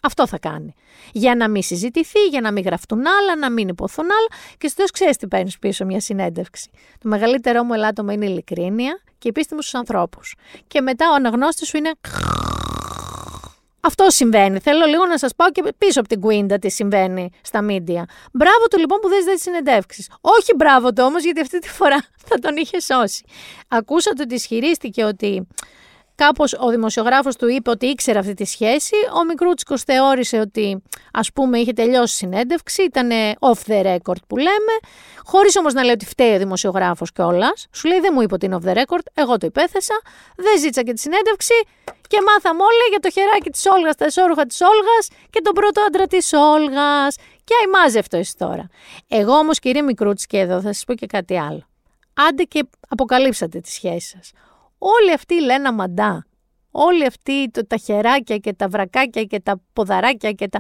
Αυτό θα κάνει. Για να μην συζητηθεί, για να μην γραφτούν άλλα, να μην υποθούν άλλα και στο τέλος ξέρεις τι παίρνεις πίσω μια συνέντευξη. Το μεγαλύτερό μου ελάττωμα είναι η ειλικρίνεια και η επίστημη στους ανθρώπους. Και μετά ο αναγνώστης σου είναι. Αυτό συμβαίνει. Θέλω λίγο να σας πάω και πίσω από την Κουίντα τι συμβαίνει στα μίντια. Μπράβο του λοιπόν που δεν ζητάει συνεντεύξεις. Όχι μπράβο του όμως, γιατί αυτή τη φορά θα τον είχε σώσει. Ακούσατε ότι ισχυρίστηκε ότι Κάπως ο δημοσιογράφος του είπε ότι ήξερε αυτή τη σχέση. Ο Μικρούτσικος θεώρησε ότι, ας πούμε, είχε τελειώσει η συνέντευξη, ήταν off the record που λέμε, χωρίς όμως να λέει ότι φταίει ο δημοσιογράφος κιόλας. Σου λέει δεν μου είπε ότι είναι off the record, εγώ το υπέθεσα, δεν ζήτησα και τη συνέντευξη και μάθαμε όλοι για το χεράκι της Όλγας, τα εσόρουχα της Όλγας και τον πρώτο άντρα της Όλγας. Και αημάζευτο εσύ τώρα. Εγώ όμως, κύριε Μικρούτσικη, εδώ θα σας πω και κάτι άλλο. Άντε και αποκαλύψατε τη σχέση σας όλοι αυτοί λένε αμαντά. Όλοι αυτοί το, τα χεράκια και τα βρακάκια και τα ποδαράκια και τα...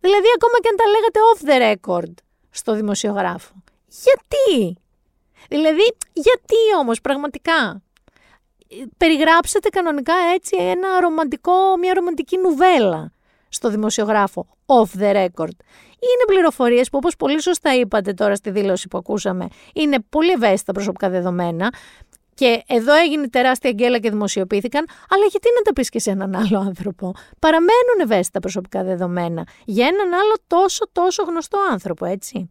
Δηλαδή ακόμα και αν τα λέγατε off the record στο δημοσιογράφο. Γιατί; Δηλαδή, γιατί όμως πραγματικά; Περιγράψετε κανονικά έτσι ένα ρομαντικό, μια ρομαντική νουβέλα στο δημοσιογράφο off the record. Είναι πληροφορίες που όπως πολύ σωστά είπατε τώρα στη δήλωση που ακούσαμε είναι πολύ ευαίσθητα προσωπικά δεδομένα και εδώ έγινε τεράστια γκέλα και δημοσιοποιήθηκαν, αλλά γιατί να τα πεις και σε έναν άλλο άνθρωπο; Παραμένουν ευαίσθητα προσωπικά δεδομένα για έναν άλλο τόσο τόσο γνωστό άνθρωπο, έτσι.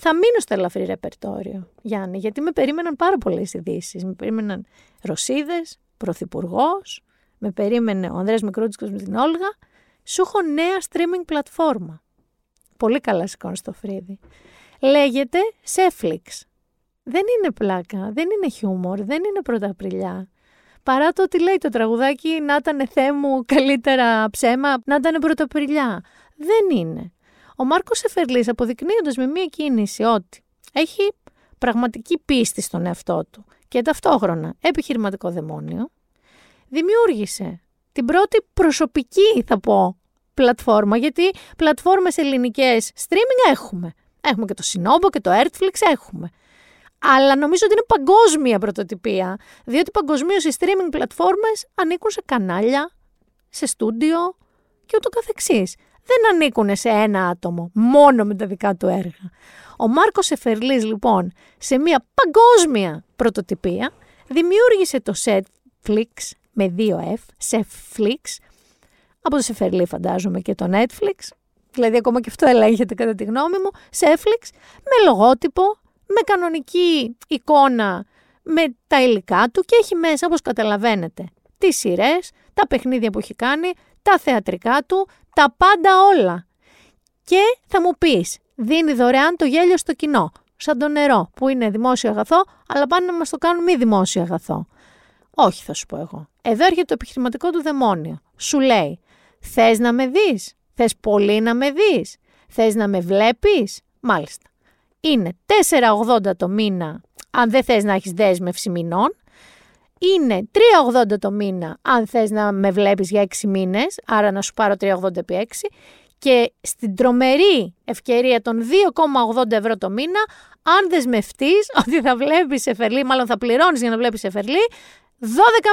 Θα μείνω στο ελαφρύ ρεπερτόριο, Γιάννη, γιατί με περίμεναν πάρα πολλές ειδήσει. Με περίμεναν Ρωσίδες, Πρωθυπουργός, με περίμενε ο Ανδρέας Μικρούτσικος με την Όλγα. Σου έχω νέα streaming πλατφόρμα. Πολύ καλά σηκώνεις το φρύδι. Λέγεται Σέφλιξ. Δεν είναι πλάκα, δεν είναι χιούμορ, δεν είναι πρωταπριλιά. Παρά το ότι λέει το τραγουδάκι να ήταν θέ μου καλύτερα ψέμα, να ήταν πρωταπριλιά. Δεν είναι. Ο Μάρκος Εφερλής αποδεικνύοντας με μία κίνηση ότι έχει πραγματική πίστη στον εαυτό του και ταυτόχρονα επιχειρηματικό δαιμόνιο, δημιούργησε την πρώτη προσωπική, θα πω, πλατφόρμα, γιατί πλατφόρμες ελληνικές streaming έχουμε. Έχουμε και το Sinobo και το Airtflix έχουμε αλλά νομίζω ότι είναι παγκόσμια πρωτοτυπία. Διότι παγκοσμίως οι streaming πλατφόρμες ανήκουν σε κανάλια, σε στούντιο και ούτω καθεξής. Δεν ανήκουν σε ένα άτομο, μόνο με τα δικά του έργα. Ο Μάρκος Εφερλής λοιπόν, σε μια παγκόσμια πρωτοτυπία, δημιούργησε το Setflix με δύο F, Setflix, από το Σεφερλή φαντάζομαι και το Netflix, δηλαδή ακόμα και αυτό ελέγχεται κατά τη γνώμη μου, Setflix, με λογότυπο, με κανονική εικόνα με τα υλικά του και έχει μέσα, όπως καταλαβαίνετε, τις σειρές, τα παιχνίδια που έχει κάνει, τα θεατρικά του, τα πάντα όλα. Και θα μου πεις, δίνει δωρεάν το γέλιο στο κοινό, σαν το νερό που είναι δημόσιο αγαθό, αλλά πάνε να μας το κάνουν μη δημόσιο αγαθό. Όχι θα σου πω εγώ. Εδώ έρχεται το επιχειρηματικό του δαιμόνιο. Σου λέει, θες να με δεις, θες πολύ να με δεις, θες να με βλέπεις, μάλιστα είναι 4,80 το μήνα αν δεν θες να έχεις δέσμευση μηνών. Είναι 3,80 το μήνα αν θες να με βλέπεις για 6 μήνες, άρα να σου πάρω 3,80 επί 6. Και στην τρομερή ευκαιρία των 2,80 ευρώ το μήνα, αν δεσμευτείς ότι θα βλέπεις εφερλή, μάλλον θα πληρώνεις για να βλέπεις εφερλή, 12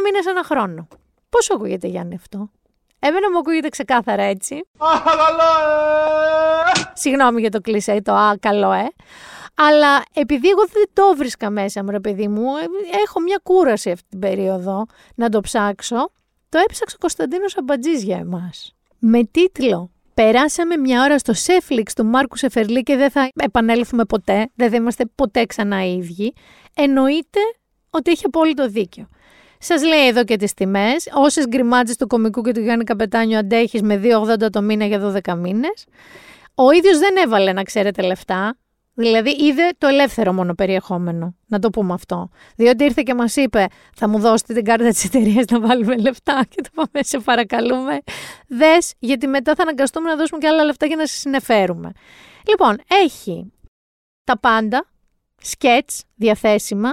μήνες ένα χρόνο. Πώς ακούγεται Γιάννη αυτό; Εμένα μου ακούγεται ξεκάθαρα έτσι. Α, καλό, ε! Συγγνώμη για το κλεισέ, το α, καλό, ε. Αλλά επειδή εγώ δεν το βρίσκα μέσα μου, ρε παιδί μου, ε, έχω μια κούραση αυτή την περίοδο να το ψάξω. Το έψαξε ο Κωνσταντίνος Αμπατζής για εμάς. Με τίτλο «Περάσαμε μια ώρα στο Σέφλιξ του Μάρκου Σεφερλή και δεν θα επανέλθουμε ποτέ, δεν θα είμαστε ποτέ ξανά οι ίδιοι», εννοείται ότι έχει απόλυτο δίκιο. Σας λέει εδώ και τις τιμές. Όσες γκριμάτσε του κομικού και του Γιάννη Καπετάνιου αντέχεις με 2,80 το μήνα για 12 μήνες. Ο ίδιος δεν έβαλε, να ξέρετε, λεφτά. Δηλαδή, είδε το ελεύθερο μόνο περιεχόμενο. Να το πούμε αυτό. Διότι ήρθε και μας είπε, θα μου δώσετε την κάρτα της εταιρείας να βάλουμε λεφτά. Και το πάμε, σε παρακαλούμε. Δες, γιατί μετά θα αναγκαστούμε να δώσουμε και άλλα λεφτά για να σα συνεφέρουμε. Λοιπόν, έχει τα πάντα σκέτς διαθέσιμα.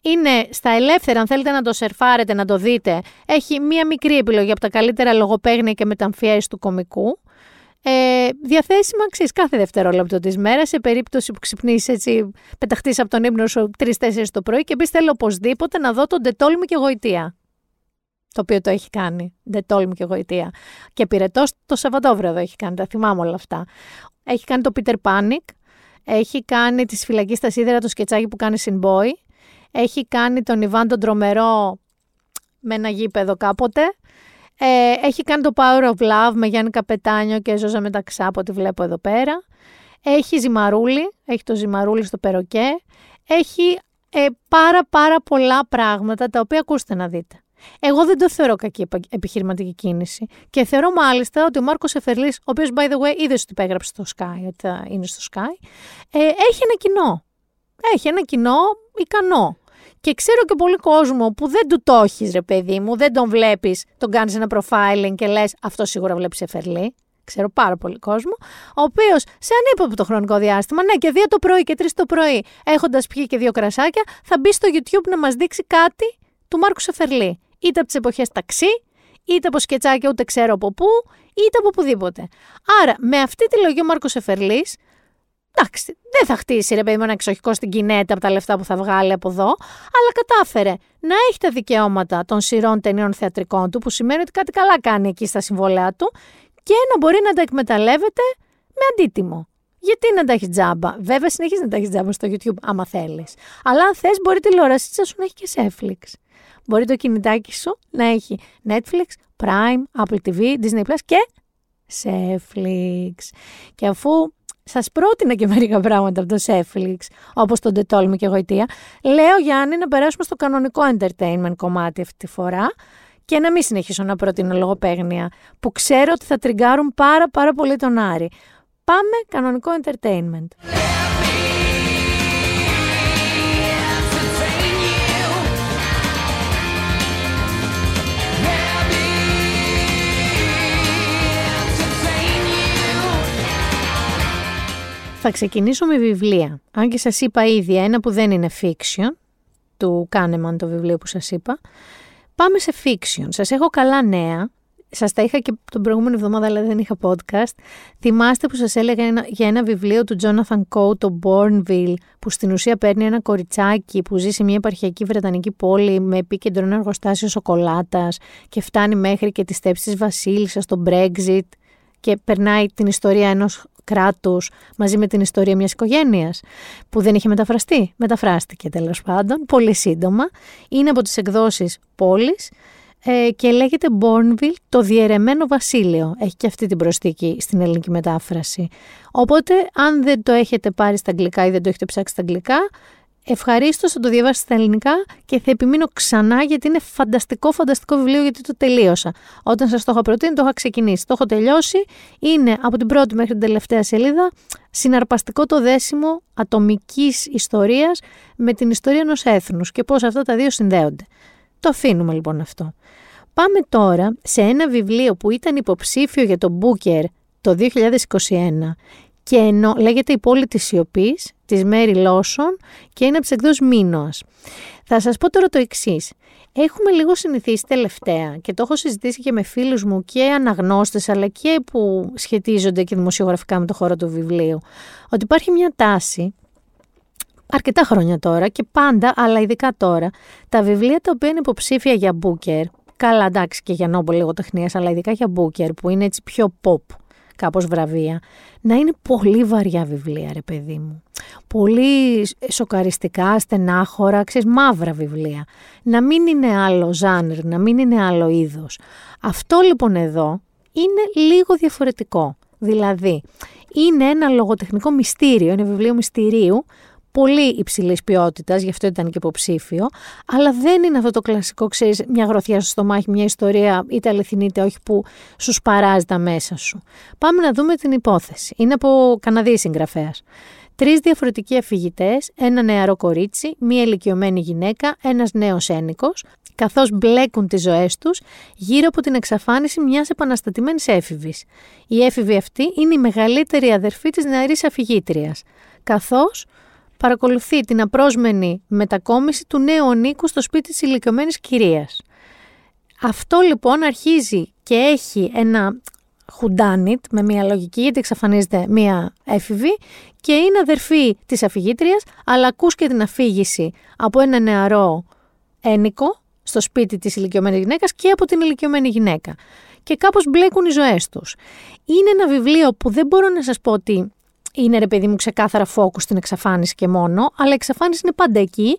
Είναι στα ελεύθερα, αν θέλετε να το σερφάρετε, να το δείτε. Έχει μία μικρή επιλογή από τα καλύτερα λογοπαίγνια και μεταμφιέσεις του κομικού. Ε, διαθέσιμα ξέρεις κάθε δευτερόλεπτο της μέρας, σε περίπτωση που ξυπνήσεις έτσι, πεταχτείς από τον ύπνο σου 3-4 το πρωί και πει: Θέλω οπωσδήποτε να δω τον Ντετόλμη και Γοητεία. Το οποίο το έχει κάνει. Ντετόλμη και Γοητεία. Και πυρετός το Σαββατόβραδο έχει κάνει, τα θυμάμαι όλα αυτά. Έχει κάνει το Peter Panic. Έχει κάνει τη φυλακή στα σίδερα το σκετσάκι που κάνει Boy. Έχει κάνει τον Ιβάν τον Τρομερό με ένα γήπεδο κάποτε. Ε, έχει κάνει το Power of Love με Γιάννη Καπετάνιο και Ζώζα Μεταξά από ό,τι βλέπω εδώ πέρα. Έχει ζυμαρούλι, έχει το ζυμαρούλι στο περοκέ. Έχει ε, πάρα πάρα πολλά πράγματα τα οποία ακούστε να δείτε. Εγώ δεν το θεωρώ κακή επιχειρηματική κίνηση. Και θεωρώ μάλιστα ότι ο Μάρκος Εφερλής, ο οποίος, by the way, είδες ότι υπέγραψε στο Sky, ότι θα είναι στο Sky, ε, έχει ένα κοινό. Έχει ένα κοινό ικανό. Και ξέρω και πολύ κόσμο που δεν του το έχεις, ρε παιδί μου, δεν τον βλέπεις, τον κάνεις ένα profiling και λες, αυτό σίγουρα βλέπεις Εφερλή. Ξέρω πάρα πολύ κόσμο, ο οποίος σε ανύποπτο χρονικό διάστημα, ναι, και δύο το πρωί και τρεις το πρωί, έχοντας πιει και δύο κρασάκια, θα μπει στο YouTube να μας δείξει κάτι του Μάρκου Σεφερλή είτε από τις εποχές ταξί, είτε από σκετσάκια ούτε ξέρω από πού, είτε από οπουδήποτε. Άρα, με αυτή τη λογική ο Μάρκος Εφερλή, εντάξει, δεν θα χτίσει ρε παιδί μου ένα εξοχικό στην κινέτα από τα λεφτά που θα βγάλει από εδώ, αλλά κατάφερε να έχει τα δικαιώματα των σειρών ταινιών θεατρικών του, που σημαίνει ότι κάτι καλά κάνει εκεί στα συμβόλαια του, και να μπορεί να τα εκμεταλλεύεται με αντίτιμο. Γιατί να τα έχει τζάμπα; Βέβαια, συνεχίζει να τα έχει τζάμπα στο YouTube, άμα θέλεις. Αλλά αν θες, μπορεί τηλεόρασή σου να έχει και σε Netflix μπορεί το κινητάκι σου να έχει Netflix, Prime, Apple TV, Disney Plus και Netflix. Και αφού σας πρότεινα και μερικά πράγματα από το Netflix, όπως τον Τετόλμη και Γοητεία, λέω Γιάννη να περάσουμε στο κανονικό entertainment κομμάτι αυτή τη φορά και να μην συνεχίσω να προτείνω λογοπαίγνια που ξέρω ότι θα τριγκάρουν πάρα πάρα πολύ τον Άρη. Πάμε κανονικό entertainment. Θα ξεκινήσω με βιβλία. Αν και σας είπα ήδη ένα που δεν είναι fiction, του Κάνεμαν το βιβλίο που σας είπα. Πάμε σε fiction. Σας έχω καλά νέα. Σας τα είχα και τον προηγούμενο εβδομάδα, αλλά δεν είχα podcast. Θυμάστε που σας έλεγα για ένα βιβλίο του Jonathan Coe, το Bourneville, που στην ουσία παίρνει ένα κοριτσάκι που ζει σε μια επαρχιακή βρετανική πόλη με επίκεντρο ένα εργοστάσιο σοκολάτας και φτάνει μέχρι και τη στέψη της βασίλισσας, το Brexit και περνάει την ιστορία ενός κράτους μαζί με την ιστορία μιας οικογένειας που δεν είχε μεταφραστεί. Μεταφράστηκε τέλος πάντων, πολύ σύντομα. Είναι από τις εκδόσεις πόλης ε, και λέγεται Bourneville το διαιρεμένο βασίλειο. Έχει και αυτή την προσθήκη στην ελληνική μετάφραση. Οπότε αν δεν το έχετε πάρει στα αγγλικά ή δεν το έχετε ψάξει στα αγγλικά, Ευχαρίστως θα το διαβάσει στα ελληνικά και θα επιμείνω ξανά γιατί είναι φανταστικό, φανταστικό βιβλίο γιατί το τελείωσα. Όταν σας το είχα προτείνει, το είχα ξεκινήσει. Το έχω τελειώσει. Είναι από την πρώτη μέχρι την τελευταία σελίδα συναρπαστικό το δέσιμο ατομικής ιστορίας με την ιστορία ενός έθνους και πώς αυτά τα δύο συνδέονται. Το αφήνουμε λοιπόν αυτό. Πάμε τώρα σε ένα βιβλίο που ήταν υποψήφιο για το Booker το 2021 και ενώ λέγεται «Η πόλη της σιωπής» της Μέρι Λόσον και είναι από τις εκδόσεις Μίνωας. Θα σας πω τώρα το εξής. Έχουμε λίγο συνηθίσει τελευταία και το έχω συζητήσει και με φίλους μου και αναγνώστες αλλά και που σχετίζονται και δημοσιογραφικά με το χώρο του βιβλίου ότι υπάρχει μια τάση αρκετά χρόνια τώρα και πάντα αλλά ειδικά τώρα τα βιβλία τα οποία είναι υποψήφια για Booker καλά εντάξει και για Νόμπο λίγο τεχνίας αλλά ειδικά για Booker που είναι έτσι πιο pop κάπως βραβεία, να είναι πολύ βαριά βιβλία ρε παιδί μου. Πολύ σοκαριστικά, στενάχωρα, ξέρεις, μαύρα βιβλία. Να μην είναι άλλο ζάνρ, να μην είναι άλλο είδος. Αυτό λοιπόν εδώ είναι λίγο διαφορετικό. Δηλαδή, είναι ένα λογοτεχνικό μυστήριο, είναι βιβλίο μυστηρίου πολύ υψηλής ποιότητας, γι' αυτό ήταν και υποψήφιο, αλλά δεν είναι αυτό το κλασικό, ξέρεις, μια γροθιά στο στομάχι, μια ιστορία, είτε αληθινή είτε όχι, που σου σπαράζει τα μέσα σου. Πάμε να δούμε την υπόθεση. Είναι από Καναδί συγγραφέας. Τρεις διαφορετικοί αφηγητές, ένα νεαρό κορίτσι, μία ηλικιωμένη γυναίκα, ένας νέος ένικος, καθώς μπλέκουν τις ζωές τους γύρω από την εξαφάνιση μιας επαναστατημένης έφηβης. Η έφηβη αυτή είναι η μεγαλύτερη αδερφή της νεαρής αφηγήτριας. Καθώς παρακολουθεί την απρόσμενη μετακόμιση του νέου Νίκου στο σπίτι της ηλικιωμένης κυρίας. Αυτό λοιπόν αρχίζει και έχει ένα χουντάνιτ με μια λογική γιατί εξαφανίζεται μια έφηβη και είναι αδερφή της αφηγήτριας αλλά ακούς και την αφήγηση από ένα νεαρό ένικο στο σπίτι της ηλικιωμένης γυναίκας και από την ηλικιωμένη γυναίκα. Και κάπως μπλέκουν οι ζωές τους. Είναι ένα βιβλίο που δεν μπορώ να σας πω ότι είναι ρε παιδί μου ξεκάθαρα φόκου στην εξαφάνιση και μόνο, αλλά η εξαφάνιση είναι πάντα εκεί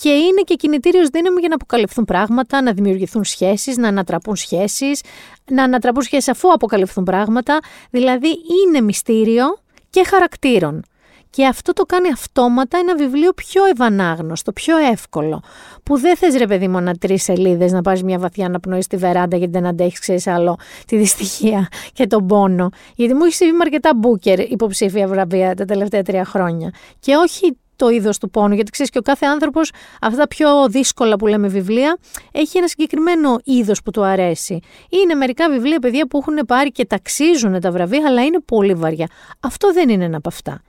και είναι και κινητήριος δύναμη για να αποκαλυφθούν πράγματα, να δημιουργηθούν σχέσεις, να ανατραπούν σχέσεις, να ανατραπούν σχέσεις αφού αποκαλυφθούν πράγματα. Δηλαδή είναι μυστήριο και χαρακτήρων. Και αυτό το κάνει αυτόματα ένα βιβλίο πιο ευανάγνωστο, πιο εύκολο. Που δεν θες ρε παιδί μου να τρεις σελίδες να πάρει μια βαθιά αναπνοή στη βεράντα γιατί δεν αντέχεις, ξέρεις άλλο, τη δυστυχία και τον πόνο. Γιατί μου έχεις συμβεί με αρκετά μπούκερ υποψήφια βραβεία τα τελευταία τρία χρόνια. Και όχι το είδος του πόνου, γιατί ξέρεις και ο κάθε άνθρωπος, αυτά τα πιο δύσκολα που λέμε βιβλία, έχει ένα συγκεκριμένο είδος που του αρέσει. Είναι μερικά βιβλία, παιδιά, που έχουν πάρει και ταξίζουν τα βραβεία, αλλά είναι πολύ βαριά. Αυτό δεν είναι ένα από αυτά.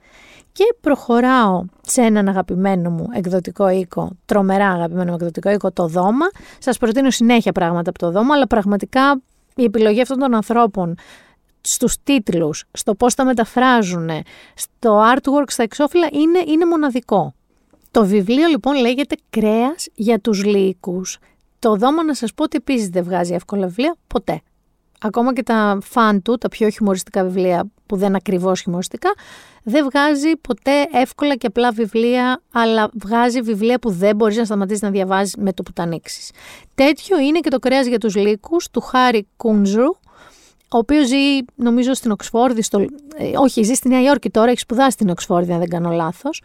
Και προχωράω σε έναν αγαπημένο μου εκδοτικό οίκο, τρομερά αγαπημένο μου εκδοτικό οίκο, το Δώμα. Σας προτείνω συνέχεια πράγματα από το Δώμα, αλλά πραγματικά η επιλογή αυτών των ανθρώπων στους τίτλους, στο πώς τα μεταφράζουν, στο artwork, στα εξώφυλλα, είναι, είναι μοναδικό. Το βιβλίο λοιπόν λέγεται «Κρέας για τους λύκους». Το δώμα να σας πω ότι επίσης δεν βγάζει εύκολα βιβλία, ποτέ. Ακόμα και τα φαν του, τα πιο χιουμοριστικά βιβλία που δεν ακριβώς χιουμοριστικά, δεν βγάζει ποτέ εύκολα και απλά βιβλία, αλλά βγάζει βιβλία που δεν μπορείς να σταματήσεις να διαβάζεις με το που τα ανοίξεις. Τέτοιο είναι και το κρέας για τους λύκους του Χάρη Κούντζρου, ο οποίος ζει, νομίζω, στην Οξφόρδη. Στο... Ε, όχι, ζει στη Νέα Υόρκη τώρα, έχει σπουδάσει στην Οξφόρδη, αν δεν κάνω λάθος.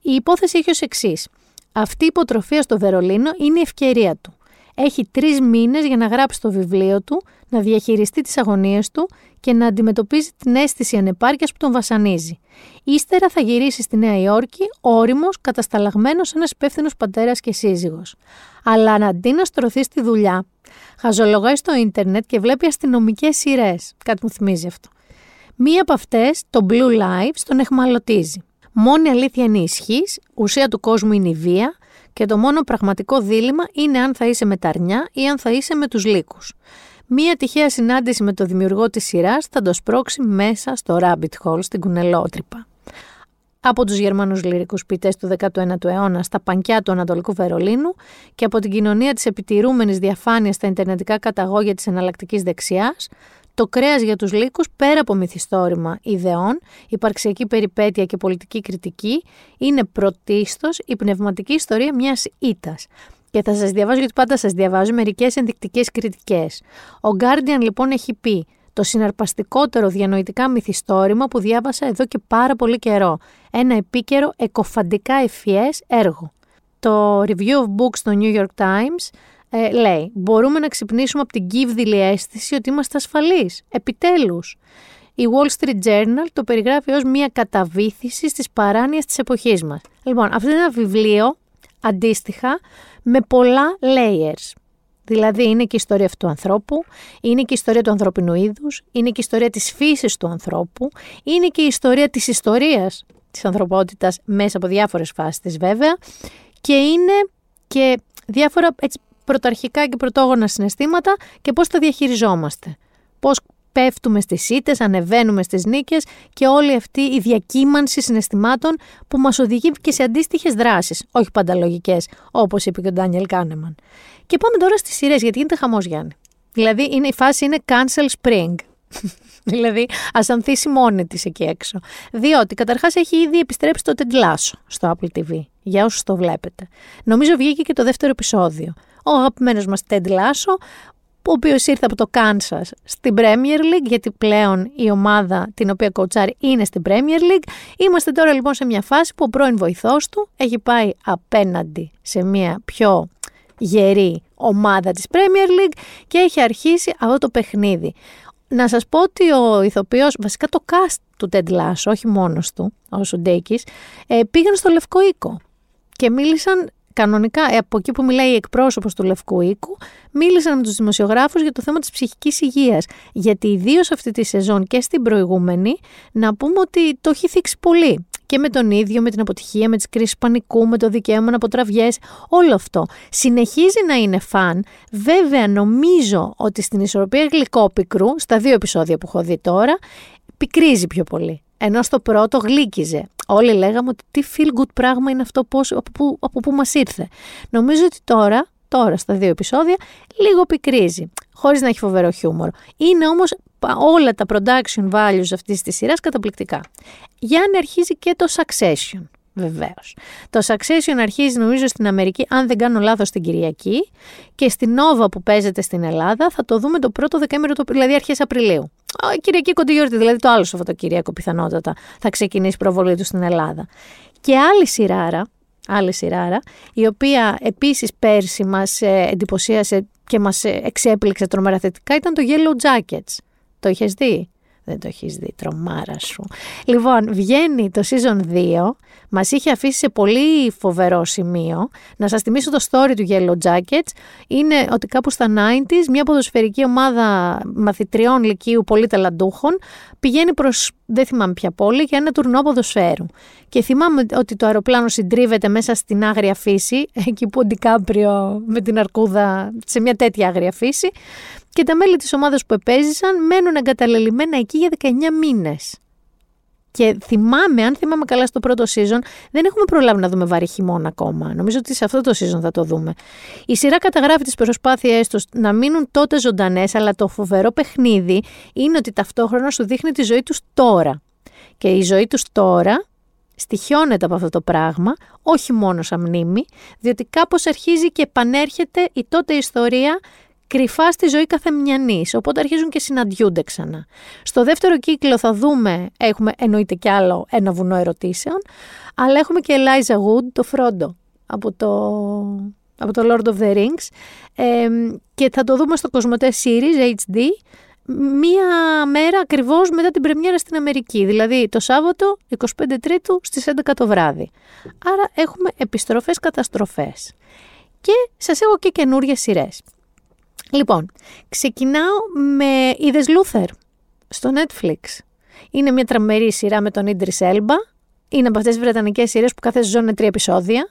Η υπόθεση έχει ως εξής. Αυτή η υποτροφία στο Βερολίνο είναι η ευκαιρία του. Έχει τρεις μήνες για να γράψει το βιβλίο του, να διαχειριστεί τις αγωνίες του και να αντιμετωπίζει την αίσθηση ανεπάρκειας που τον βασανίζει. Ύστερα θα γυρίσει στη Νέα Υόρκη, όριμος, κατασταλαγμένος ένας υπεύθυνος πατέρας και σύζυγος. Αλλά αντί να στρωθεί στη δουλειά, χαζολογάει στο ίντερνετ και βλέπει αστυνομικές σειρές. Κάτι μου θυμίζει αυτό. Μία από αυτές, το Blue Lives, τον εχμαλωτίζει. Μόνη αλήθεια είναι η ισχύς, ουσία του κόσμου είναι η βία και το μόνο πραγματικό δίλημα είναι αν θα είσαι με τα αρνιά ή αν θα είσαι με τους λύκους. Μία τυχαία συνάντηση με το δημιουργό της σειράς θα το σπρώξει μέσα στο Rabbit Hole στην κουνελότρυπα. Από τους Γερμανούς λυρικούς ποιητές του 19ου αιώνα στα πανκιά του Ανατολικού Βερολίνου και από την κοινωνία της επιτηρούμενης διαφάνειας στα Ιντερνετικά καταγόγια της εναλλακτικής δεξιάς, το κρέας για τους λύκους, πέρα από μυθιστόρημα ιδεών, υπαρξιακή περιπέτεια και πολιτική κριτική, είναι πρωτίστως η πνευματική ιστορία μιας ήτας. Και θα σας διαβάζω, γιατί πάντα σας διαβάζω, μερικές ενδεικτικές κριτικές. Ο Guardian λοιπόν έχει πει το συναρπαστικότερο διανοητικά μυθιστόρημα που διάβασα εδώ και πάρα πολύ καιρό. Ένα επίκαιρο, εκοφαντικά ευφιές έργο. Το Review of Books στο New York Times ε, λέει «Μπορούμε να ξυπνήσουμε από την κύβδηλη αίσθηση ότι είμαστε ασφαλείς. Επιτέλους». Η Wall Street Journal το περιγράφει ως μια καταβήθηση στις παράνοιες της εποχής μας. Λοιπόν, αυτό είναι ένα βιβλίο αντίστοιχα με πολλά layers. Δηλαδή είναι και η ιστορία αυτού του ανθρώπου, είναι και η ιστορία του ανθρώπινου είδους, είναι και η ιστορία της φύσης του ανθρώπου, είναι και η ιστορία της ιστορίας της ανθρωπότητας μέσα από διάφορες φάσεις της βέβαια και είναι και διάφορα έτσι, πρωταρχικά και πρωτόγωνα συναισθήματα και πώς τα διαχειριζόμαστε. Πώς πέφτουμε στις ήττες, ανεβαίνουμε στις νίκες και όλη αυτή η διακύμανση συναισθημάτων που μας οδηγεί και σε αντίστοιχες δράσεις, όχι πάντα λογικές, όπως είπε και ο Ντάνιελ Κάνεμαν. Και πάμε τώρα στις σειρές, γιατί γίνεται χαμός Γιάννη. Δηλαδή είναι, η φάση είναι cancel spring. δηλαδή, ας ανθίσει μόνη της εκεί έξω. Διότι καταρχάς έχει ήδη επιστρέψει το τεντλάσο στο Apple TV. Για όσους το βλέπετε. Νομίζω βγήκε και το δεύτερο επεισόδιο. Ο αγαπημένος μας Ted ο οποίος ήρθε από το Κάνσας στην Premier League, γιατί πλέον η ομάδα την οποία κοουτσάρει είναι στην Premier League. Είμαστε τώρα λοιπόν σε μια φάση που ο πρώην βοηθός του έχει πάει απέναντι σε μια πιο γερή ομάδα της Premier League και έχει αρχίσει αυτό το παιχνίδι. Να σας πω ότι ο ηθοποιός, βασικά το cast του Ted Lasso, όχι μόνος του, ο Σουντέκης, ε, πήγαν στο Λευκό Οίκο και μίλησαν κανονικά, ε, από εκεί που μιλάει η εκπρόσωπος του Λευκού Οίκου, μίλησαν με τους δημοσιογράφους για το θέμα της ψυχικής υγείας. Γιατί ιδίως αυτή τη σεζόν και στην προηγούμενη, να πούμε ότι το έχει θίξει πολύ. και με τον ίδιο, με την αποτυχία, με τις κρίσεις πανικού, με το δικαίωμα να αποτραβιές, όλο αυτό. Συνεχίζει να είναι φαν. Βέβαια νομίζω ότι στην ισορροπία γλυκόπικρου, στα δύο επεισόδια που έχω δει τώρα, πικρίζει πιο πολύ. Ενώ στο πρώτο γλύκιζε. Όλοι λέγαμε ότι τι feel good πράγμα είναι αυτό, πώς, από, πού, από πού μας ήρθε. Νομίζω ότι τώρα, τώρα στα δύο επεισόδια, λίγο πικρίζει, χωρίς να έχει φοβερό χιούμορ. Είναι όμως όλα τα production values αυτής της σειράς καταπληκτικά. Γιάννη αρχίζει και το Succession. Βεβαίως. Το Succession αρχίζει νομίζω στην Αμερική, αν δεν κάνω λάθος, την Κυριακή και στην Nova που παίζεται στην Ελλάδα θα το δούμε το πρώτο δεκέμβριο, δηλαδή αρχές Απριλίου. Η Κυριακή Κοντιγιόρτη, δηλαδή το άλλο Σαββατοκύριακο πιθανότατα θα ξεκινήσει η προβολή του στην Ελλάδα. Και άλλη σειράρα, άλλη σειράρα, η οποία επίσης πέρσι μας ε, εντυπωσίασε και μας ε, εξέπληξε τρομερά θετικά ήταν το Yellow Jackets. Το είχες δει; Δεν το έχεις δει, τρομάρα σου. Λοιπόν, βγαίνει το season 2, μας είχε αφήσει σε πολύ φοβερό σημείο. Να σας θυμίσω το story του Yellow Jackets. Είναι ότι κάπου στα 90s μια ποδοσφαιρική ομάδα μαθητριών λυκείου πολύ ταλαντούχων πηγαίνει προς, δεν θυμάμαι ποια πόλη, για ένα τουρνό ποδοσφαίρου. Και θυμάμαι ότι το αεροπλάνο συντρίβεται μέσα στην άγρια φύση, εκεί που ο Ντικάπριο με την αρκούδα σε μια τέτοια άγρια φύση και τα μέλη της ομάδας που επέζησαν μένουν εγκαταλελειμμένα εκεί για 19 μήνες. Και θυμάμαι, αν θυμάμαι καλά στο πρώτο season, δεν έχουμε προλάβει να δούμε βαρύ χειμώνα ακόμα. Νομίζω ότι σε αυτό το season θα το δούμε. Η σειρά καταγράφει τις προσπάθειές τους να μείνουν τότε ζωντανές, αλλά το φοβερό παιχνίδι είναι ότι ταυτόχρονα σου δείχνει τη ζωή τους τώρα. Και η ζωή τους τώρα στοιχιώνεται από αυτό το πράγμα, όχι μόνο σαν μνήμη, διότι κάπως αρχίζει και επανέρχεται η τότε ιστορία κρυφά στη ζωή καθεμιανής, οπότε αρχίζουν και συναντιούνται ξανά. Στο δεύτερο κύκλο θα δούμε, έχουμε εννοείται κι άλλο ένα βουνό ερωτήσεων, αλλά έχουμε και Elijah Wood, το Φρόντο, από το, από το Lord of the Rings, και θα το δούμε στο Cosmote Series HD, μία μέρα ακριβώς μετά την πρεμιέρα στην Αμερική, δηλαδή το Σάββατο 25 Τρίτου στις 11 το βράδυ. Άρα έχουμε επιστροφές καταστροφές. Και σας έχω και καινούριες σειρές. Λοιπόν, ξεκινάω με Idris Luther στο Netflix. Είναι μια τρομερή σειρά με τον Idris Elba. Είναι από αυτές τις βρετανικές σειρές που κάθε σεζόν είναι τρία επεισόδια.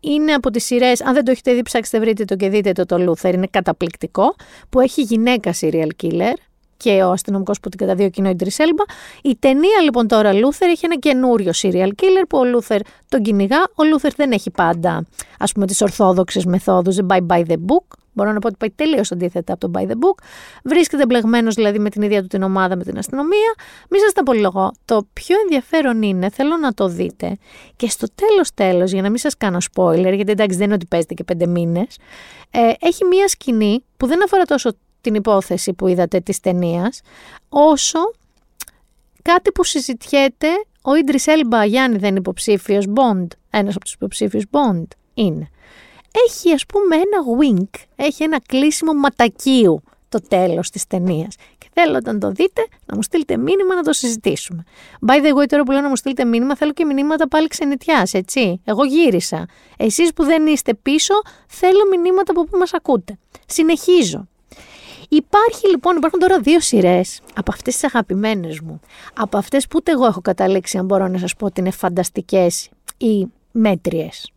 Είναι από τις σειρές, αν δεν το έχετε δει, ψάξτε βρείτε το και δείτε το το Luther. Είναι καταπληκτικό. Που έχει γυναίκα serial killer και ο αστυνομικός που την καταδίωκε είναι ο Idris Elba. Η ταινία λοιπόν τώρα Luther έχει ένα καινούριο serial killer που ο Luther τον κυνηγά. Ο Luther δεν έχει πάντα, ας πούμε, τις ορθόδοξες μεθόδους, δεν πάει by the book. Μπορώ να πω ότι πάει τελείως αντίθετα από το by the book. Βρίσκεται μπλεγμένος δηλαδή με την ίδια του την ομάδα, με την αστυνομία. Μη σας τα πολυλογώ. Το πιο ενδιαφέρον είναι, θέλω να το δείτε. Και στο τέλος τέλος, για να μην σας κάνω spoiler, γιατί εντάξει δεν είναι ότι παίζετε και πέντε μήνες, ε, έχει μία σκηνή που δεν αφορά τόσο την υπόθεση που είδατε της ταινίας, όσο κάτι που συζητιέται ο Ιντρι Έλμπα Γιάννη δεν είναι υποψήφιος Bond, ένας από τους υποψήφιους Bond είναι έχει ας πούμε ένα wink, έχει ένα κλείσιμο ματακίου το τέλος της ταινίας. Και θέλω όταν το δείτε να μου στείλετε μήνυμα να το συζητήσουμε. By the way, τώρα που λέω να μου στείλετε μήνυμα, θέλω και μηνύματα πάλι ξενιτιάς, έτσι. Εγώ γύρισα. Εσείς που δεν είστε πίσω, θέλω μηνύματα από πού μας ακούτε. Συνεχίζω. Υπάρχει λοιπόν, υπάρχουν τώρα δύο σειρές από αυτές τις αγαπημένες μου. Από αυτές που ούτε εγώ έχω καταλήξει, αν μπορώ να σας πω ότι είναι φανταστικές ή μέτριες.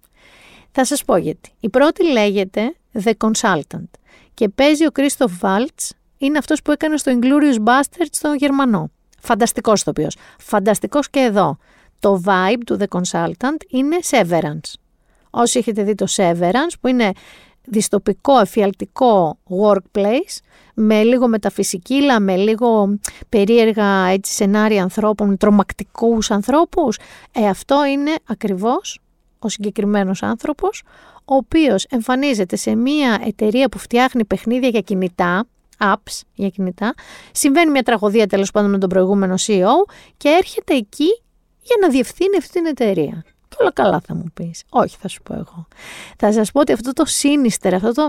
Θα σας πω γιατί. Η πρώτη λέγεται The Consultant και παίζει ο Κρίστοφ Βάλτς, είναι αυτός που έκανε στο Inglourious Basterds στο Γερμανό. Φανταστικός ηθοποιός. Φανταστικός και εδώ. Το vibe του The Consultant είναι Severance. Όσοι έχετε δει το Severance που είναι διστοπικό, εφιαλτικό workplace με λίγο μεταφυσική, με λίγο περίεργα έτσι, σενάρια ανθρώπων, τρομακτικούς ανθρώπους. Ε, αυτό είναι ακριβώς ο συγκεκριμένος άνθρωπος, ο οποίος εμφανίζεται σε μια εταιρεία που φτιάχνει παιχνίδια για κινητά, apps για κινητά, συμβαίνει μια τραγωδία τέλος πάντων με τον προηγούμενο CEO και έρχεται εκεί για να διευθύνει αυτή την εταιρεία. Και όλα καλά θα μου πεις. Όχι θα σου πω εγώ. Θα σας πω ότι αυτό το σύνιστερ, αυτό το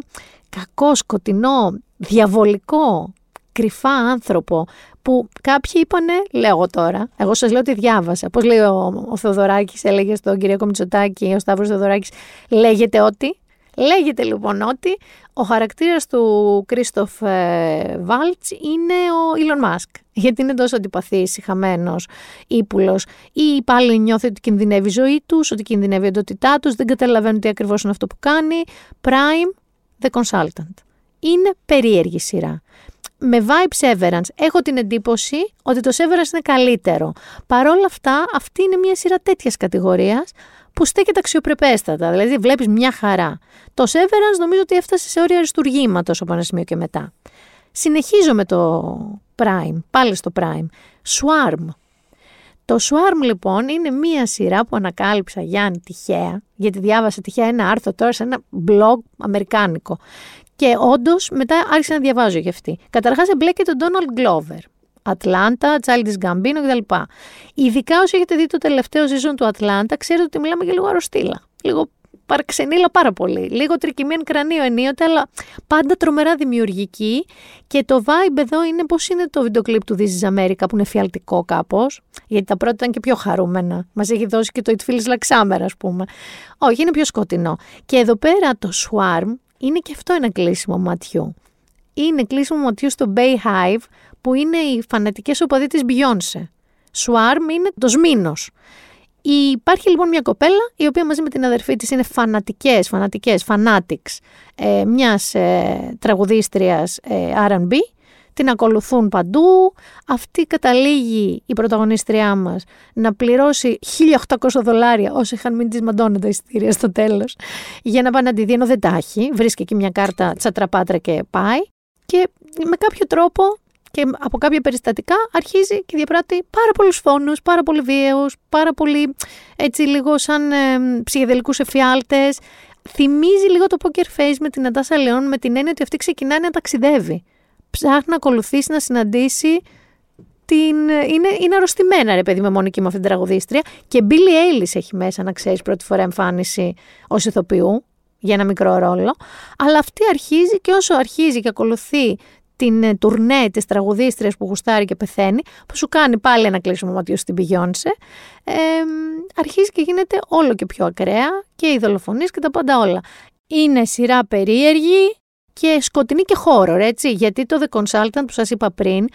κακό, σκοτεινό, διαβολικό, κρυφά άνθρωπο που κάποιοι είπανε, λέω τώρα, εγώ σας λέω ότι διάβασα, πώς λέει ο, ο Θεοδωράκης, έλεγε στον Κυριακό Μητσοτάκη, ο Σταύρος Θεοδωράκης, λέγεται ότι, Λέγεται λοιπόν ότι ο χαρακτήρας του Κρίστοφ ε, Βάλτς είναι ο Ιλον Μάσκ. Γιατί είναι τόσο αντιπαθής, ηχαμένος, ύπουλος ή πάλι νιώθει ότι κινδυνεύει η ζωή τους, ότι κινδυνεύει η εντότητά τους, δεν καταλαβαίνουν τι ακριβώς είναι αυτό που κάνει. Prime, The Consultant. Είναι περίεργη σειρά. Με vibe Severance έχω την εντύπωση ότι το Severance είναι καλύτερο. Παρ' όλα αυτά αυτή είναι μια σειρά τέτοιας κατηγορίας που στέκεται αξιοπρεπέστατα, δηλαδή βλέπεις μια χαρά. Το Severance νομίζω ότι έφτασε σε όρια αριστουργήματος από ένα σημείο και μετά. Συνεχίζω με το Prime, πάλι στο Prime. Swarm. Το Swarm λοιπόν είναι μία σειρά που ανακάλυψα Γιάννη τυχαία, γιατί διάβασα τυχαία ένα άρθρο τώρα σε ένα blog αμερικάνικο. Και όντως μετά άρχισα να διαβάζω γι' αυτή. Καταρχάς εμπλέκεται τον Donald Glover. Atlanta, Childish Gambino κτλ. Ειδικά όσοι έχετε δει το τελευταίο season του Ατλάντα, ξέρετε ότι μιλάμε για λίγο αρρωστίλα. Λίγο παραξενίλα πάρα πολύ. Λίγο τρικυμία εν κρανίω ενίοτε, αλλά πάντα τρομερά δημιουργική. Και το vibe εδώ είναι πώς είναι το βίντεο κλιπ του This is America, που είναι εφιαλτικό κάπως. Γιατί τα πρώτα ήταν και πιο χαρούμενα. Μας έχει δώσει και το It Feels Like Summer, ας πούμε. Όχι, είναι πιο σκοτεινό. Και εδώ πέρα το Swarm είναι και αυτό ένα κλείσιμο ματιού. Είναι κλείσιμο ματιού στο Bay Hive, που είναι οι φανατικές οπαδοί της Beyoncé. Swarm είναι το σμήνος. Υπάρχει λοιπόν μια κοπέλα η οποία μαζί με την αδερφή της είναι φανατικές, φανατικές, fanatics ε, μιας ε, τραγουδίστριας ε, R&B. Την ακολουθούν παντού. Αυτή καταλήγει η πρωταγωνίστριά μας να πληρώσει 1800 δολάρια όσοι είχαν μείνει της Μαντόνα τα εισιτήρια στο τέλος για να πάνε να τη δει ενώ δεν τα έχει. Βρίσκει εκεί μια κάρτα τσατραπάτρα και πάει. Και με κάποιο τρόπο και από κάποια περιστατικά αρχίζει και διαπράττει πάρα πολλούς φόνους, πάρα πολύ βίαιους, πάρα πολύ έτσι λίγο σαν ε, ψυχεδελικούς εφιάλτες. Θυμίζει λίγο το poker face με την Νατάσα Λεόν με την έννοια ότι αυτή ξεκινάει να ταξιδεύει. Ψάχνει να ακολουθήσει, να συναντήσει την... Είναι, είναι αρρωστημένα ρε παιδί με μόνη με αυτήν την τραγουδίστρια και Billy Ellis έχει μέσα να ξέρεις πρώτη φορά εμφάνιση ως ηθοποιού για ένα μικρό ρόλο, αλλά αυτή αρχίζει και όσο αρχίζει και ακολουθεί την ε, τουρνέ της τραγουδίστριας που γουστάρει και πεθαίνει, που σου κάνει πάλι ένα κλείσιμο ματιού στην πηγιόνσε, ε, αρχίζει και γίνεται όλο και πιο ακραία και οι δολοφονίες και τα πάντα όλα. Είναι σειρά περίεργη και σκοτεινή και χώρο, έτσι, γιατί το The Consultant που σας είπα πριν,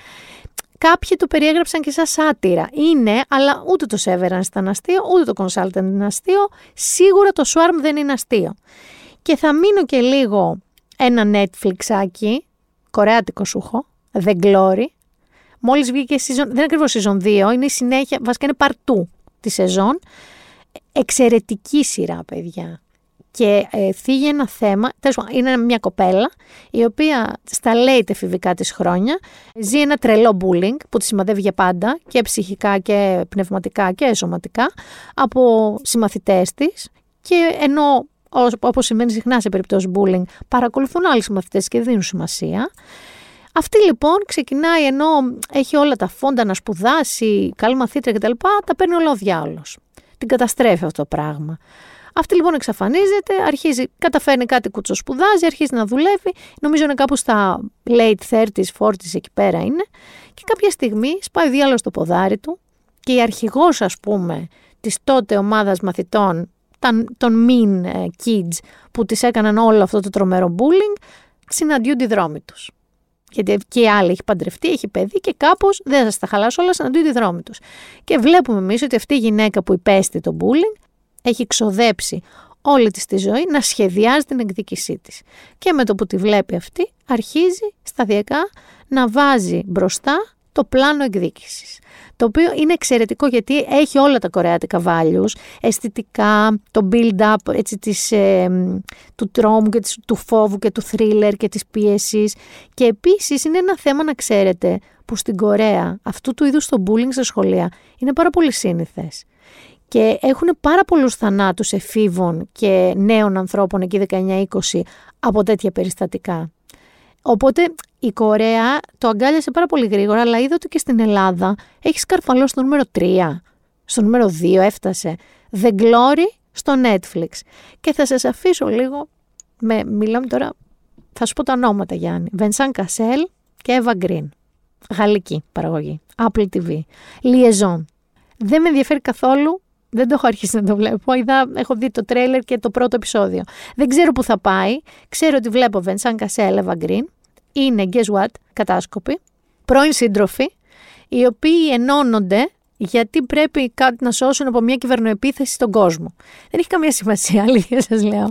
κάποιοι το περιέγραψαν και σαν σάτυρα. Είναι, αλλά ούτε το Severance ήταν αστείο, ούτε το Consultant είναι αστείο, σίγουρα το Swarm δεν είναι αστείο. Και θα μείνω και λίγο ένα Netflixάκι, κορεάτικο σου έχω, The Glory. Μόλις βγήκε season, δεν είναι ακριβώς season 2, είναι η συνέχεια, βασικά είναι παρτού της σεζόν. Εξαιρετική σειρά, παιδιά. Και ε, θίγει ένα θέμα, είναι μια κοπέλα η οποία στα λέει εφηβικά της χρόνια ζει ένα τρελό bullying που τη σημαδεύει για πάντα και ψυχικά και πνευματικά και σωματικά από συμμαθητές της και ενώ όπως σημαίνει συχνά σε περιπτώσεις bullying, παρακολουθούν άλλοι μαθητές και δίνουν σημασία. Αυτή λοιπόν ξεκινάει ενώ έχει όλα τα φόντα να σπουδάσει, καλή μαθήτρια κτλ. Τα παίρνει όλα ο διάολο. Την καταστρέφει αυτό το πράγμα. Αυτή λοιπόν εξαφανίζεται, αρχίζει, καταφέρνει κάτι κουτσο σπουδάζει, αρχίζει να δουλεύει. Νομίζω είναι κάπου στα late 30s, 40s εκεί πέρα είναι. Και κάποια στιγμή σπάει ο διάλογο στο ποδάρι του και η αρχηγός ας πούμε της τότε ομάδας μαθητών των mean ε, kids που τις έκαναν όλο αυτό το τρομερό bullying, συναντιούν τη δρόμη τους. Γιατί και η άλλη έχει παντρευτεί, έχει παιδί και κάπως δεν θα τα χαλάσω όλα, συναντιούν τη δρόμη τους. Και βλέπουμε εμείς ότι αυτή η γυναίκα που υπέστη το bullying έχει ξοδέψει όλη της τη ζωή να σχεδιάζει την εκδίκησή της. Και με το που τη βλέπει αυτή αρχίζει σταδιακά να βάζει μπροστά το πλάνο εκδίκησης. Το οποίο είναι εξαιρετικό γιατί έχει όλα τα κορεάτικα values, αισθητικά, το build-up έτσι, της, ε, του τρόμου και του φόβου και του thriller και της πίεσης. Και επίσης είναι ένα θέμα να ξέρετε που στην Κορέα αυτού του είδους το bullying στα σχολεία είναι πάρα πολύ σύνηθες. Και έχουν πάρα πολλούς θανάτους εφήβων και νέων ανθρώπων εκεί 19-20 από τέτοια περιστατικά. Οπότε η Κορέα το αγκάλιασε πάρα πολύ γρήγορα, αλλά είδα ότι και στην Ελλάδα έχεις σκαρφαλώσει στο νούμερο 3. Στο νούμερο 2 έφτασε. The Glory στο Netflix. Και θα σας αφήσω λίγο, με, μιλάμε τώρα, θα σου πω τα ονόματα Γιάννη. Βενσάν Κασέλ και Eva Green. Γαλλική παραγωγή. Apple TV. Liaison. Δεν με ενδιαφέρει καθόλου Δεν το έχω αρχίσει να το βλέπω. Είδα, έχω δει το τρέιλερ και το πρώτο επεισόδιο. Δεν ξέρω που θα πάει. Ξέρω ότι βλέπω Βενσάν Κασέλ, Εύα Γκριν. Είναι, guess what, κατάσκοποι. Πρώην σύντροφοι, οι οποίοι ενώνονται γιατί πρέπει κάτι να σώσουν από μια κυβερνοεπίθεση στον κόσμο. Δεν έχει καμία σημασία, αλήθεια σας λέω.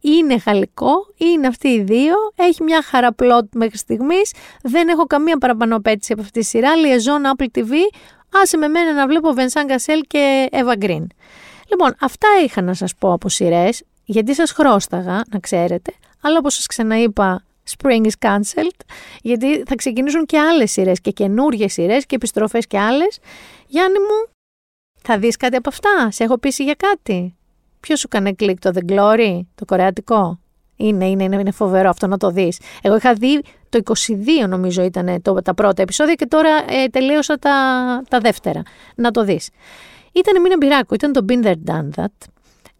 Είναι γαλλικό, είναι αυτοί οι δύο, έχει μια χαρά πλότ μέχρι στιγμής. Δεν έχω καμία παραπάνω απέτηση από αυτή τη σειρά. Λιεζόν Apple TV, άσε με μένα να βλέπω Βενσάν Κασέλ και Eva Green. Λοιπόν, αυτά είχα να σας πω από σειρές, γιατί σας χρώσταγα, να ξέρετε, αλλά όπως σας ξαναείπα, Spring is cancelled, γιατί θα ξεκινήσουν και άλλες σειρές και καινούργιες σειρές και επιστροφές και άλλες. Γιάννη μου, θα δεις κάτι από αυτά, σε έχω πείσει για κάτι; Ποιος σου έκανε κλικ, το The Glory, το κορεατικό; Είναι, είναι, είναι, είναι φοβερό αυτό να το δεις. Εγώ είχα δει το 22 νομίζω ήταν το, τα πρώτα επεισόδια και τώρα ε, τελείωσα τα, τα δεύτερα. Να το δεις. Ήταν μια πειράκο, ήταν το Been There Done That.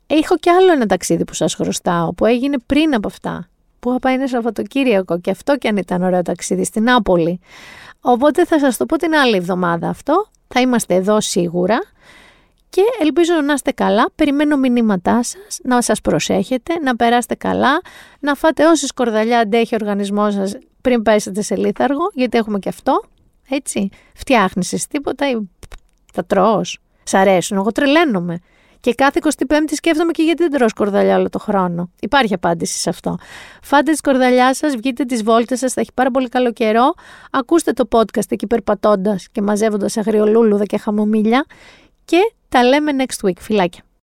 Έχω κι άλλο ένα ταξίδι που σας χρωστάω, που έγινε πριν από αυτά. Που είχα πάει ένα Σαββατοκύριακο και αυτό κι αν ήταν ωραίο ταξίδι στην Νάπολη. Οπότε θα σας το πω την άλλη εβδομάδα αυτό. Θα είμαστε εδώ σίγουρα και ελπίζω να είστε καλά. Περιμένω μηνύματά σας, να σας προσέχετε, να περάσετε καλά, να φάτε όση σκορδαλιά αντέχει ο οργανισμός σας πριν πέσετε σε λίθαργο, γιατί έχουμε και αυτό, έτσι. Φτιάχνεις τίποτα ή θα τρως, σ' αρέσουν, εγώ τρελαίνομαι. Και κάθε 25η σκέφτομαι και γιατί δεν τρώω σκορδαλιά όλο το χρόνο. Υπάρχει απάντηση σε αυτό. Φάτε τη σκορδαλιά σας, βγείτε τις βόλτες σας, θα έχει πάρα πολύ καλό καιρό. Ακούστε το podcast εκεί περπατώντας και μαζεύοντας αγριολούλουδα και χαμομίλια. Και τα λέμε next week. Φιλάκια.